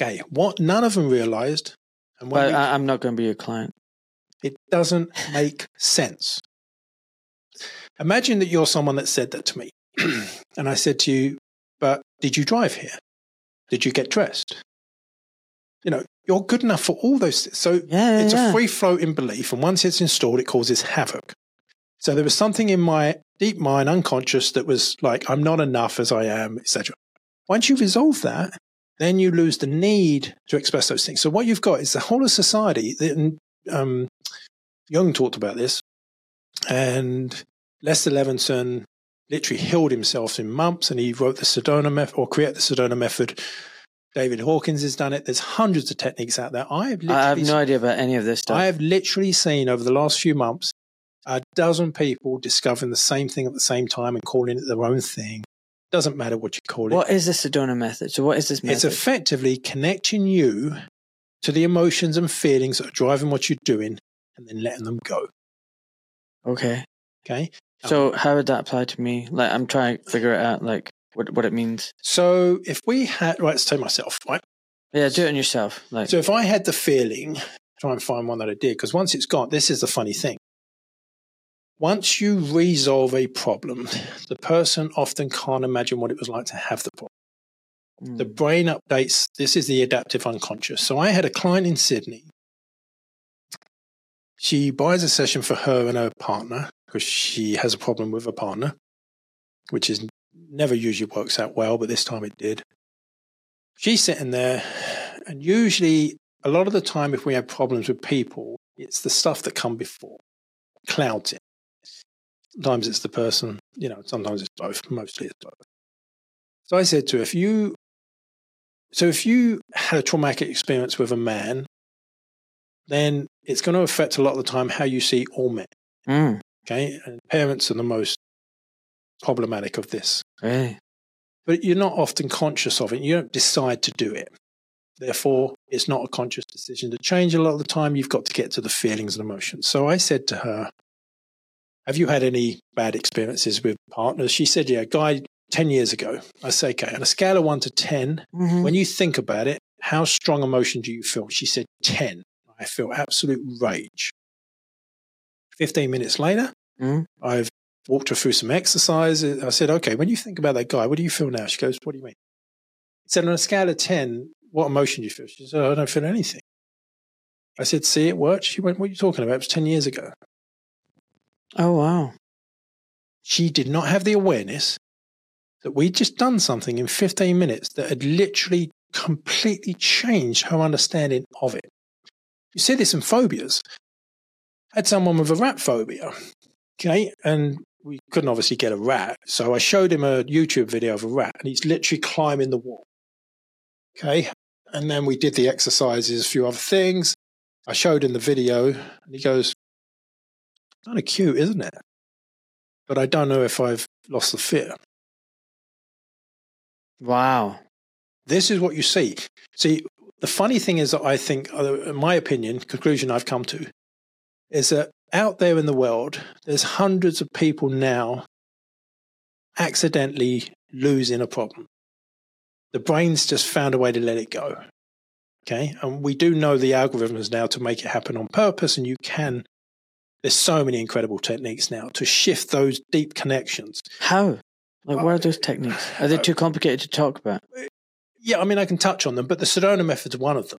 Okay, what none of them realized And when But you- I, I'm not going to be your client. it doesn't make sense. Imagine that you're someone that said that to me. and I said to you, but did you drive here? Did you get dressed? You know, you're good enough for all those. So Yeah, it's yeah. a free floating belief. And once it's installed, it causes havoc. So there was something in my deep mind, unconscious, that was like, I'm not enough as I am, etc. Once you resolve that, then you lose the need to express those things. So what you've got is the whole of society. that, Um, Jung talked about this, and Lester Levinson literally healed himself in mumps, and he wrote the Sedona method or created the Sedona method. David Hawkins has done it. There's hundreds of techniques out there. I have I have no idea about any of this stuff. I have literally seen over the last few months a dozen people discovering the same thing at the same time and calling it their own thing. Doesn't matter what you call it. what is the Sedona method? So what is this method? it's effectively connecting you to the emotions and feelings that are driving what you're doing and then letting them go. okay. Okay. So how would that apply to me? Like I'm trying to figure it out, like what what it means. So if we had, right, let's take myself, right? Yeah, do it on yourself. Like So if I had the feeling, try and find one that I did, because once it's gone, this is the funny thing. Once you resolve a problem, the person often can't imagine what it was like to have the problem. mm, The brain updates. This is the adaptive unconscious. So I had a client in Sydney. She buys a session for her and her partner because she has a problem with a partner, which is never usually works out well, but this time it did. She's sitting there, and usually, a lot of the time, if we have problems with people, it's the stuff that come before clouds it. Sometimes it's the person, you know, sometimes it's both, mostly it's both. So I said to her, if you so if you had a traumatic experience with a man, then it's going to affect a lot of the time how you see all men. mm, Okay. And parents are the most problematic of this. really? But you're not often conscious of it. You don't decide to do it. Therefore, it's not a conscious decision to change. A lot of the time, you've got to get to the feelings and emotions. So I said to her, Have you had any bad experiences with partners? She said, Yeah, a guy 10 years ago. I say, Okay, on a scale of one to 10, Mhm. when you think about it, how strong emotion do you feel? She said 10. I feel absolute rage. 15 minutes later, Mm. I've walked her through some exercises. I said, okay, when you think about that guy, what do you feel now? She goes, what do you mean? I said, on a scale of 10, what emotion do you feel? She said, oh, I don't feel anything. I said, see, it worked. She went, what are you talking about? It was 10 years ago. Oh wow. She did not have the awareness that we'd just done something in 15 minutes that had literally completely changed her understanding of it. You see this in phobias. I had someone with a rat phobia, okay, and we couldn't obviously get a rat, so I showed him a YouTube video of a rat, and he's literally climbing the wall, okay, and then we did the exercises, a few other things. I showed him the video, and he goes, "Kind of cute, isn't it?" But I don't know if I've lost the fear. Wow. This is what you see. See, the funny thing is that I think, in my opinion, conclusion I've come to, is that out there in the world, there's hundreds of people now accidentally losing a problem. The brain's just found a way to let it go. Okay. And we do know the algorithms now to make it happen on purpose, and you can. There's so many incredible techniques now to shift those deep connections. How? Like what are those techniques? Are they too complicated to talk about? Yeah, I mean, I can touch on them, but the Sedona method's one of them.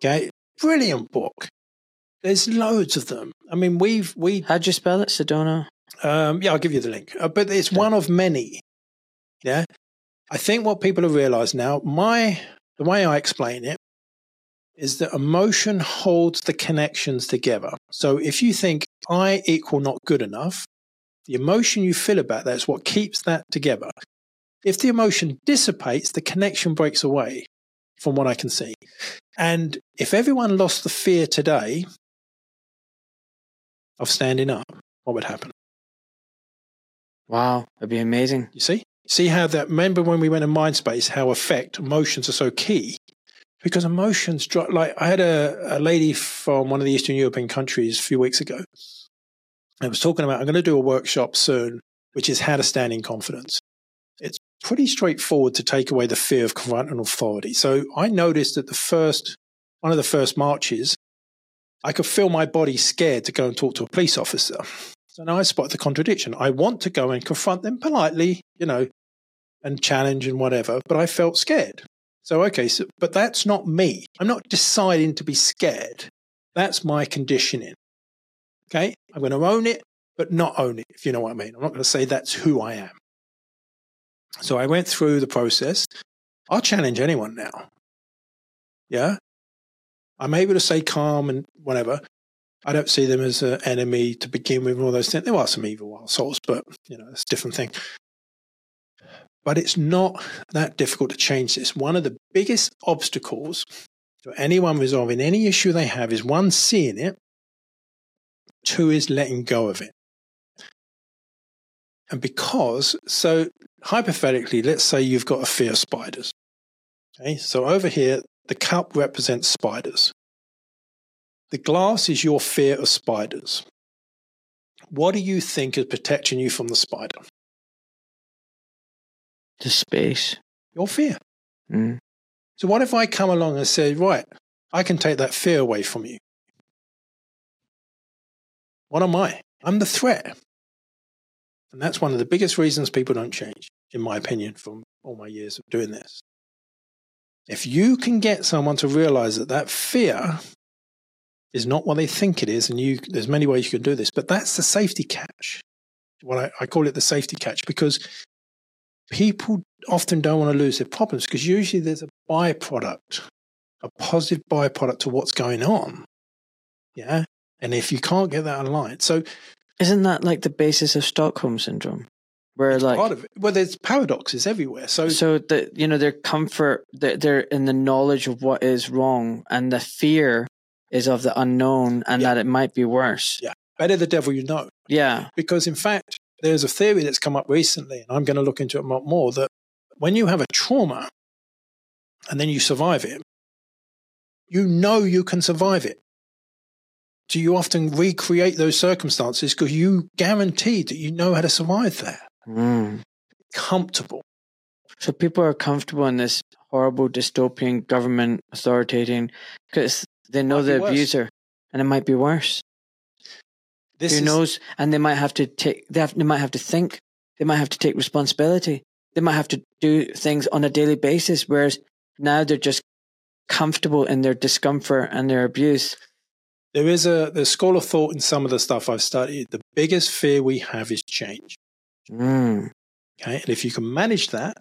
Okay, brilliant book. There's loads of them. I mean, we've we How'd you spell it? Sedona? um, yeah, I'll give you the link, uh, but it's one of many. Yeah, I think what people have realised now, my the way I explain it is that emotion holds the connections together. So if you think I equal not good enough, the emotion you feel about that is what keeps that together. If the emotion dissipates, the connection breaks away, from what I can see. And if everyone lost the fear today of standing up, what would happen? Wow, that'd be amazing. You see? See how that, remember when we went in Mindspace, how affect emotions are so key? Because emotions, dri- like I had a, a lady from one of the Eastern European countries a few weeks ago. I was talking about, I'm going to do a workshop soon, which is how to stand in confidence. It's pretty straightforward to take away the fear of confronting authority. So I noticed that the first one of the first marches, I could feel my body scared to go and talk to a police officer. So now I spot the contradiction. I want to go and confront them politely, you know, and challenge and whatever, but I felt scared. So, okay, so, but that's not me. I'm not deciding to be scared. That's my conditioning. Okay. I'm going to own it, but not own it, if you know what I mean. I'm not going to say that's who I am. So I went through the process. I'll challenge anyone now. Yeah. I'm able to say calm and whatever. I don't see them as an enemy to begin with all those things. There are some evil wild souls, but you know, it's a different thing. But it's not that difficult to change this. One of the biggest obstacles to anyone resolving any issue they have is one, seeing it, two is letting go of it. And because, so hypothetically, let's say you've got a fear of spiders. Okay, so over here, the cup represents spiders. The glass is your fear of spiders. What do you think is protecting you from the spider? The space. Your fear. Mm. So, what if I come along and say, right, I can take that fear away from you? What am I? I'm the threat. And that's one of the biggest reasons people don't change, in my opinion, from all my years of doing this. If you can get someone to realize that that fear is not what they think it is, and you, there's many ways you can do this, but that's the safety catch. What I, I call it the safety catch because people often don't want to lose their problems because usually there's a byproduct, a positive byproduct to what's going on. Yeah. And if you can't get that aligned, so Isn't that like the basis of Stockholm syndrome? Where like part of it, well, there's paradoxes everywhere. So, so the you know their comfort they're, they're in the knowledge of what is wrong and the fear is of the unknown and Yeah. that it might be worse yeah, better the devil you know. yeah Because in fact, there's a theory that's come up recently, and I'm going to look into it a lot more that when you have a trauma and then you survive it, you know you can survive it. So you often recreate those circumstances because you guarantee that you know how to survive there. Mm. Comfortable. so people are comfortable in this horrible dystopian government authoritarian because they know Might the abuser and it might be worse This who is, knows and they might have to take they, have, they might have to think they might have to take responsibility they might have to do things on a daily basis whereas now they're just comfortable in their discomfort and their abuse There is a the school of thought in some of the stuff I've studied. The biggest fear we have is change. mm. Okay. And if you can manage that,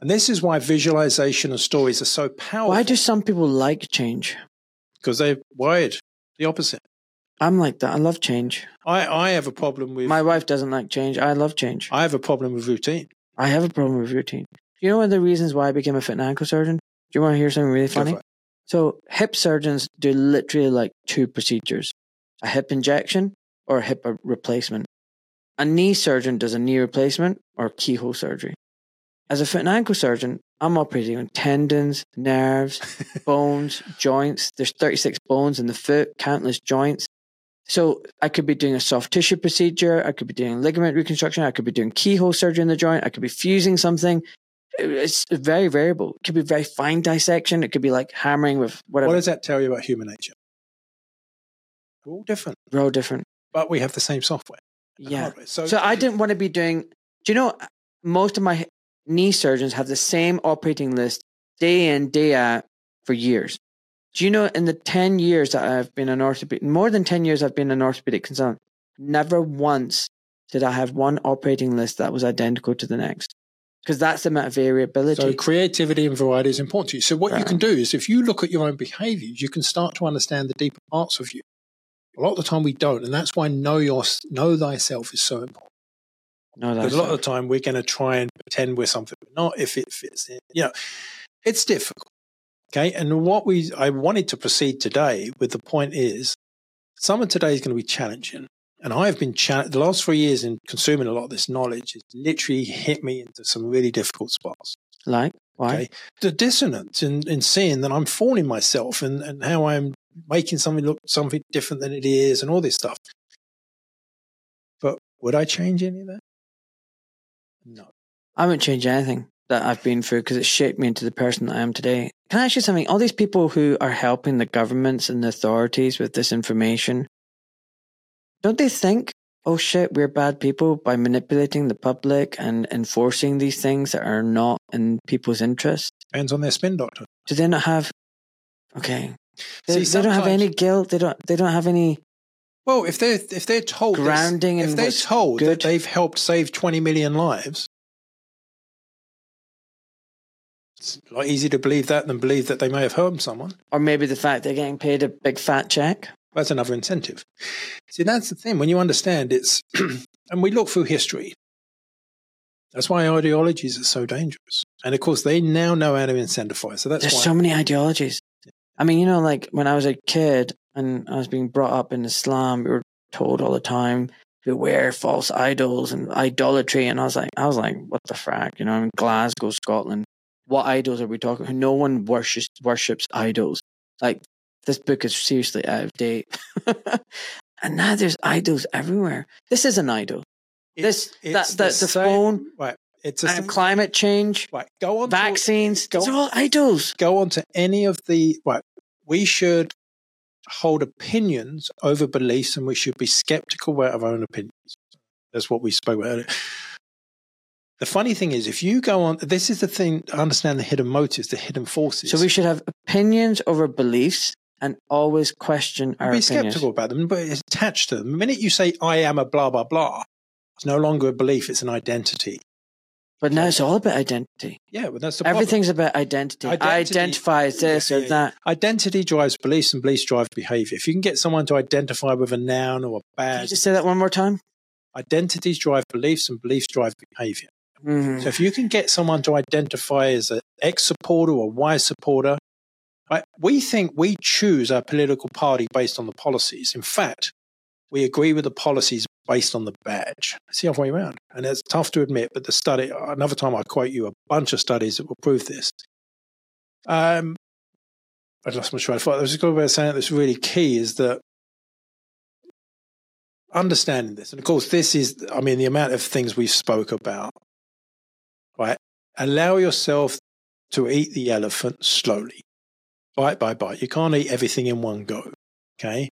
and this is why visualization and stories are so powerful. why do some people like change because they're wired the opposite. I'm like that i love change I, I have a problem with my wife doesn't like change i love change I have a problem with routine. i have a problem with routine do you know one of the reasons why i became a foot and ankle surgeon do you want to hear something really funny. So hip surgeons do literally like two procedures: a hip injection or a hip uh, replacement. A knee surgeon does a knee replacement or keyhole surgery. As a foot and ankle surgeon, I'm operating on tendons, nerves, bones, joints. There's 36 bones in the foot, countless joints. So I could be doing a soft tissue procedure. I could be doing ligament reconstruction. I could be doing keyhole surgery in the joint. I could be fusing something. It's very variable. It could be very fine dissection. It could be like hammering with whatever. What does that tell you about human nature? We're all different, We're all different. but we have the same software. Yeah. hardware. So, So I didn't want to be doing. Do you know? Most of my knee surgeons have the same operating list day in day out for years. Do you know? In the ten years that I've been an orthopedic, more than ten years I've been an orthopedic consultant, never once did I have one operating list that was identical to the next. Because that's the amount of variability. So creativity and variety is important to you. So what you can do is if you look at your own behaviors, you can start to understand the deeper parts of you. A lot of the time we don't, and that's why know your know thyself is so important. no, Because a lot of the time we're going to try and pretend we're something we're not if it fits in. You know, it's difficult. Okay. And what we, I wanted to proceed today with the point is some of today is going to be challenging. And I've been challenged the last three years in consuming a lot of this knowledge. It's literally hit me into some really difficult spots. like why? Okay. The dissonance in, in seeing that I'm fooling myself and, and how I'm making something look something different than it is and all this stuff. But would I change any of that? No. I wouldn't change anything. That I've been through because it shaped me into the person that I am today. Can I ask you something? All these people who are helping the governments and the authorities with this information, don't they think, oh shit, we're bad people by manipulating the public and enforcing these things that are not in people's interest? Depends on their spin doctor. Do they not have? Okay, they, See, they don't have any guilt. They don't. They don't have any. Well, if they're if they're told this- Grounding if they're told good. that they've helped save twenty million lives, it's a lot easier to believe that than believe that they may have harmed someone. Or maybe the fact they're getting paid a big fat check. That's another incentive. See, that's the thing. When you understand it's, and we look through history, that's why ideologies are so dangerous. And of course, they now know how to incentivize. So that's There's why. so many ideologies. I mean, you know, like when I was a kid and I was being brought up in Islam, we were told all the time beware false idols and idolatry. And I was like, I was like, what the frack? You know, I'm in Glasgow, Scotland. What idols are we talking? about? No one worships worships idols. Like this book is seriously out of date. and now there's idols everywhere. This is an idol. This- that- it's that- the same- phone Right. It's a And climate change, right. Go on. to- vaccines, go- they're all idols. go on to any of the right we should hold opinions over beliefs and we should be skeptical about our own opinions that's what we spoke about earlier the funny thing is if you go on this is the thing understand the hidden motives the hidden forces So we should have opinions over beliefs and always question our be opinions. skeptical about them but it's attached to them the minute you say i am a blah blah blah it's no longer a belief it's an identity But now it's all about identity. yeah but that's the problem. Everything's about identity. I Identity- identify as this Yeah, or yeah, that. identity drives beliefs and beliefs drive behavior if you can get someone to identify with a noun or a Can you badge just say that one more time? identities drive beliefs and beliefs drive behavior. Mhm. So if you can get someone to identify as an X supporter or Y supporter, right, we think we choose our political party based on the policies. In fact, we agree with the policies based on the badge. It's the other way around. And it's tough to admit, but the study, another time I quote you a bunch of studies that will prove this. Um, I lost my train of thought. There's a just going about saying that's really key is that understanding this, and of course, this is, I mean, the amount of things we spoke about, right? Allow yourself to eat the elephant slowly, bite by bite. You can't eat everything in one go, okay?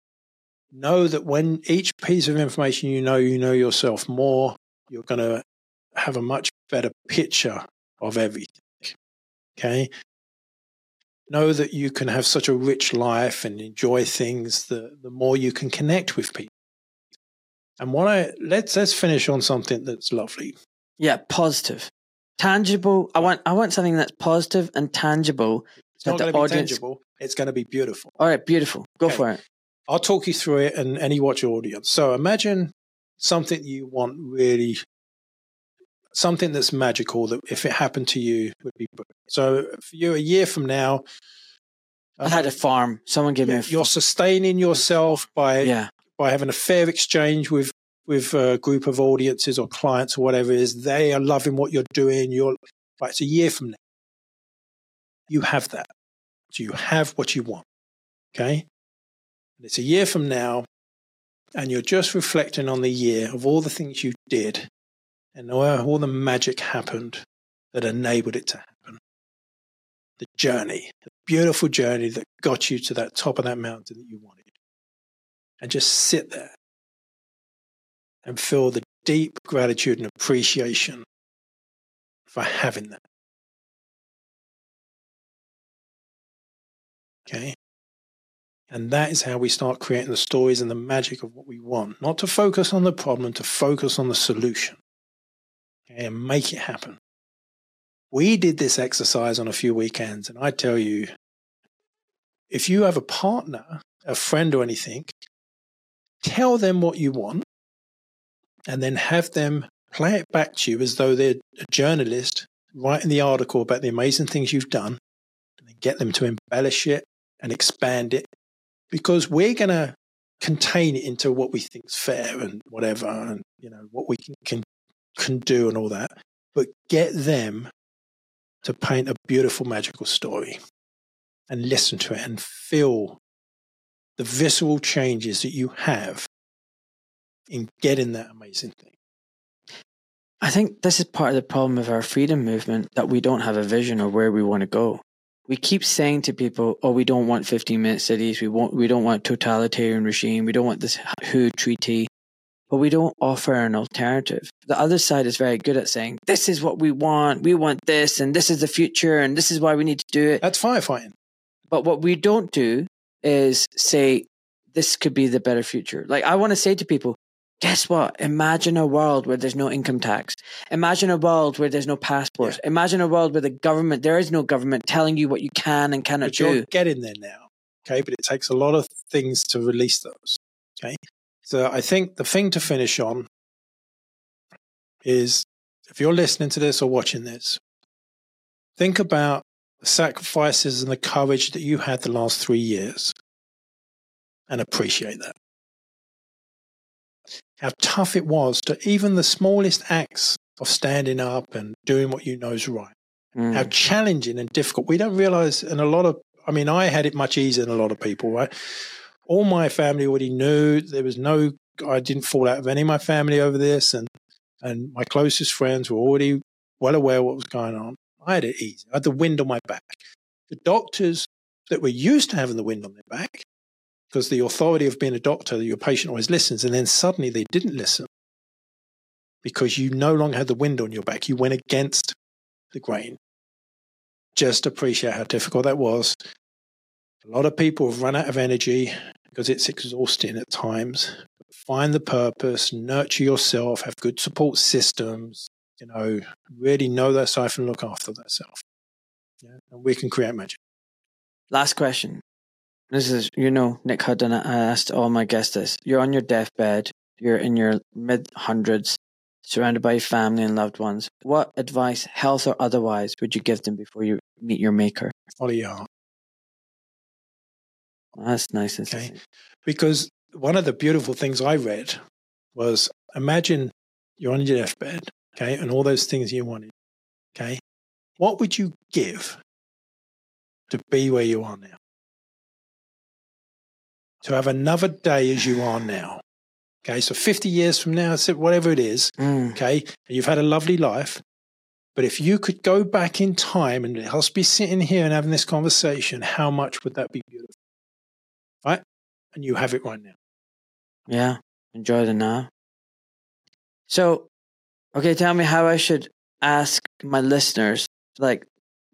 Know that when each piece of information you know, you know yourself more, you're going to have a much better picture of everything, okay? Know that you can have such a rich life and enjoy things, the, the more you can connect with people. And what I let's let's finish on something that's lovely. Yeah, positive. Tangible. I want I want something that's positive and tangible. It's not the going to be audience- tangible. It's going to be beautiful. All right, beautiful. Go Okay. for it. I'll talk you through it and any watch audience. So imagine something you want really, something that's magical that if it happened to you would be. So for you, a year from now, I had a um, farm. Someone gave me a you're sustaining yourself by Yeah. by having a fair exchange with with a group of audiences or clients or whatever it is. They are loving what you're doing. You're right. It's a year from now. You have that. So you have what you want. Okay. And it's a year from now, and you're just reflecting on the year of all the things you did and all the magic happened that enabled it to happen. The journey, the beautiful journey that got you to that top of that mountain that you wanted and just sit there and feel the deep gratitude and appreciation for having that. Okay. And that is how we start creating the stories and the magic of what we want. Not to focus on the problem, to focus on the solution. Okay, and make it happen. We did this exercise on a few weekends, and I tell you, if you have a partner, a friend, or anything, tell them what you want and then have them play it back to you as though they're a journalist writing the article about the amazing things you've done and get them to embellish it and expand it because we're going to contain it into what we think is fair and whatever and you know what we can, can can do and all that but get them to paint a beautiful magical story and listen to it and feel the visceral changes that you have in getting that amazing thing. I think this is part of the problem of our freedom movement that we don't have a vision of where we want to go. We keep saying to people, "Oh, we don't want 15 minute cities. We want we don't want totalitarian regime. We don't want this WHO treaty." But we don't offer an alternative. The other side is very good at saying, "This is what we want. We want this, and this is the future, and this is why we need to do it." That's firefighting. But what we don't do is say, "This could be the better future." Like I want to say to people, Guess what? Imagine a world where there's no income tax. Imagine a world where there's no passports. Yeah. Imagine a world where the government, there is no government telling you what you can and cannot but do. You're getting there now. Okay. But it takes a lot of things to release those. Okay. So I think the thing to finish on is if you're listening to this or watching this, think about the sacrifices and the courage that you had the last three years and appreciate that how tough it was to even the smallest acts of standing up and doing what you know is right. Mm. How challenging and difficult. We don't realize, and a lot of, I mean, I had it much easier than a lot of people, right? All my family already knew there was no, I didn't fall out of any of my family over this, and and my closest friends were already well aware what was going on. I had it easy. I had the wind on my back. The doctors that were used to having the wind on their back because the authority of being a doctor, your patient always listens, and then suddenly they didn't listen because you no longer had the wind on your back. You went against the grain. Just appreciate how difficult that was. A lot of people have run out of energy because it's exhausting at times. Find the purpose, nurture yourself, have good support systems, you know, really know thyself and look after thyself. Yeah, and we can create magic. Last question. This is, you know, Nick Hudden. I asked all my guests this. You're on your deathbed. You're in your mid hundreds, surrounded by family and loved ones. What advice, health or otherwise, would you give them before you meet your maker? Follow your heart. Well, that's nice. Okay. Because one of the beautiful things I read was imagine you're on your deathbed, okay, and all those things you wanted, okay. What would you give to be where you are now? To have another day as you are now. Okay, so 50 years from now, whatever it is, mm. okay, you've had a lovely life. But if you could go back in time and us be sitting here and having this conversation, how much would that be beautiful? Right? And you have it right now. Yeah, enjoy the now. So, okay, tell me how I should ask my listeners, like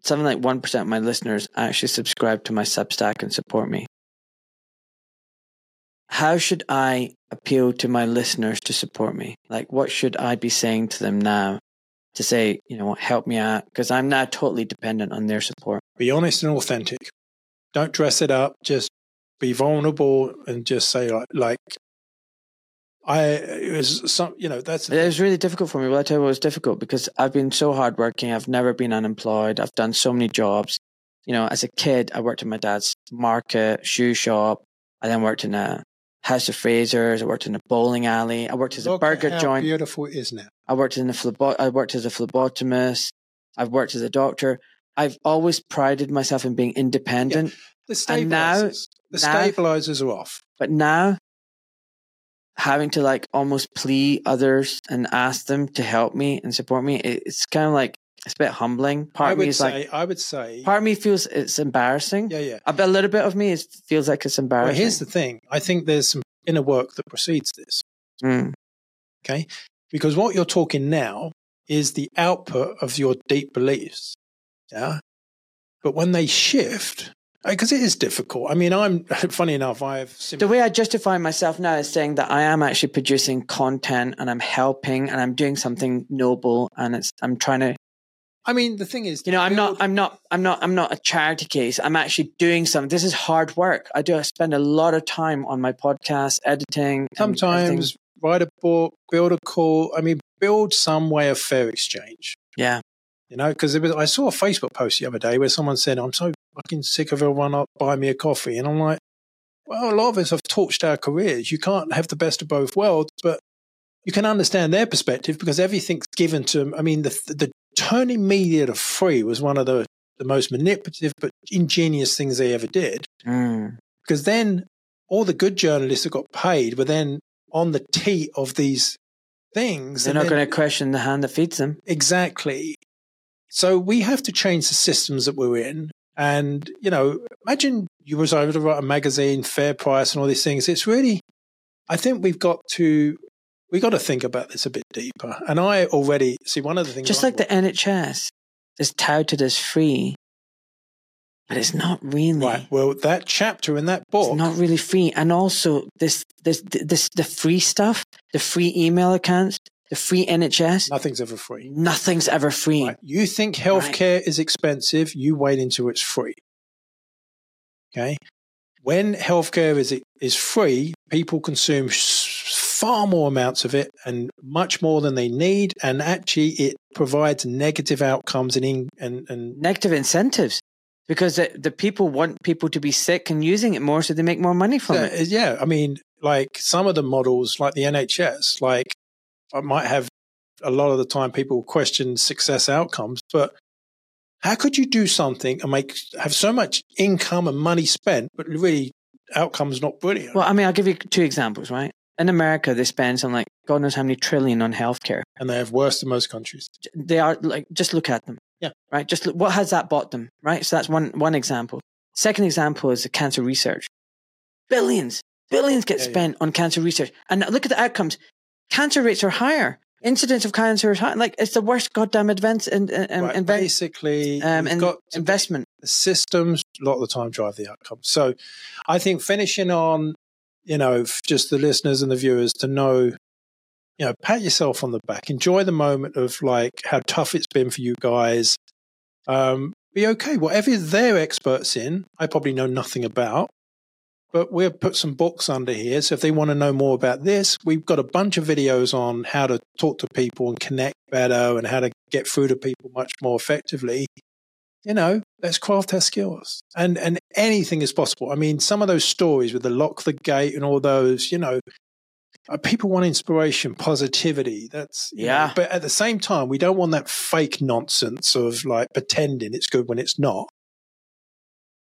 something like 1% of my listeners actually subscribe to my Substack and support me how should I appeal to my listeners to support me? Like, what should I be saying to them now to say, you know, help me out? Because I'm now totally dependent on their support. Be honest and authentic. Don't dress it up. Just be vulnerable and just say, like, like I, it was some, you know, that's. It was really difficult for me. Well, I tell you, it was difficult because I've been so hardworking. I've never been unemployed. I've done so many jobs. You know, as a kid, I worked in my dad's market, shoe shop. I then worked in a House of Frasers. I worked in a bowling alley. I worked as Look a burger how joint. Beautiful is now. I worked in a phlebo- I worked as a phlebotomist. I've worked as a doctor. I've always prided myself in being independent. Yeah. The stabilizers, now, the stabilizers are off. But now, having to like almost plea others and ask them to help me and support me, it's kind of like it's a bit humbling. Part I of me is say, like, I would say, part of me feels it's embarrassing. Yeah, yeah. A, bit, a little bit of me is, feels like it's embarrassing. Well, here's the thing. I think there's some inner work that precedes this. Mm. Okay, because what you're talking now is the output of your deep beliefs. Yeah, but when they shift, because it is difficult. I mean, I'm funny enough. I've simply- the way I justify myself now is saying that I am actually producing content and I'm helping and I'm doing something noble and it's I'm trying to I mean, the thing is, you know, I'm not, I'm not, I'm not, I'm not a charity case. I'm actually doing something. This is hard work. I do. I spend a lot of time on my podcast, editing. Sometimes write a book, build a call. I mean, build some way of fair exchange. Yeah. You know, because I saw a Facebook post the other day where someone said, "I'm so fucking sick of everyone not buying me a coffee," and I'm like, "Well, a lot of us have torched our careers. You can't have the best of both worlds, but." You can understand their perspective because everything's given to them. I mean, the the turning media to free was one of the, the most manipulative but ingenious things they ever did. Mm. Because then all the good journalists that got paid were then on the teat of these things. They're not going to question the hand that feeds them. Exactly. So we have to change the systems that we're in. And, you know, imagine you was able to write a magazine, fair price and all these things. It's really, I think we've got to, we got to think about this a bit deeper. And I already see one of the things. Just I- like the NHS is touted as free, but it's not really. Right. Well, that chapter in that book. It's not really free. And also this this this the free stuff, the free email accounts, the free NHS, nothing's ever free. nothing's ever free. Right. You think healthcare is expensive, you wait until it's free. Okay. When healthcare is is free, people consume far more amounts of it and much more than they need, and actually it provides negative outcomes and in, and and Negative incentives. Because the, the people want people to be sick and using it more so they make more money from yeah, it. yeah. I mean, like some of the models, like the NHS, like I might have a lot of the time people question success outcomes, but how could you do something and make have so much income and money spent, but really outcomes not brilliant? Well, I mean, I'll give you two examples, right? In America, they spend some like God knows how many trillion on healthcare. and they have worse than most countries. They are like, just look at them. Yeah. Right. Just look, what has that bought them? Right. So that's one one example. Second example is the cancer research. Billions, billions get Yeah, yeah. spent on cancer research, and look at the outcomes. Cancer rates are higher. Incidence of cancer is high. Like it's the worst goddamn advance in, in, in, Right, inve- basically, um, in got investment. systems a lot of the time drive the outcome. So I think finishing on, you know, just the listeners and the viewers to know, you know, pat yourself on the back, enjoy the moment of like how tough it's been for you guys. Um, be okay. Whatever they're experts in, I probably know nothing about. But we've put some books under here. So if they want to know more about this, we've got a bunch of videos on how to talk to people and connect better and how to get through to people much more effectively you know, let's craft our skills. And and anything is possible. I mean, some of those stories with the lock the gate and all those, you know, uh, people want inspiration, positivity. That's you know, Yeah. but at the same time, we don't want that fake nonsense of like pretending it's good when it's not.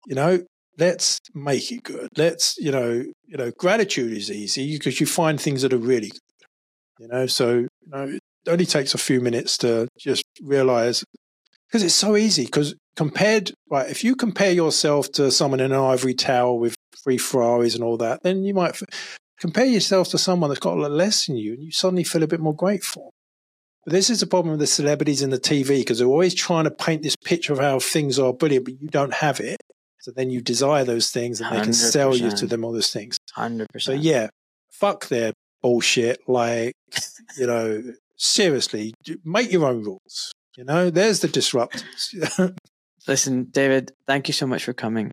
You know, let's make it good. Let's, you know, you know, gratitude is easy because you find things that are really good. You know, so you know, it only takes a few minutes to just realize because it's so easy. Because compared, right, if you compare yourself to someone in an ivory tower with three Ferraris and all that, then you might f- compare yourself to someone that's got a lot less than you, and you suddenly feel a bit more grateful. But this is the problem with the celebrities in the TV because they're always trying to paint this picture of how things are brilliant, but you don't have it. So then you desire those things, and they can sell you to them all those things. 100%. So yeah, fuck their bullshit. Like, you know, seriously, make your own rules. You know, there's the disruptors. Listen, David, thank you so much for coming.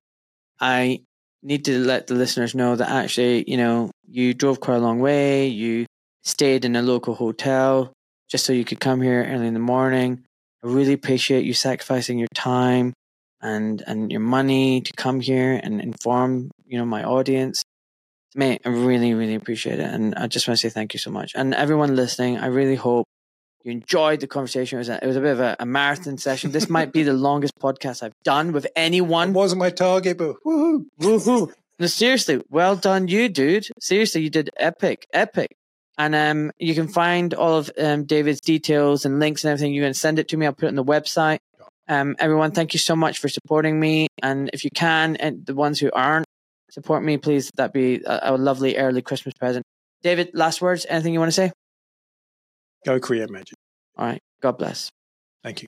I need to let the listeners know that actually, you know, you drove quite a long way. You stayed in a local hotel just so you could come here early in the morning. I really appreciate you sacrificing your time and and your money to come here and inform, you know, my audience. Mate, I really, really appreciate it. And I just want to say thank you so much. And everyone listening, I really hope you enjoyed the conversation. It was a, it was a bit of a, a marathon session. This might be the longest podcast I've done with One anyone. wasn't my target, but woohoo. Woohoo! No, seriously, well done, you dude. Seriously, you did epic, epic. And um, you can find all of um, David's details and links and everything. You can send it to me. I'll put it on the website. Um, everyone, thank you so much for supporting me. And if you can, and the ones who aren't, support me, please. That'd be a, a lovely early Christmas present. David, last words. Anything you want to say? Go create magic. All right. God bless. Thank you.